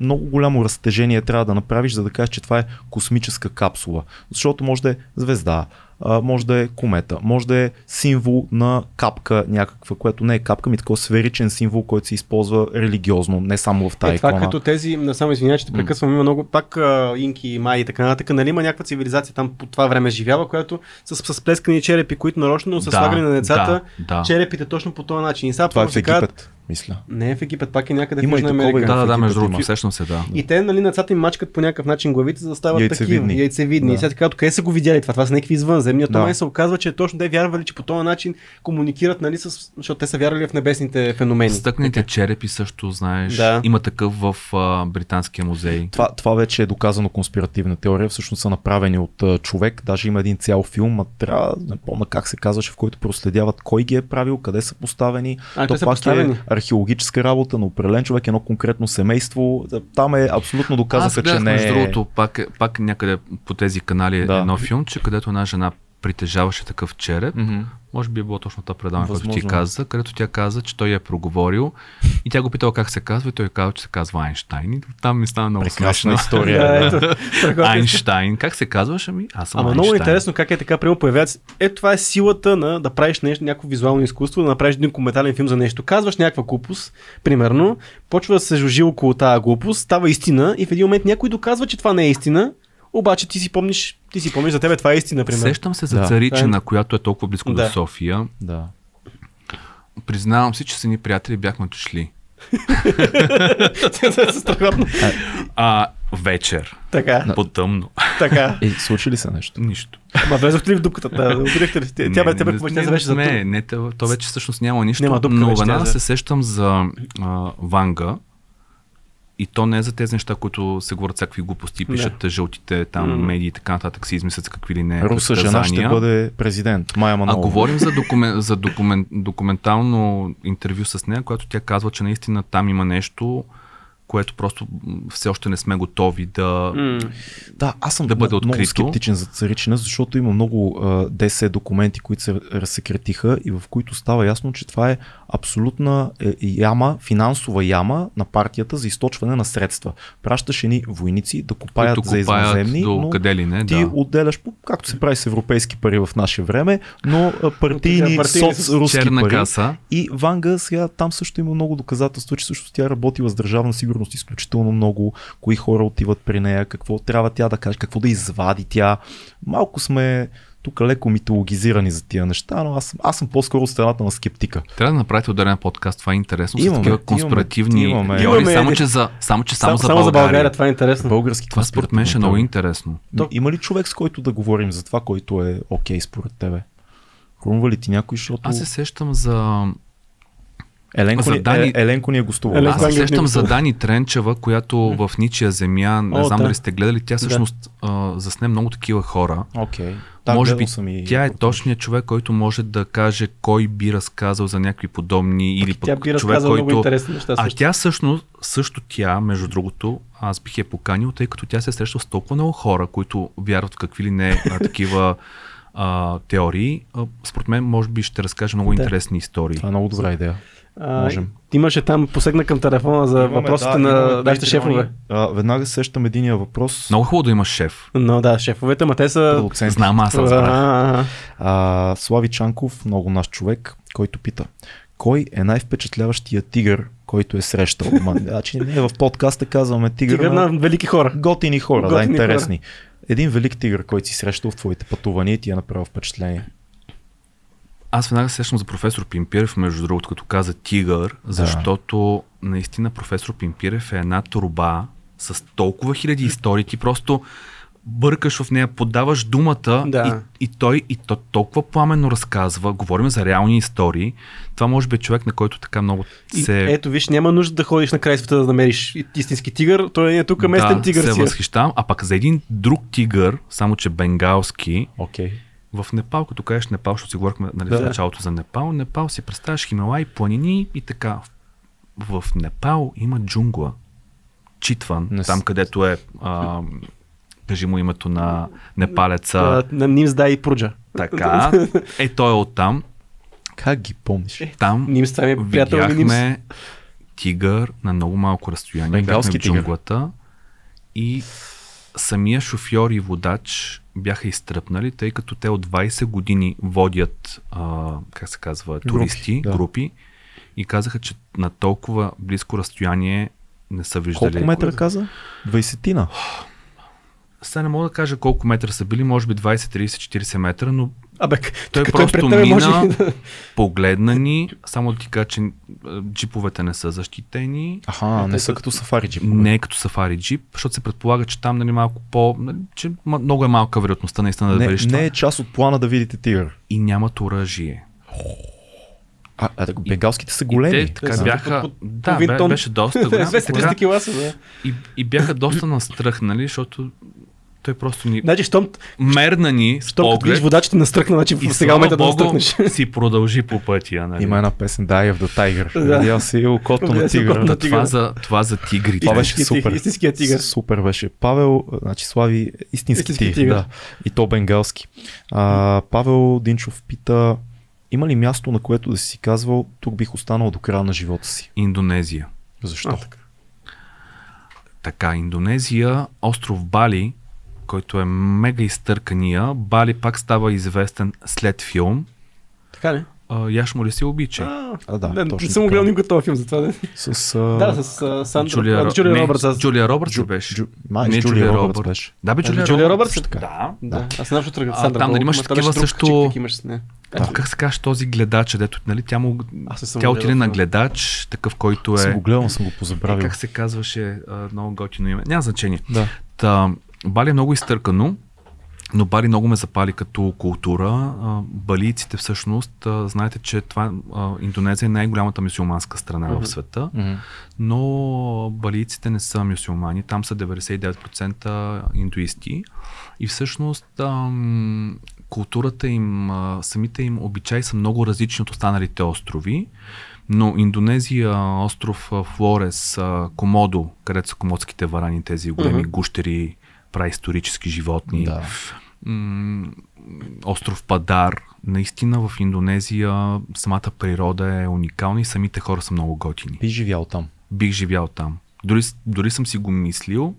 много голямо разтежение трябва да направиш, за да кажеш, че това е космическа капсула. Защото може да е звезда, а, може да е комета, може да е символ на капка някаква, което не е капка, ми такова сферичен символ, който се използва религиозно, не само в тази е, това икона. като тези, само извинявай, че те прекъсвам, има много пак а, инки, май и така нататък, нали има някаква цивилизация там по това време живява, която с, с плескани черепи, които нарочно са да, слагали на децата да, да. черепите точно по този начин. И сега това е в Египет мисля. Не е в Египет, пак е някъде Има в Южна Америка. Да, да, да, между другото, усещам се, да. И те, нали, нацата им мачкат по някакъв начин главите, за да стават яйцевидни. такива, яйцевидни. Да. И сега така, къде са го видяли това? Това са някакви извънземни. Да. Това се оказва, че точно те вярвали, че по този начин комуникират, нали, с... защото те са вярвали в небесните феномени. Стъкните okay. черепи също, знаеш, да. има такъв в а, Британския музей. Това, това вече е доказано конспиративна теория, всъщност са направени от а, човек. Даже има един цял филм, а трябва, не помня как се казваше, в който проследяват кой ги е правил, къде са поставени. А, То пак е поставени. е археологическа работа на определен човек, едно конкретно семейство. Там е абсолютно доказаха, че не е... Между другото, пак, пак някъде по тези канали да. едно филмче, където една жена притежаваше такъв череп. Mm-hmm. Може би е било точно това предаване, което ти каза, където тя каза, че той е проговорил и тя го питала как се казва и той каза, че се казва Айнштайн. И там ми стана много смешна история. Айнштайн. Как се казваш? Ами, аз съм Ама Айнштайн. много интересно как е така, прямо появяват. Ето това е силата на да правиш нещо, някакво визуално изкуство, да направиш един коментален филм за нещо. Казваш някаква глупост, примерно, почва да се жужи около тази глупост, става истина и в един момент някой доказва, че това не е истина обаче ти си помниш, ти си помниш за тебе това е истина, примерно. Сещам се за да. Царичина, която е толкова близко да. до София. Да. Признавам си, че са ни приятели бяхме дошли. а, вечер. Така. По-тъмно. Така. И случи ли се нещо? Нищо. Ма влезохте ли в дупката? Да, ли? Тя бе, тя бе, не, беше за не, не, то вече всъщност няма нищо. Няма дупка, но веднага се сещам за а, Ванга, и то не е за тези неща, които се говорят всякакви глупости, пишат да. жълтите там mm. медии и така нататък, си измислят какви ли не. Руса жена ще бъде президент. Майя Манова. А говорим за, докумен, за докумен, документално интервю с нея, което тя казва, че наистина там има нещо, което просто все още не сме готови да, mm. да аз съм да бъде много открито. скептичен за царичина, защото има много uh, 10 документи, които се разсекретиха и в които става ясно, че това е абсолютна е, яма, финансова яма на партията за източване на средства. Пращаше ни войници да копаят които за извънземни, до но къде ли не, ти да. отделяш, както се прави с европейски пари в наше време, но партийни, соцруски пари. Каса. И Ванга сега там също има много доказателства, че също тя работила с държавна сигурност изключително много, кои хора отиват при нея, какво трябва тя да каже, какво да извади тя. Малко сме тук леко митологизирани за тия неща, но аз, аз съм по-скоро страната на скептика. Трябва да направите отделен подкаст, това е интересно. Имаме, с такива конспиративни имаме, теории, имаме, само, че за, само, че само, само, за, България. за България. Това е интересно. Български това според мен ще е много интересно. То... Има ли човек, с който да говорим за това, който е окей okay, според тебе? Хрумва ли ти някой, защото... Аз се сещам за Еленко, за Дани... е, Еленко ни е гостувал. Еленко Аз се сещам за Дани Тренчева, която в Ничия земя, не О, знам да. дали сте гледали, тя всъщност да. засне много такива хора. Okay. Да, може би и... тя е точният човек, който може да каже кой би разказал за някакви подобни или пък тя би човек, който... много интересни неща. А тя всъщност, също тя, между другото, аз бих я поканил, тъй като тя се среща с толкова много хора, които вярват в какви ли не такива а, теории. А, според мен, може би ще разкаже много да. интересни истории. Това е много добра идея. А, Можем. Имаше там посегна към телефона за имаме, въпросите да, на нашите шефове. А, веднага сещам единия въпрос. Много хубаво да имаш шеф. Но да, шефовете, ма те са... Продуценти. Знам, аз разбрах. А, Слави Чанков, много наш човек, който пита. Кой е най-впечатляващия тигър, който е срещал? значи ние в подкаста казваме тигър, тигър на, на велики хора. Готини хора, готини да, интересни. Хора. Един велик тигър, който си срещал в твоите пътувания и ти е направил впечатление. Аз веднага сещам за професор Пимпирев, между другото, като каза тигър, защото да. наистина професор Пимпирев е една турба с толкова хиляди истории. Ти просто бъркаш в нея, подаваш думата да. и, и той и то толкова пламенно разказва. Говорим за реални истории. Това може би е човек, на който така много се... И, ето, виж, няма нужда да ходиш на край света да намериш истински тигър. Той е тук местен да, тигър. се си. възхищавам. А пък за един друг тигър, само че бенгалски, okay в Непал, като кажеш Непал, защото си говорихме нали, да. в началото за Непал, Непал си представяш Хималай, планини и така. В Непал има джунгла. Читван, Не там където е а, кажи му името на непалеца. На Нимсда и Пруджа. Така. Е, той е оттам. Как ги помниш? Е, там Нимс, това е приятел видяхме тигър на много малко разстояние. Бенгалски в джунглата. И самия шофьор и водач бяха изтръпнали, тъй като те от 20 години водят, а, как се казва, туристи, групи, да. групи и казаха, че на толкова близко разстояние не са виждали. Колко метра каза? 20-тина? Сега не мога да кажа колко метра са били, може би 20, 30, 40 метра, но Абе, той просто мина, може... погледна ни, само да ти кажа, че джиповете не са защитени. Аха, не са като сафари джип. Не е като сафари джип, защото се предполага, че там нали, малко по... Нали, че много е малка вероятността наистина да не, видиш Не е част от плана да видите тигър. И нямат оръжие. А, а бенгалските са големи. И те така бяха. Да, бе, беше доста голям. 200 кила са, да. И, и бяха доста настръхнали, защото той просто ни значи, щом, мерна ни с щом, поглед. водачите настръхна, значи в сега момента да настръхнеш. си продължи по пътя. Нали? Има една песен Die of the Tiger. Да. Видял си окото на тигъра. Това, за, това за тигрите. Това беше супер. Истинския тигър. Супер беше. Павел, значи Слави, истински, истински тигър. Да. И то бенгалски. А, Павел Динчов пита, има ли място, на което да си казвал, тук бих останал до края на живота си? Индонезия. Защо? А, така? Така, Индонезия, остров Бали, който е мега изтъркания. Бали пак става известен след филм. Така ли? Uh, Яш му ли си обича? А, а, да, не, точно не съм гледал никога този филм, затова да. С, uh... Да, с uh, Сандра, Джулия, uh, Джулия Робъртс. Аз... Джулия Робъртс Джу, беше. Джу, май, не, Джулия, Робъртс, Робъртс беше. Да, бе, Джулия, Джулия Робъртс. Така. Да, да. Аз не знам, тръгна Сандра. Там нали имаш такива също... А, как се казваш този гледач, дето, нали, тя, му, тя отиде на гледач, такъв, който е... Съм го гледал, съм го позабравил. Как се казваше, много готино име. Няма значение. Да. Та, Бали е много изтъркано но Бали много ме запали като култура. Балийците всъщност, знаете, че това, Индонезия е най-голямата мюсюлманска страна mm-hmm. в света, mm-hmm. но балийците не са мюсюлмани, там са 99% индуисти и всъщност културата им, самите им обичаи са много различни от останалите острови. Но Индонезия, остров Флорес, Комодо, където са комодските варани, тези големи mm-hmm. гущери, праисторически животни. Да. М- остров Падар. Наистина в Индонезия самата природа е уникална и самите хора са много готини. Би живял там. Бих живял там. Дори, дори съм си го мислил.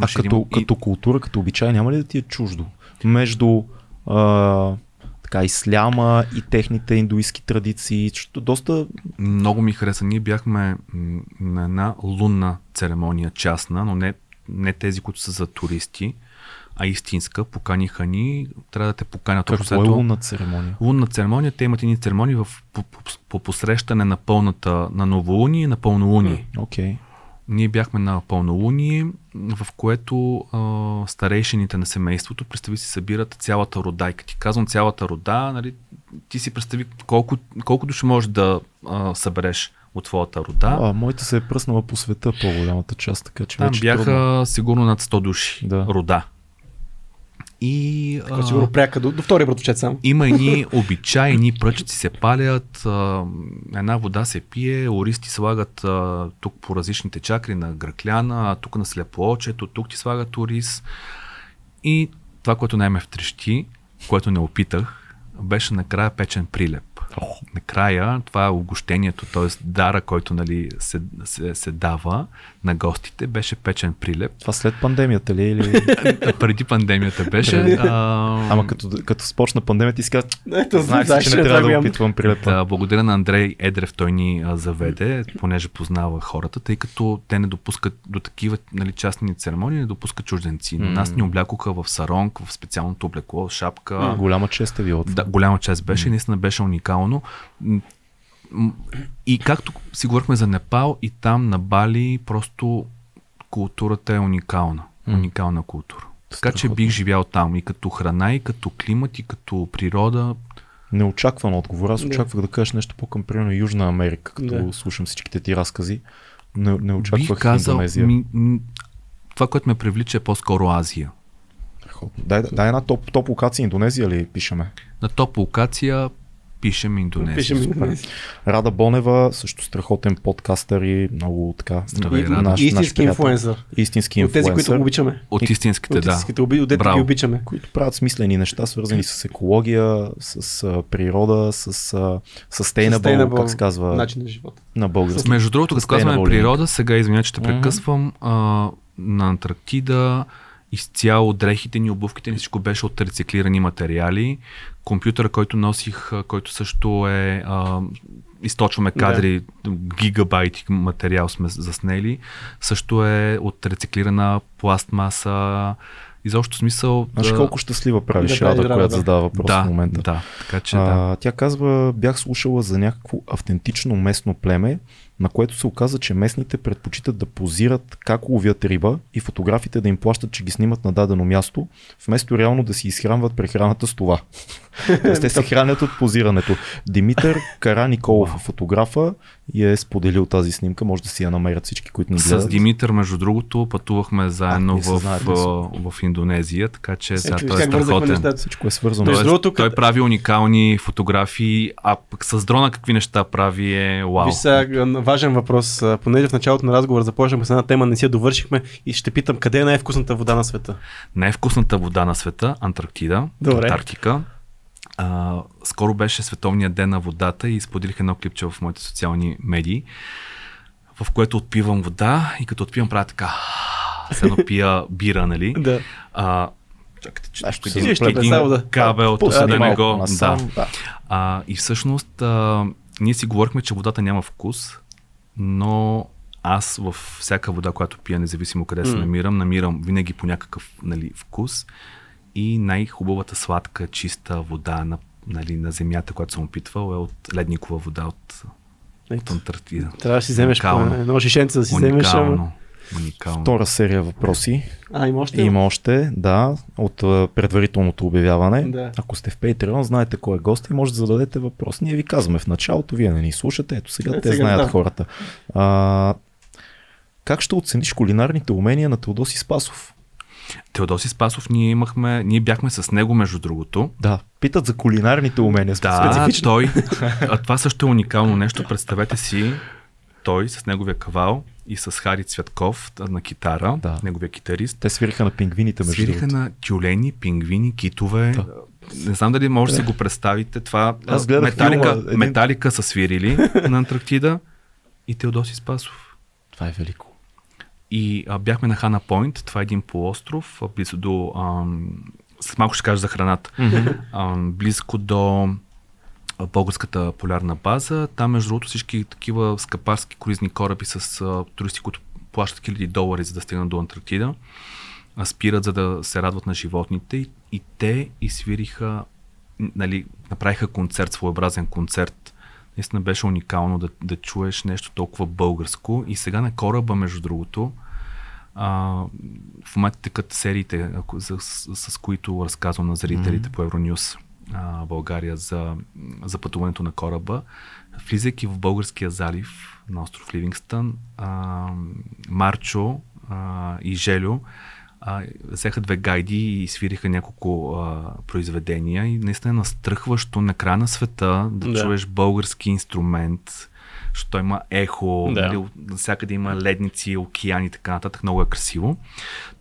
А като, един... като култура, като обичай, няма ли да ти е чуждо? Между а, така, исляма и техните индуистски традиции, защото доста... Много ми хареса. Ние бяхме на една лунна церемония, частна, но не не тези, които са за туристи, а истинска. Поканиха ни. Трябва да те поканят точно това. е лунна церемония? Лунна церемония. Те имат едни церемонии в, по, по, по посрещане на пълната, на новолуние и на пълнолуние. Окей. Okay. ние бяхме на пълнолуние, в което а, старейшините на семейството, представи си, събират цялата рода. И като ти казвам цялата рода, нали, ти си представи колко, колко души можеш да а, събереш от твоята рода. А, моята се е пръснала по света по-голямата част, така че Там вече бяха трудно. сигурно над 100 души Да. рода. И Така сигурно пряка до, до втория братовчет само. има едни обичаи, едни пръчици се палят, а, една вода се пие, ористи слагат а, тук по различните чакри на гръкляна, тук на слепоочето, тук ти слагат ориз. И това, което най-ме втрещи, което не опитах, беше накрая печен прилеп. Накрая това е огощението, т.е. дара, който нали, се, се, се дава на гостите, беше печен прилеп. Това след пандемията ли? е Или... Преди пандемията беше. а, Ама като, като спочна пандемията си каза, Ето, знаех знаеш, че не трябва да опитвам прилепа. Да, благодаря на Андрей Едрев, той ни а, заведе, понеже познава хората, тъй като те не допускат до такива нали, частни церемонии, не допускат чужденци. Но нас ни облякоха в саронг, в специалното облекло, шапка. Голяма чест е било. Да, голяма част беше и наистина беше уникално. И както си говорихме за Непал, и там на Бали просто културата е уникална. Уникална култура. Така че бих живял там и като храна, и като климат, и като природа. Неочакван отговор. Аз Да. очаквах да кажеш нещо по-към примерно Южна Америка, като Да. слушам всичките ти разкази. Не, не очаквах Бих казал, Индонезия. ми, това, което ме привлича е по-скоро Азия. Дай, дай една топ, топ локация Индонезия ли пишеме? На топ локация пишем Индонезия. Пишем Супер. Рада Бонева, също страхотен подкастър и много така. Здравей, наш- Истински наш приятел. инфлуенсър. Истински От тези, които обичаме. От истинските, От да. истинските, оби- отдето ги Браво. обичаме. които правят смислени неща, свързани с екология, с а, природа, с а, sustainable, Sustainable как се казва Начин на живота. на български. Между другото, като казваме природа, сега извиня, че те прекъсвам, а, на Антарктида изцяло дрехите ни, обувките ни, всичко беше от рециклирани материали. Компютъра, който носих, който също е... А, източваме кадри, гигабайти материал сме заснели, също е от рециклирана пластмаса. Изобщо смисъл... Знаеш да- колко щастлива правиш Да, Рада, да, която да. задава въпрос да, в момента. Да, така че да. А, тя казва, бях слушала за някакво автентично местно племе, на което се оказа, че местните предпочитат да позират как ловят риба и фотографите да им плащат, че ги снимат на дадено място, вместо реално да си изхранват прехраната с това. Тоест, Те се хранят от позирането. Димитър Кара Николов е фотографа и е споделил тази снимка. Може да си я намерят всички, които ни гледат. С Димитър, между другото, пътувахме заедно се в, знаете, в, в Индонезия, така че да, Ето, той е страхотен. нещата. Всичко е свързано. Тоест, другото, той като- прави уникални фотографии, а пък с дрона какви неща прави е вау. Виж сега, а, важен въпрос. Понеже в началото на разговор започнахме с една тема, не си я довършихме и ще питам къде е най-вкусната вода на света. Най-вкусната вода на света, Антарктида, Добре. Антарктика. А, скоро беше Световния ден на водата и споделих едно клипче в моите социални медии, в което отпивам вода и като отпивам правя така, едно пия бира, нали? Да. А, чакайте, че ще се един, заплете един да- кабел, тук Пусни да не го... Да. да. А, и всъщност а, ние си говорихме, че водата няма вкус, но аз в всяка вода, която пия, независимо къде се намирам, намирам винаги по някакъв нали, вкус и най-хубавата сладка, чиста вода на, нали, на земята, която съм опитвал е от ледникова вода от, от. Антарктида. Трябва да си вземеш Уникално. по едно шишенце да си вземеш. ама- Уникално. Втора серия въпроси. А, има още? Има още, да, от предварителното обявяване. Да. Ако сте в Patreon, знаете кой е гост и може да зададете въпрос. Ние ви казваме в началото, вие не ни слушате, ето сега Е, те сега знаят да. хората. А, как ще оцениш кулинарните умения на Теодоси Спасов? Теодоси Спасов, ние имахме, ние бяхме с него, между другото. Да, питат за кулинарните умения. Да, специфично. той. А това също е уникално нещо. Представете си той с неговия кавал и с Хари Цветков на китара, Да. неговия китарист. Те свириха на пингвините между Свириха другото. на тюлени, пингвини, китове. Да. Не знам дали може да си го представите. Това Аз гледах металика, филма, един- металика са свирили на Антарктида и Теодоси Спасов. Това е велико. И а, бяхме на Хана Пойнт, това е един полуостров, близо до... Ам, след малко ще кажа за храната. Ам, близко до българската полярна база. Там, между другото, всички такива скъпарски круизни кораби с а, туристи, които плащат хиляди долари, за да стигнат до Антарктида, а, спират, за да се радват на животните. И, и те изсвириха, н- нали, направиха концерт, своеобразен концерт Наистина беше уникално да, да чуеш нещо толкова българско. И сега на кораба, между другото, а, в момента текат сериите, с, с, с които разказвам на зрителите mm-hmm. по Евронюс а, България за, за пътуването на кораба. Влизайки в българския залив на остров Ливингстън, а, Марчо а, и Желю а, взеха две гайди и свириха няколко а, произведения и наистина е настръхващо на края на света да, да. чуеш български инструмент, защото има ехо, да. нали, всякъде има ледници, океани и така нататък, много е красиво.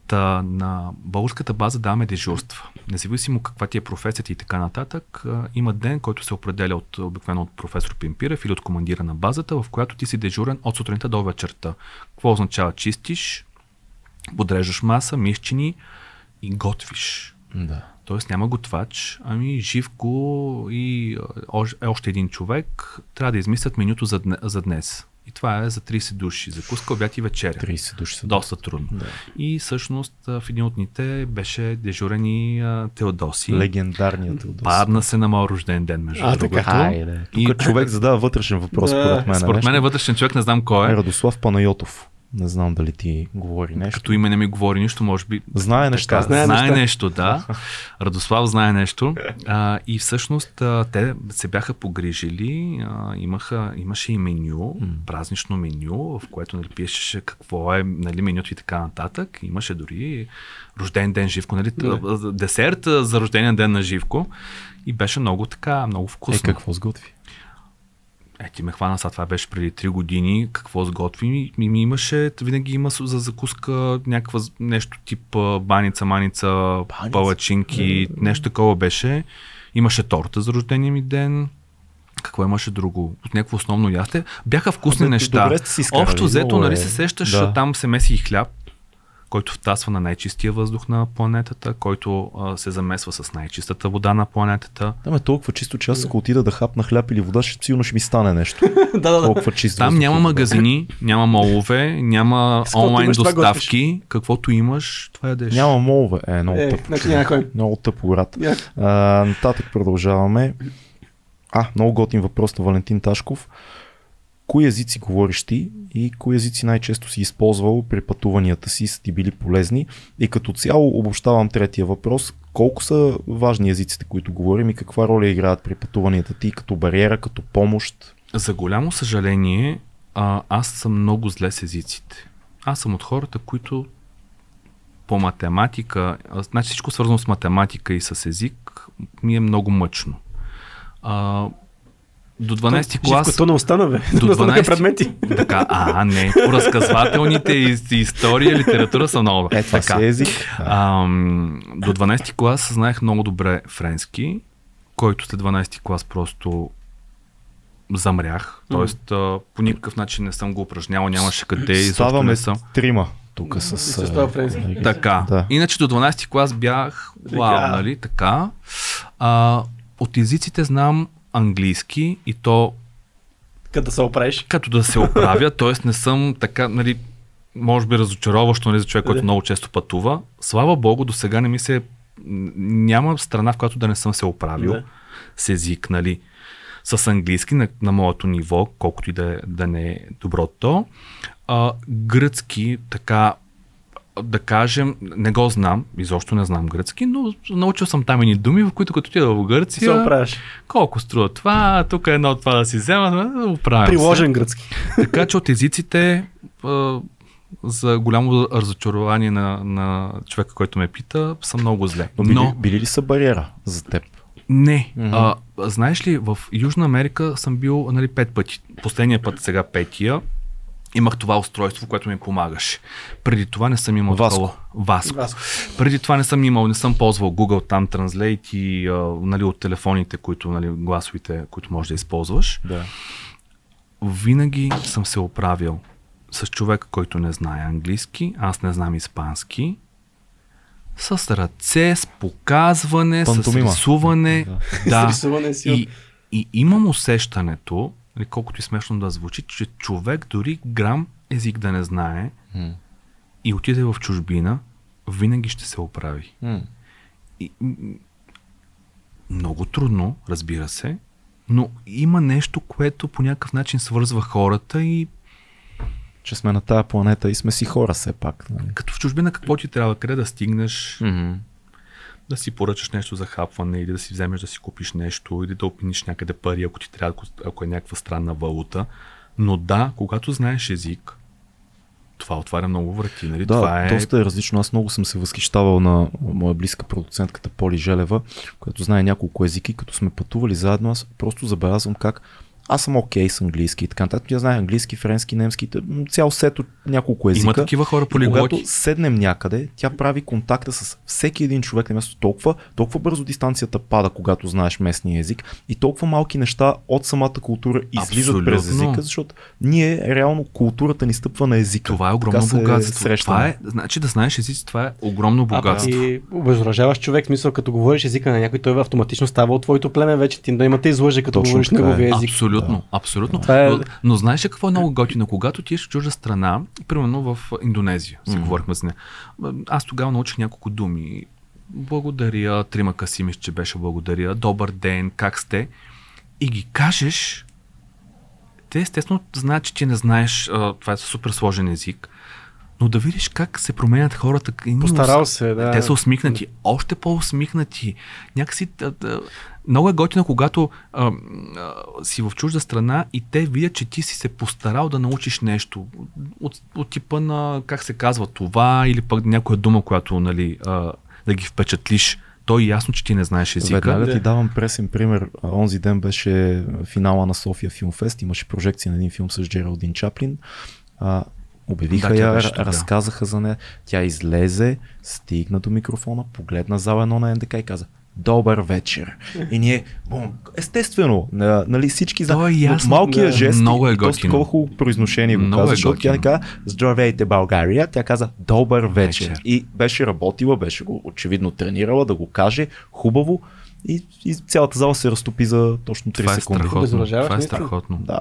Та, на българската база даваме дежурства. Независимо каква ти е професията и така нататък, има ден, който се определя от, обикновено от професор Пимпирев или от командира на базата, в която ти си дежурен от сутринта до вечерта. Какво означава? Чистиш, подреждаш маса, мишчини и готвиш. Да. Тоест няма готвач, ами Живко и още един човек трябва да измислят менюто за, за днес. И това е за 30 души. Закуска, обяд и вечеря. 30 души са доста трудно. Да. И всъщност в един от дните беше дежурен а, Теодоси. Легендарният Теодоси. Падна се на моят рожден ден, между а, другото. Така, и... Тук човек задава вътрешен въпрос, да. според мен. Според мен е вътрешен човек, не знам кой е. Радослав Панайотов. Не знам дали ти говори нещо. Като име не ми говори нищо, може би. Знае неща. Така, знае, знае неща. нещо, да. Радослав знае нещо. А, и всъщност а, те се бяха погрижили. А, имаха, имаше и меню, празнично меню, в което нали, пишеше какво е нали, менюто и така нататък. Имаше дори рожден ден Живко, нали, yeah. десерт за рождения ден на Живко. И беше много така, много вкусно. Е, какво сготви? Е, ти ме хвана, сега това беше преди 3 години, какво сготви ми, ми имаше, винаги има за закуска някаква нещо тип баница, маница, баница. палачинки, mm. нещо такова беше. Имаше торта за рождения ми ден, какво имаше друго? От някакво основно ясте. Бяха вкусни Добре, неща. Добре сте си Общо взето, нали се сещаш, да. там се меси и хляб, който втасва на най-чистия въздух на планетата, който а, се замесва с най-чистата вода на планетата. Там е толкова чисто, че аз ако отида да хапна хляб или вода, ще, сигурно ще ми стане нещо. да, да, толкова чисто. Там въздух, няма магазини, няма молове, няма онлайн доставки. Каквото имаш, това ядеш. Няма молове. Е, много е, тъпо. Значи много тъпо, брат. нататък продължаваме. А, много готин въпрос на Валентин Ташков кои езици говориш ти и кои езици най-често си използвал при пътуванията си, са ти били полезни. И като цяло обобщавам третия въпрос. Колко са важни езиците, които говорим и каква роля играят при пътуванията ти като бариера, като помощ? За голямо съжаление, аз съм много зле с езиците. Аз съм от хората, които по математика, значи всичко свързано с математика и с език, ми е много мъчно. До 12 ти клас. Живко, то не остана, бе. До 12 предмети. Така, а, не. По разказвателните история, литература са много. Е, това така. Си език. А, до 12 клас знаех много добре френски, който след 12 клас просто замрях. Тоест, mm. по никакъв начин не съм го упражнявал, нямаше къде и Ставаме съм. трима тук с... с. Така. Да. Иначе до 12 клас бях, вау, нали, така. А, от езиците знам английски и то като да се оправиш. Като да се оправя, т.е. не съм така, нали, може би разочароващо нали, за човек, който много често пътува. Слава Богу, до сега не ми се... Няма страна, в която да не съм се оправил не. с език, нали, с английски на, на моето ниво, колкото и да, да не е доброто. А, гръцки, така, да кажем, не го знам, изобщо не знам гръцки, но научил съм там едни думи, в които като отида в Гърция, колко струва това, тук е едно от това да си взема, да оправям Приложен се. гръцки. Така че от езиците за голямо разочарование на, на човека, който ме пита, съм много зле. Но, но... били ли са бариера за теб? Не. Mm-hmm. А, знаеш ли, в Южна Америка съм бил нали, пет пъти. Последния път сега петия имах това устройство, което ми помагаше. Преди това не съм имал Васко. Васко. Васко. Преди това не съм имал, не съм ползвал Google там Translate и а, нали, от телефоните, които, нали, гласовите, които можеш да използваш. Да. Винаги съм се оправил с човек, който не знае английски, аз не знам испански, с ръце, с показване, Пантомима. с рисуване. Да. да. С рисуване си и, и имам усещането, нали, колкото и смешно да звучи, че човек дори грам език да не знае mm. и отиде в чужбина, винаги ще се оправи. Mm. И, много трудно, разбира се, Но има нещо, което по някакъв начин свързва хората и че сме на тази планета и сме си хора все пак. Нали? Като в чужбина какво ти трябва? Къде да стигнеш? Mm-hmm. Да си поръчаш нещо за хапване или да си вземеш да си купиш нещо или да опиниш някъде пари, ако ти трябва, ако е някаква странна валута. Но да, когато знаеш език, това отваря много врати. Нали? Да, това е... доста е различно. Аз много съм се възхищавал на моя близка продуцентката Поли Желева, която знае няколко езики. Като сме пътували заедно, аз просто забелязвам как аз съм окей okay с английски и така нататък. Тя знае английски, френски, немски, цял сет от няколко езика. Има такива хора полиглоти. Когато седнем някъде, тя прави контакта с всеки един човек на място. Толкова, толкова бързо дистанцията пада, когато знаеш местния език и толкова малки неща от самата култура излизат Абсолютно. през езика, защото ние реално културата ни стъпва на езика. Това е огромно богатство. Това е, значи да знаеш езици, това е огромно богатство. А, и обезоръжаваш човек, смисъл като говориш езика на някой, той автоматично става от твоето племе, вече ти да имате излъже, като Точно говориш неговия език. Абсолютно Абсолютно, да. абсолютно. Е... Но, но знаеш ли какво е много готино? Когато ти еш в чужда страна, примерно в Индонезия, си mm. говорихме с нея, аз тогава научих няколко думи. Благодаря, трима касимиш, че беше благодаря, добър ден, как сте? И ги кажеш, те естествено знаят, че ти не знаеш, това е супер сложен език, но да видиш как се променят хората. Постарал се, да. Те са усмихнати, още по-усмихнати. Някакси да, да, много е готино, когато а, а, си в чужда страна и те видят, че ти си се постарал да научиш нещо от, от типа на, как се казва това, или пък някоя дума, която нали, а, да ги впечатлиш. То е ясно, че ти не знаеш езика. Веднага ти давам пресен пример. Онзи ден беше финала на София Филмфест. Имаше прожекция на един филм с Джералдин Чаплин. А, Обявиха да, я, разказаха за нея. Тя излезе, стигна до микрофона, погледна зала едно на НДК и каза добър вечер. И ние, бум, естествено, нали, всички за е малкия да, жест много е доста такова хубаво произношение го каза, е защото тя не каза здравейте България, тя каза добър вечер. вечер. И беше работила, беше го очевидно тренирала да го каже хубаво и, и цялата зала се разтопи за точно 3 Това е секунди. Страхотно. Това е страхотно. Да.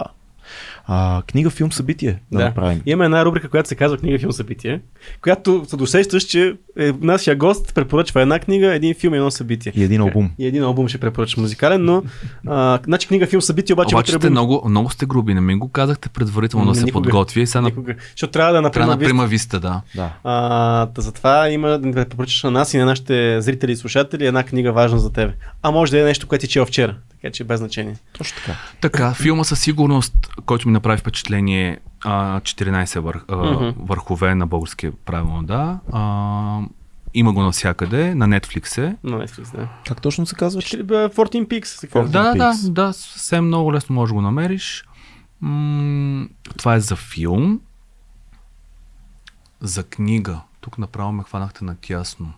А, книга, филм, събитие да, да направим. Имаме една рубрика, която се казва книга, филм, събитие, която се досещаш, че е, нашия гост препоръчва една книга, един филм и едно събитие. И един албум. И един албум ще препоръча музикален, но а, значи книга, филм, събитие обаче... Обаче сте много, много сте груби, не ми го казахте предварително не, да се никога, подготви. Сега никога. Защото трябва да направим трябва да виста, да. да. А, затова има да препоръчаш на нас и на нашите зрители и слушатели една книга важна за тебе. А може да е нещо, което ти чел вчера. Така че без значение. Точно така. Така, филма със сигурност, който ми направи впечатление, 14 вър, mm-hmm. върхове на българския правилно, да. А, има го навсякъде, на Netflix е. На Netflix, да. Как точно се казва? 14 Peaks се казва. Да, да, да, съвсем много лесно може да го намериш. М- това е за филм. За книга. Тук направо ме хванахте на тясно.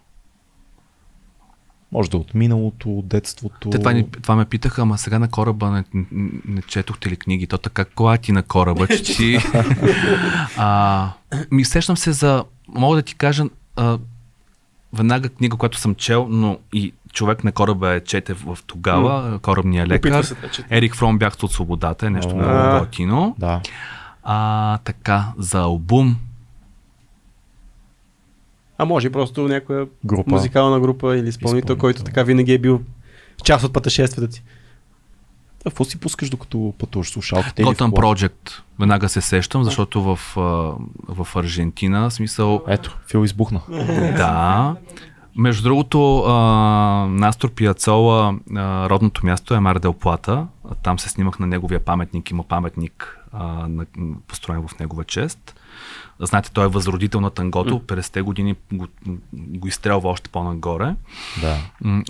Може да е от миналото, от детството. Те това, ни, това ме питаха, ама сега на кораба не, не, не четохте ли книги? То така, кола ти на кораба, че ти... а, ми сещам се за... Мога да ти кажа а, веднага книга, която съм чел, но и човек на кораба е чете в тогава, mm. корабния лекар. Се, Ерик Фром бяхте от свободата, е нещо много готино. Да. А, така, за албум а може просто някоя група. музикална група или изпълнител, изпълнител, който така винаги е бил част от пътешествията ти. А какво си пускаш докато пътуваш слушалките? Gotham Project. Веднага се сещам, защото в, в Аржентина, смисъл... Ето, Фил избухна. Да. Между другото, Настор Пиацола, родното място е Мар Плата. Там се снимах на неговия паметник. Има паметник построен в негова чест. Знаете, той е възродител на тангото. Mm. 50-те години го, го изстрелва още по-нагоре. Да.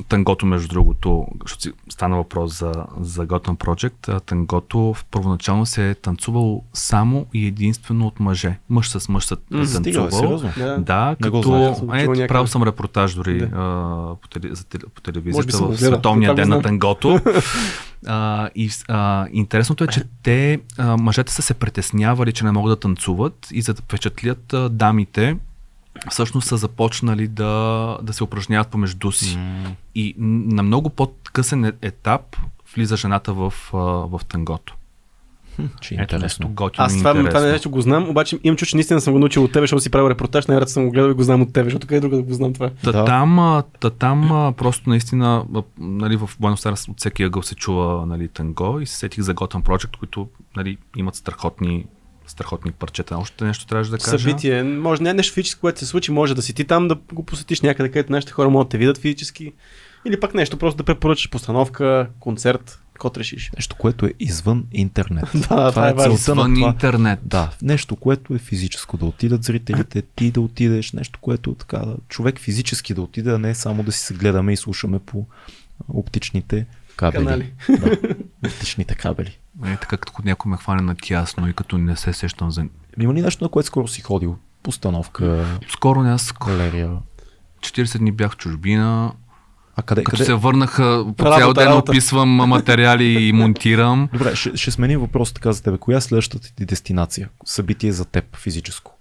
Тангото, между другото, защото стана въпрос за, за Gotham Project, тангото в първоначално се е танцувал само и единствено от мъже. Мъж с мъж се е танцувал. Да, да като... Е, правил съм репортаж дори да. а, по, теле, за, по телевизията в Световния ден на тангото. А, и а, интересното е, че те, а, мъжете са се притеснявали, че не могат да танцуват и за да впечатлят а, дамите, всъщност са започнали да, да се упражняват помежду си. Mm. И на много по-късен етап влиза жената в, в тангото. Че е Ето интересно. готино Аз това, това интересно. нещо го знам, обаче имам чу, че наистина съм го научил от тебе, защото си правил репортаж, най-вероятно съм го гледал и го знам от тебе, защото къде друга да го знам това. Та, Да. там, та, там просто наистина нали, в Буенос Айрес от всеки ъгъл се чува нали, танго и се сетих за Gotham Project, които нали, имат страхотни, страхотни парчета. Още нещо трябваше да кажа. Събитие, може не е нещо физическо, което се случи, може да си ти там да го посетиш някъде, където нашите хора могат да те видят физически. Или пък нещо, просто да препоръчаш постановка, концерт, какво решиш. Нещо, което е извън интернет. Да, това е на Извън това. интернет. Да, нещо, което е физическо, да отидат зрителите, ти да отидеш, нещо, което така, да, човек физически да отиде, а не само да си се гледаме и слушаме по оптичните кабели. Канали. Да, оптичните кабели. Е, така като някой ме хване на тясно и като не се сещам за... Има ли нещо, на което скоро си ходил? Постановка, Скоро не аз галерия. 40 дни бях в чужбина. А къде? Като къде? се върнаха, по Работа, цял ден работа. описвам материали и монтирам. Добре, ще, ще сменим въпрос така за тебе. Коя е следващата ти дестинация? Събитие за теб, физическо.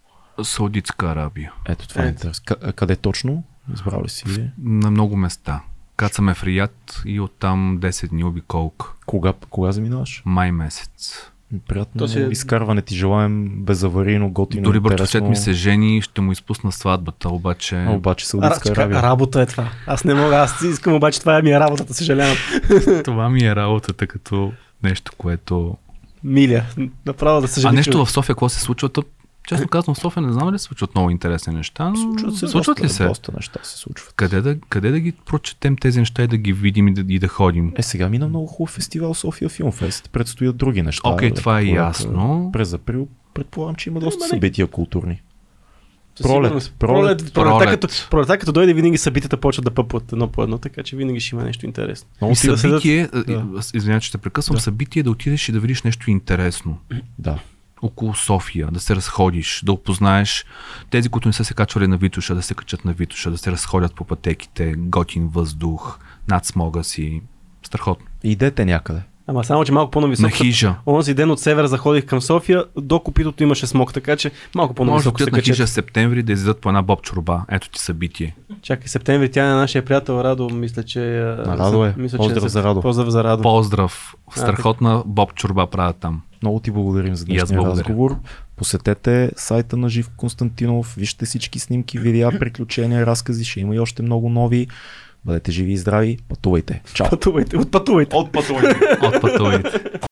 Саудитска Арабия. Ето това е Ето. интерес. К- а къде точно? Избрал ли си? На много места. Кацаме в Рият и оттам 10 дни обиколка. Кога, кога заминаваш? Май месец. Приятно си е- изкарване ти желаем безаварийно, готино, Дори братовчет ми се жени и ще му изпусна сватбата, обаче... А, обаче А, Саудитска Арабия. работа е това. Аз не мога, аз искам, обаче това е ми е работата, съжалявам. Това ми е работата като нещо, което... Миля, направо да А съжалявам. нещо в София, какво се случва? Тъп, честно казвам, в София не знам ли се случват много интересни неща, но Случват се, случват доста, ли се? Доста неща се случват. Къде да, къде да ги прочетем тези неща и да ги видим и да, и да ходим? Е, сега мина много хубав фестивал София Филмфест. Предстоят други неща. Окей, да това е ясно. През април предполагам, че има доста Ама не- събития културни. Пролет, пролет, пролет, пролета, пролет. Като, пролета, като дойде, винаги събитията почват да пъпват едно по едно, така че винаги ще има нещо интересно. Много И си да седат- събитие, да. извинявай, че ще прекъсвам, Да. събитие е да отидеш и да видиш нещо интересно. Да. Около София, да се разходиш, да опознаеш тези, които не са се качвали на Витуша, да се качат на Витуша, да се разходят по пътеките, готин въздух, над смога си. Страхотно. Идете някъде. Ама само, че малко по-нависоко. На хижа. Онзи ден от север заходих към София, до копитото имаше смог, така че малко Може да по-нависоко се отидат на хижа в септември да изядат по една боб чорба. Ето ти събитие. Чакай, септември, тя е на нашия приятел Радо, мисля, че... На Радо е. Мисля, Поздрав че за Радо. Поздрав за Радо. Поздрав! Страхотна боб чорба правят там. Много ти благодарим за днешния разговор. Посетете сайта на Жив Константинов, вижте всички снимки, видеа, приключения, разкази, ще има и още много нови. Бъдете живи и здрави, пътувайте. Чао! Пътувайте, отпътувайте. Отпътувайте! От пътувайте.